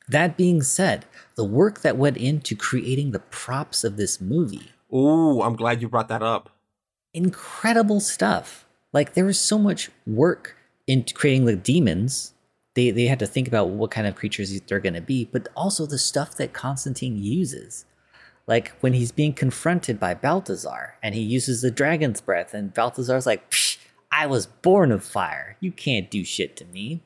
That being said, the work that went into creating the props of this movie, Ooh, I'm glad you brought that up. incredible stuff. Like there was so much work in creating the demons. They they had to think about what kind of creatures they're going to be, but also the stuff that Constantine uses. Like when he's being confronted by Balthazar and he uses the dragon's breath, and Balthazar's like, I was born of fire. You can't do shit to me.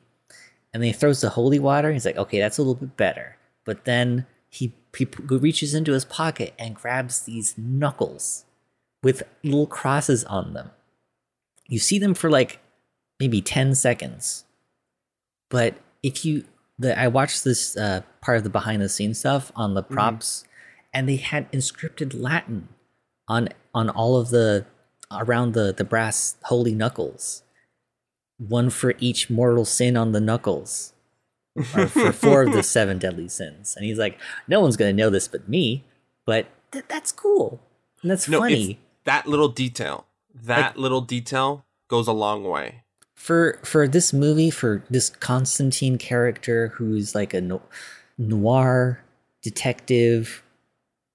And then he throws the holy water. He's like, okay, that's a little bit better. But then he, he reaches into his pocket and grabs these knuckles with little crosses on them. You see them for like maybe 10 seconds. But if you, the, I watched this uh, part of the behind the scenes stuff on the props, and they had inscripted Latin on on all of the around the the brass holy knuckles. One for each mortal sin on the knuckles, or for four of the seven deadly sins. And he's like, no one's gonna know this but me. But th- that's cool. And that's No, funny. that little detail. That little detail goes a long way. for for this movie for this Constantine character who's like a no- noir detective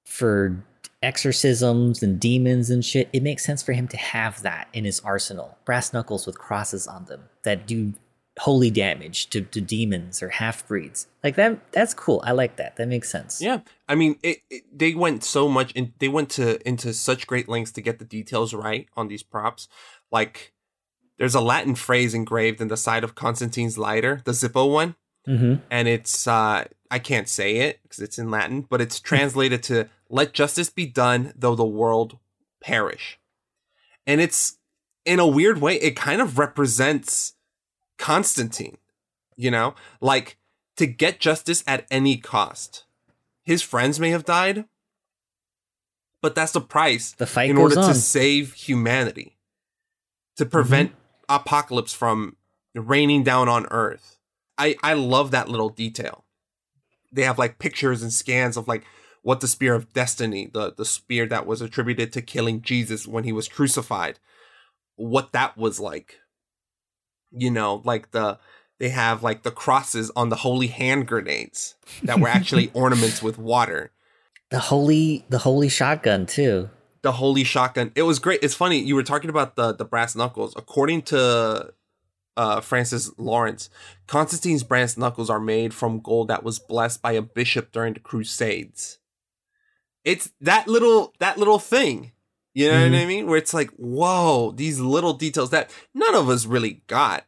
for exorcisms and demons and shit it makes sense for him to have that in his arsenal brass knuckles with crosses on them that do holy damage to, to demons or half breeds like that that's cool. I like that. That makes sense. Yeah, I mean, it, it, they went so much, and they went to into such great lengths to get the details right on these props. Like, there's a Latin phrase engraved in the side of Constantine's lighter, the Zippo one, mm-hmm. and it's uh, I can't say it because it's in Latin, but it's translated to "Let justice be done, though the world perish," and it's in a weird way, it kind of represents Constantine. You know, like to get justice at any cost. His friends may have died, but that's the price The fight in order on. to save humanity, to prevent mm-hmm. apocalypse from raining down on Earth. I I love that little detail. They have like pictures and scans of like what the spear of destiny, the the spear that was attributed to killing Jesus when he was crucified, what that was like. You know, like the they have like the crosses on the holy hand grenades that were actually ornaments with water. the holy the holy shotgun too The holy shotgun. It was great. It's funny you were talking about the the brass knuckles. According to uh, Francis Lawrence, Constantine's brass knuckles are made from gold that was blessed by a bishop during the Crusades. It's that little that little thing. You know what mm-hmm. I mean? Where it's like, whoa, these little details that none of us really got.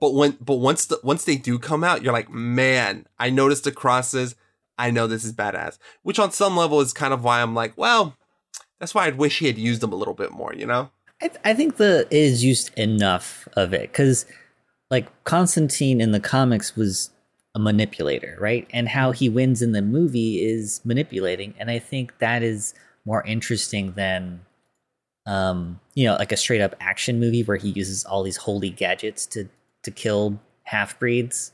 But when but once the once they do come out, you're like, man, I noticed the crosses. I know this is badass. Which on some level is kind of why I'm like, well, that's why I'd wish he had used them a little bit more, you know? I, th- I think the is used enough of it because like Constantine in the comics was a manipulator, right? And how he wins in the movie is manipulating, and I think that is more interesting than um you know like a straight up action movie where he uses all these holy gadgets to to kill half breeds.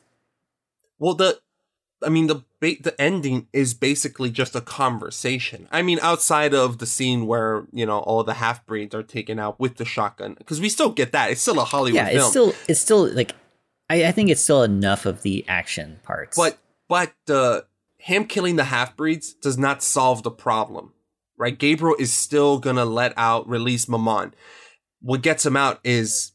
Well, the I mean the ba- the ending is basically just a conversation. I mean, outside of the scene where you know all the half breeds are taken out with the shotgun, because we still get that. It's still a Hollywood yeah, film. it's still it's still like I, I think it's still enough of the action parts. But but uh, him killing the half breeds does not solve the problem, right? Gabriel is still gonna let out release Mammon. What gets him out is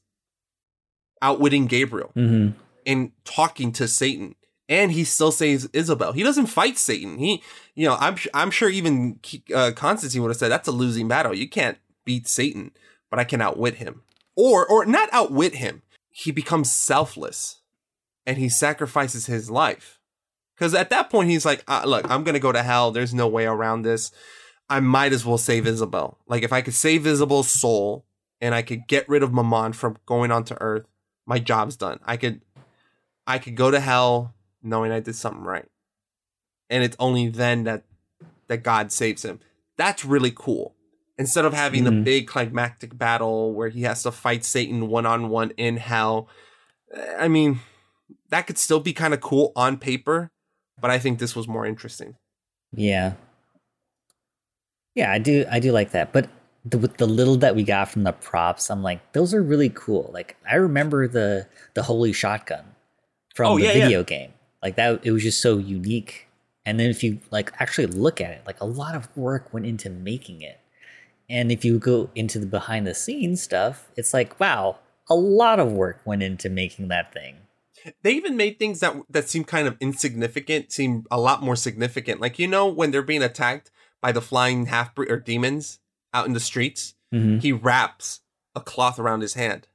outwitting Gabriel Mhm. and talking to Satan, and he still saves Isabel. He doesn't fight Satan. He, you know, I'm I'm sure even uh, Constantine would have said that's a losing battle. You can't beat Satan, but I can outwit him, or or not outwit him. He becomes selfless, and he sacrifices his life. Because at that point, he's like, uh, "Look, I'm gonna go to hell. There's no way around this. I might as well save Isabel. Like, if I could save Isabel's soul, and I could get rid of Mammon from going onto Earth, my job's done. I could, I could go to hell knowing I did something right, and it's only then that that God saves him. That's really cool. Instead of having the Mhm. big climactic battle where he has to fight Satan one on one in hell, I mean, that could still be kind of cool on paper, but I think this was more interesting. Yeah. Yeah, I do I do like that. But the, with the little that we got from the props, I'm like, those are really cool. Like I remember the the holy shotgun from Oh, the yeah, yeah. video game. Like that, it was just so unique. And then if you like actually look at it, like a lot of work went into making it. And if you go into the behind the scenes stuff, it's like, wow, a lot of work went into making that thing. They even made things that that seem kind of insignificant seem a lot more significant. Like you know when they're being attacked by the flying half or demons out in the streets, Mhm. he wraps a cloth around his hand.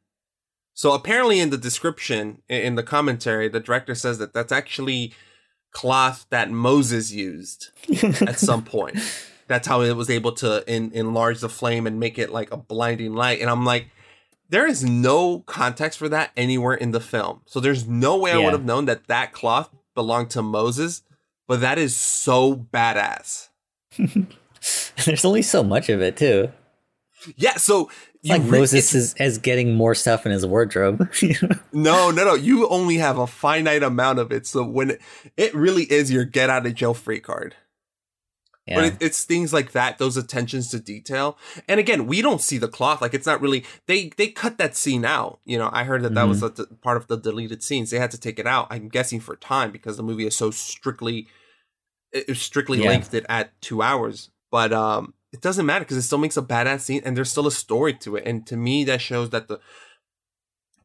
So apparently, in the description in the commentary, the director says that that's actually cloth that Moses used at some point. That's how it was able to en- enlarge the flame and make it like a blinding light. And I'm like, there is no context for that anywhere in the film. So there's no way I would have known that that cloth belonged to Moses. But that is so badass. There's only so much of it too. Yeah. So like re- Moses is, is getting more stuff in his wardrobe. No, no, no. You only have a finite amount of it. So when it, it really is your get out of jail free card. But it, it's things like that, those attentions to detail. And again, we don't see the cloth. Like it's not really. They they cut that scene out. You know, I heard that that was mm-hmm. a part of the deleted scenes. They had to take it out. I'm guessing for time because the movie is so strictly, it strictly Yeah. lengthed it at two hours. But um, it doesn't matter because it still makes a badass scene, and there's still a story to it. And to me, that shows that the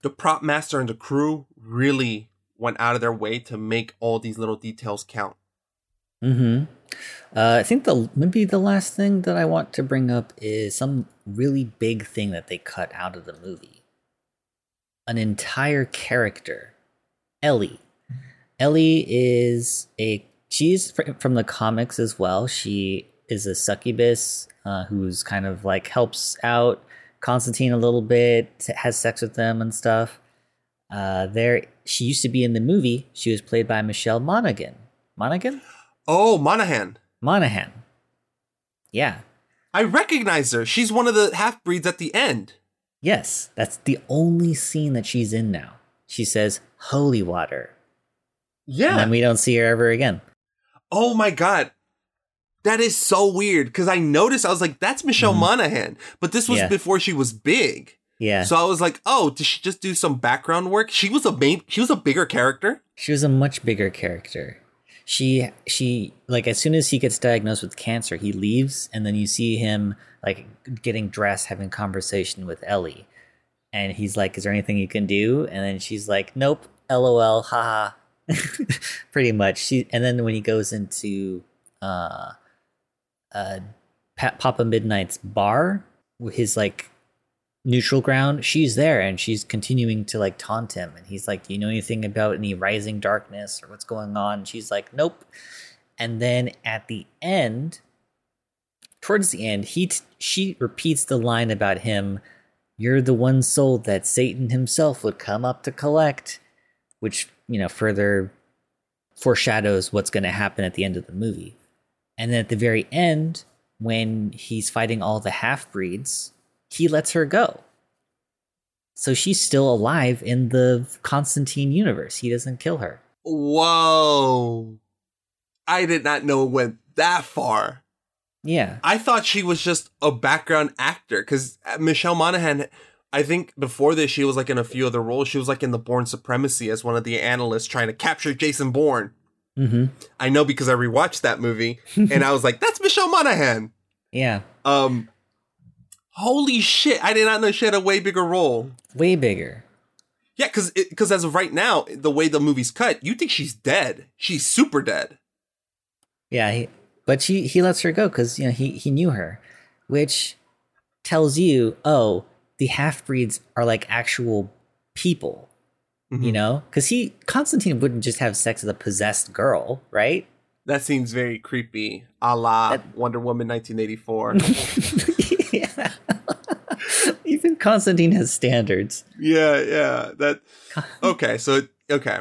the prop master and the crew really went out of their way to make all these little details count. hmm Uh, I think the maybe the last thing that I want to bring up is some really big thing that they cut out of the movie. An entire character, Ellie. Ellie is a she's fr- from the comics as well. She is a succubus uh, who's kind of like helps out Constantine a little bit, has sex with them and stuff. Uh, there, she used to be in the movie. She was played by Michelle Monaghan. Monaghan? Oh, Monahan. Monahan. Yeah. I recognize her. She's one of the half breeds at the end. Yes, that's the only scene that she's in now. She says holy water. Yeah. And we don't see her ever again. Oh my god. That is so weird because I noticed I was like, that's Michelle Monaghan. But this was Mm-hmm. Yeah. before she was big. Yeah. So I was like, oh, did she just do some background work? She was a main she was a bigger character. She was a much bigger character. She she like as soon as he gets diagnosed with cancer, he leaves and then you see him like getting dressed having conversation with Ellie. And he's like, "Is there anything you can do?" And then she's like, "Nope, LOL, haha." Pretty much. She and then when he goes into uh uh Pa- Papa Midnight's bar his like neutral ground, she's there and she's continuing to like taunt him. And he's like, Do you know anything about any rising darkness or what's going on? And she's like, Nope. And then at the end, towards the end, he t- she repeats the line about him, You're the one soul that Satan himself would come up to collect, which, you know, further foreshadows what's going to happen at the end of the movie. And then at the very end, when he's fighting all the half breeds, he lets her go. So she's still alive in the Constantine universe. He doesn't kill her. Whoa. I did not know it went that far. Yeah. I thought she was just a background actor because Michelle Monaghan, I think before this, she was like in a few other roles. She was like in the Bourne Supremacy as one of the analysts trying to capture Jason Bourne. Mm-hmm. I know because I rewatched that movie and I was like, that's Michelle Monaghan. Yeah. Um, holy shit! I did not know she had a way bigger role. Way bigger. Yeah, because because as of right now, the way the movie's cut, you think she's dead. She's super dead. Yeah, he, but she he lets her go because you know he he knew her, which tells you, oh, the half breeds are like actual people. You mm-hmm. know, because he Constantine wouldn't just have sex with a possessed girl, right? That seems very creepy, a la Wonder Woman 1984. yeah. Even Constantine has standards. yeah, yeah. That okay. So okay.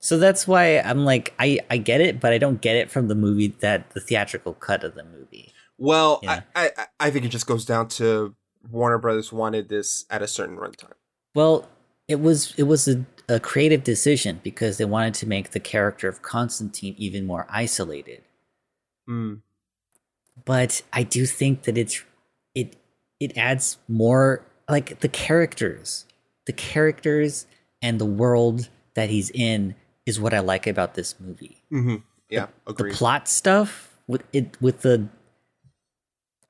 So that's why I'm like, I I get it, but I don't get it from the movie that the theatrical cut of the movie. Well, I, I I think it just goes down to Warner Brothers wanted this at a certain runtime. Well, it was it was a, a creative decision because they wanted to make the character of Constantine even more isolated. Mm. But I do think that it's it it adds more like the characters, the characters and the world that he's in is what I like about this movie. Mm-hmm. Yeah, the agreed. plot stuff with it with the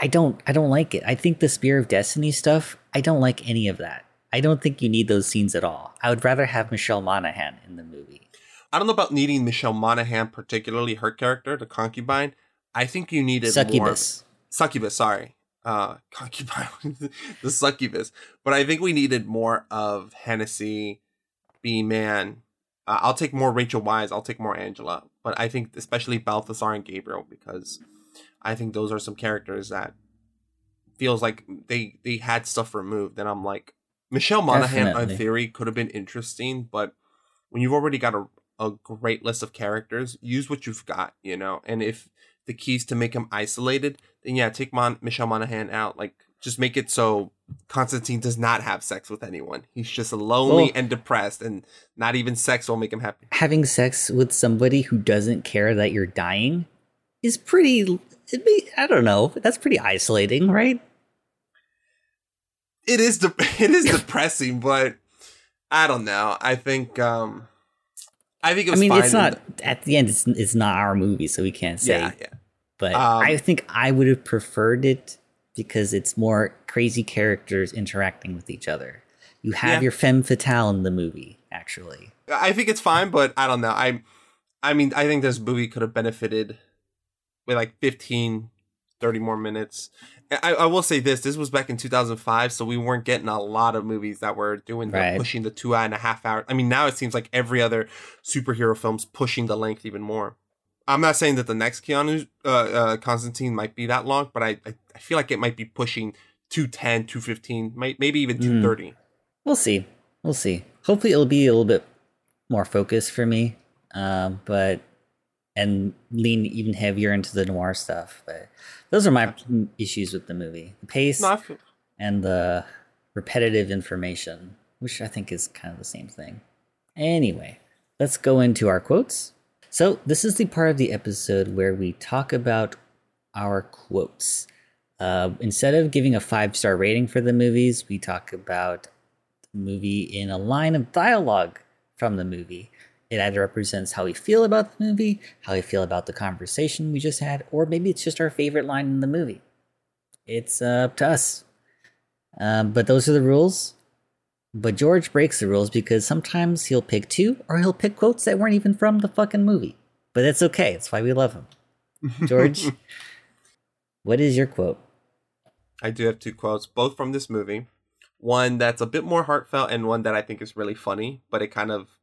I don't I don't like it. I think the Spear of Destiny stuff, I don't like any of that. I don't think you need those scenes at all. I would rather have Michelle Monaghan in the movie. I don't know about needing Michelle Monaghan, particularly her character, the concubine. I think you needed Succubus. more. Succubus, sorry. Uh, concubine, the succubus. But I think we needed more of Hennessy, Beeman. Uh, I'll take more Rachel Weisz. I'll take more Angela. But I think especially Balthazar and Gabriel because I think those are some characters that feels like they they had stuff removed. And I'm like, Michelle Monaghan, Definitely. in theory, could have been interesting, but when you've already got a, a great list of characters, use what you've got, you know. And if the keys to make him isolated, then yeah, take Mon- Michelle Monaghan out. Like, just make it so Constantine does not have sex with anyone. He's just lonely Well- and depressed, and not even sex will make him happy. Having sex with somebody who doesn't care that you're dying is pretty it'd be I don't know, that's pretty isolating, right? It is de- it is depressing, but I don't know. I think um I think it I mean, fine it's not at the end. It's it's not our movie, so we can't say. Yeah, yeah. But Um, I think I would have preferred it because it's more crazy characters interacting with each other. You have Yeah. your femme fatale in the movie, actually. I think it's fine, but I don't know. I I mean, I think this movie could have benefited with like 15, 30 more minutes. I, I will say this: this was back in two thousand five, so we weren't getting a lot of movies that were doing the Right. pushing the two and a half hour. I mean, now it seems like every other superhero film's pushing the length even more. I'm not saying that the next Keanu uh, uh, Constantine might be that long, but I, I I feel like it might be pushing 210, 215, might maybe even Mm. 230. We'll see. We'll see. Hopefully, it'll be a little bit more focused for me, um, but and lean even heavier into the noir stuff. But those are my issues with the movie: the pace No, feel- and the repetitive information, which I think is kind of the same thing. Anyway, let's go into our quotes. So, this is the part of the episode where we talk about our quotes. Uh, instead of giving a five star rating for the movies, we talk about the movie in a line of dialogue from the movie. It either represents how we feel about the movie, how we feel about the conversation we just had, or maybe it's just our favorite line in the movie. It's uh, up to us. Um, but those are the rules. But George breaks the rules because sometimes he'll pick two or he'll pick quotes that weren't even from the fucking movie. But that's okay. That's why we love him. George, what is your quote? I do have two quotes, both from this movie. One that's a bit more heartfelt, and one that I think is really funny, but it kind of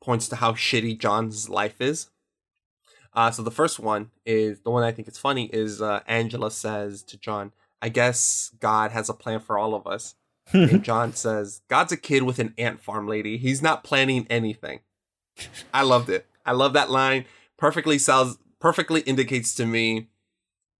points to how shitty John's life is. Uh, so the first one is the one I think is funny is uh, Angela says to John, "I guess God has a plan for all of us." and John says, "God's a kid with an ant farm, lady. He's not planning anything." I loved it. I love that line. Perfectly sounds perfectly indicates to me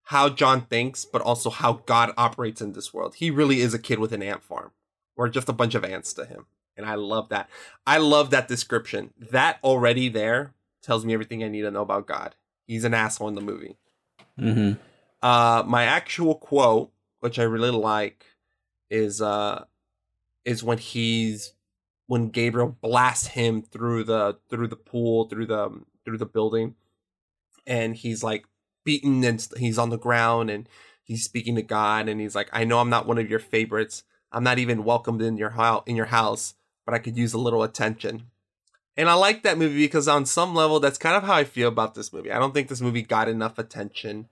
how John thinks, but also how God operates in this world. He really is a kid with an ant farm. We're just a bunch of ants to him. And I love that. I love that description. That already there tells me everything I need to know about God. He's an asshole in the movie. Mm-hmm. Uh, my actual quote, which I really like, is uh, is when he's when Gabriel blasts him through the through the pool through the through the building, and he's like beaten and he's on the ground and he's speaking to God and he's like, I know I'm not one of your favorites. I'm not even welcomed in your house in your house, but I could use a little attention. And I like that movie because on some level, that's kind of how I feel about this movie. I don't think this movie got enough attention.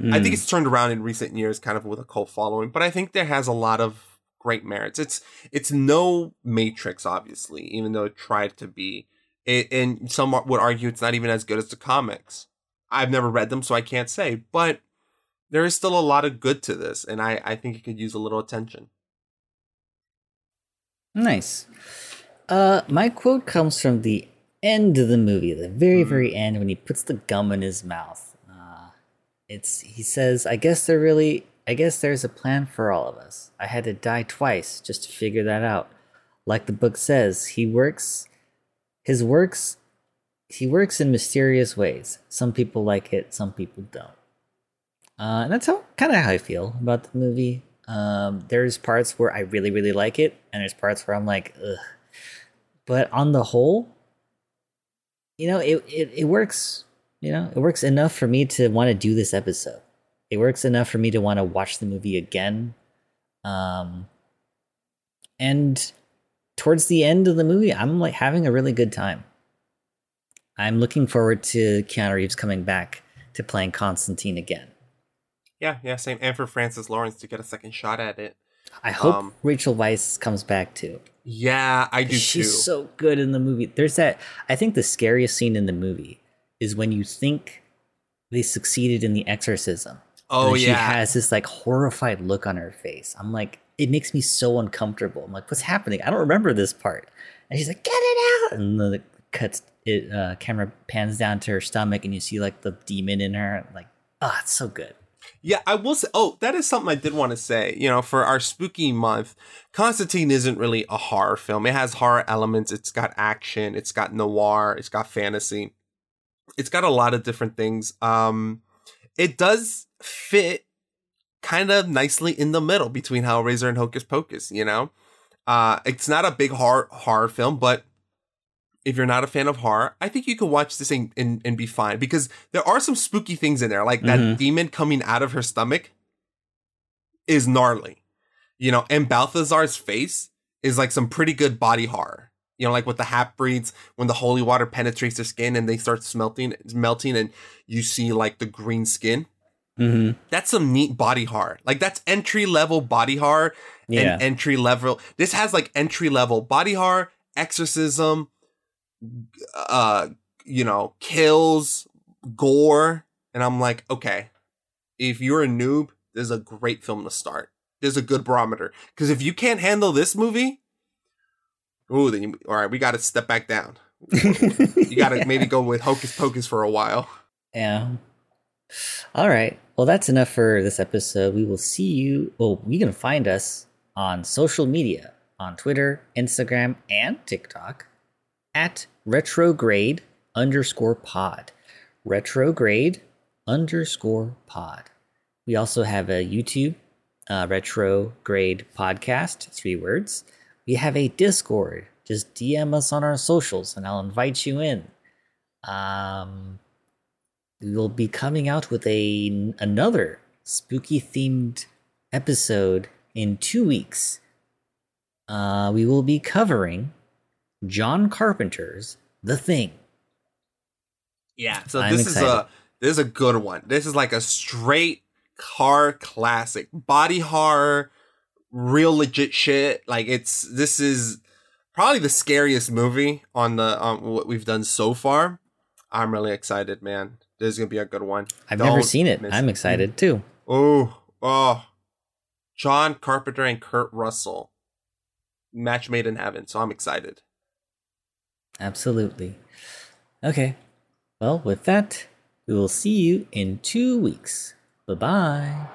I think Mm. it's turned around in recent years, kind of with a cult following, but I think there has a lot of great merits. It's it's no Matrix, obviously, even though it tried to be. It, and some would argue it's not even as good as the comics. I've never read them, so I can't say, but there is still a lot of good to this, and I, I think it could use a little attention. Nice. Uh, my quote comes from the end of the movie, the very, Mm-hmm. very end, when he puts the gum in his mouth. Uh, it's he says, "I guess there really, I guess there's a plan for all of us. I had to die twice just to figure that out. Like the book says, he works, his works, he works in mysterious ways. Some people like it, some people don't." Uh, and that's how kind of how I feel about the movie. Um, there's parts where I really, really like it, and there's parts where I'm like, ugh. But on the whole, you know, it, it, it works. You know, it works enough for me to want to do this episode. It works enough for me to want to watch the movie again. Um, and towards the end of the movie, I'm like having a really good time. I'm looking forward to Keanu Reeves coming back to playing Constantine again. Yeah, yeah, same. And for Francis Lawrence to get a second shot at it. I hope Um, Rachel Weisz comes back too. Yeah, I do She's too. She's so good in the movie. There's that. I think the scariest scene in the movie is when you think they succeeded in the exorcism. Oh, and she has this like horrified look on her face. I'm like, it makes me so uncomfortable. I'm like, what's happening? I don't remember this part. And she's like, get it out. And then it cuts. It uh, camera pans down to her stomach, and you see like the demon in her. Like, ah, it's so good. Yeah, I will say. Oh, that is something I did want to say. You know, for our spooky month, Constantine isn't really a horror film. It has horror elements. It's got action. It's got noir. It's got fantasy. It's got a lot of different things. Um, it does fit kind of nicely in the middle between Hellraiser and Hocus Pocus. You know, uh, it's not a big horror horror film, but if you're not a fan of horror, I think you could watch this and, and, and be fine because there are some spooky things in there, like that Mhm. demon coming out of her stomach is gnarly, you know, and Balthazar's face is like some pretty good body horror. You know, like with the half breeds, when the holy water penetrates their skin and they start smelting, melting, and you see like the green skin. Mm-hmm. That's some neat body horror. Like that's entry level body horror Yeah. and entry level. This has like entry level body horror, exorcism, uh, you know, kills, gore, and I'm like, okay, if you're a noob, this is a great film to start. There's a good barometer because if you can't handle this movie, ooh, then you, all right, we got to step back down. you got to maybe go with Hocus Pocus for a while. Yeah. All right. Well, that's enough for this episode. We will see you. Well, you can find us on social media on Twitter, Instagram, and TikTok at retrograde underscore pod. Retrograde underscore pod. We also have a YouTube, uh, retrograde podcast, three words. We have a Discord. Just DM us on our socials and I'll invite you in. Um, we will be coming out with a another spooky themed episode in two weeks. Uh, we will be covering John Carpenter's The Thing. Yeah. So I'm this is a this is a good one. This is like a straight horror classic, body horror, real legit shit. Like it's this is probably the scariest movie on the on what we've done so far. I'm really excited, man. This is gonna be a good one. I've never Don't seen it. I'm excited too. Oh, oh, John Carpenter and Kurt Russell, match made in heaven. So I'm excited. Absolutely. Okay. Well, with that, we will see you in two weeks. Bye bye.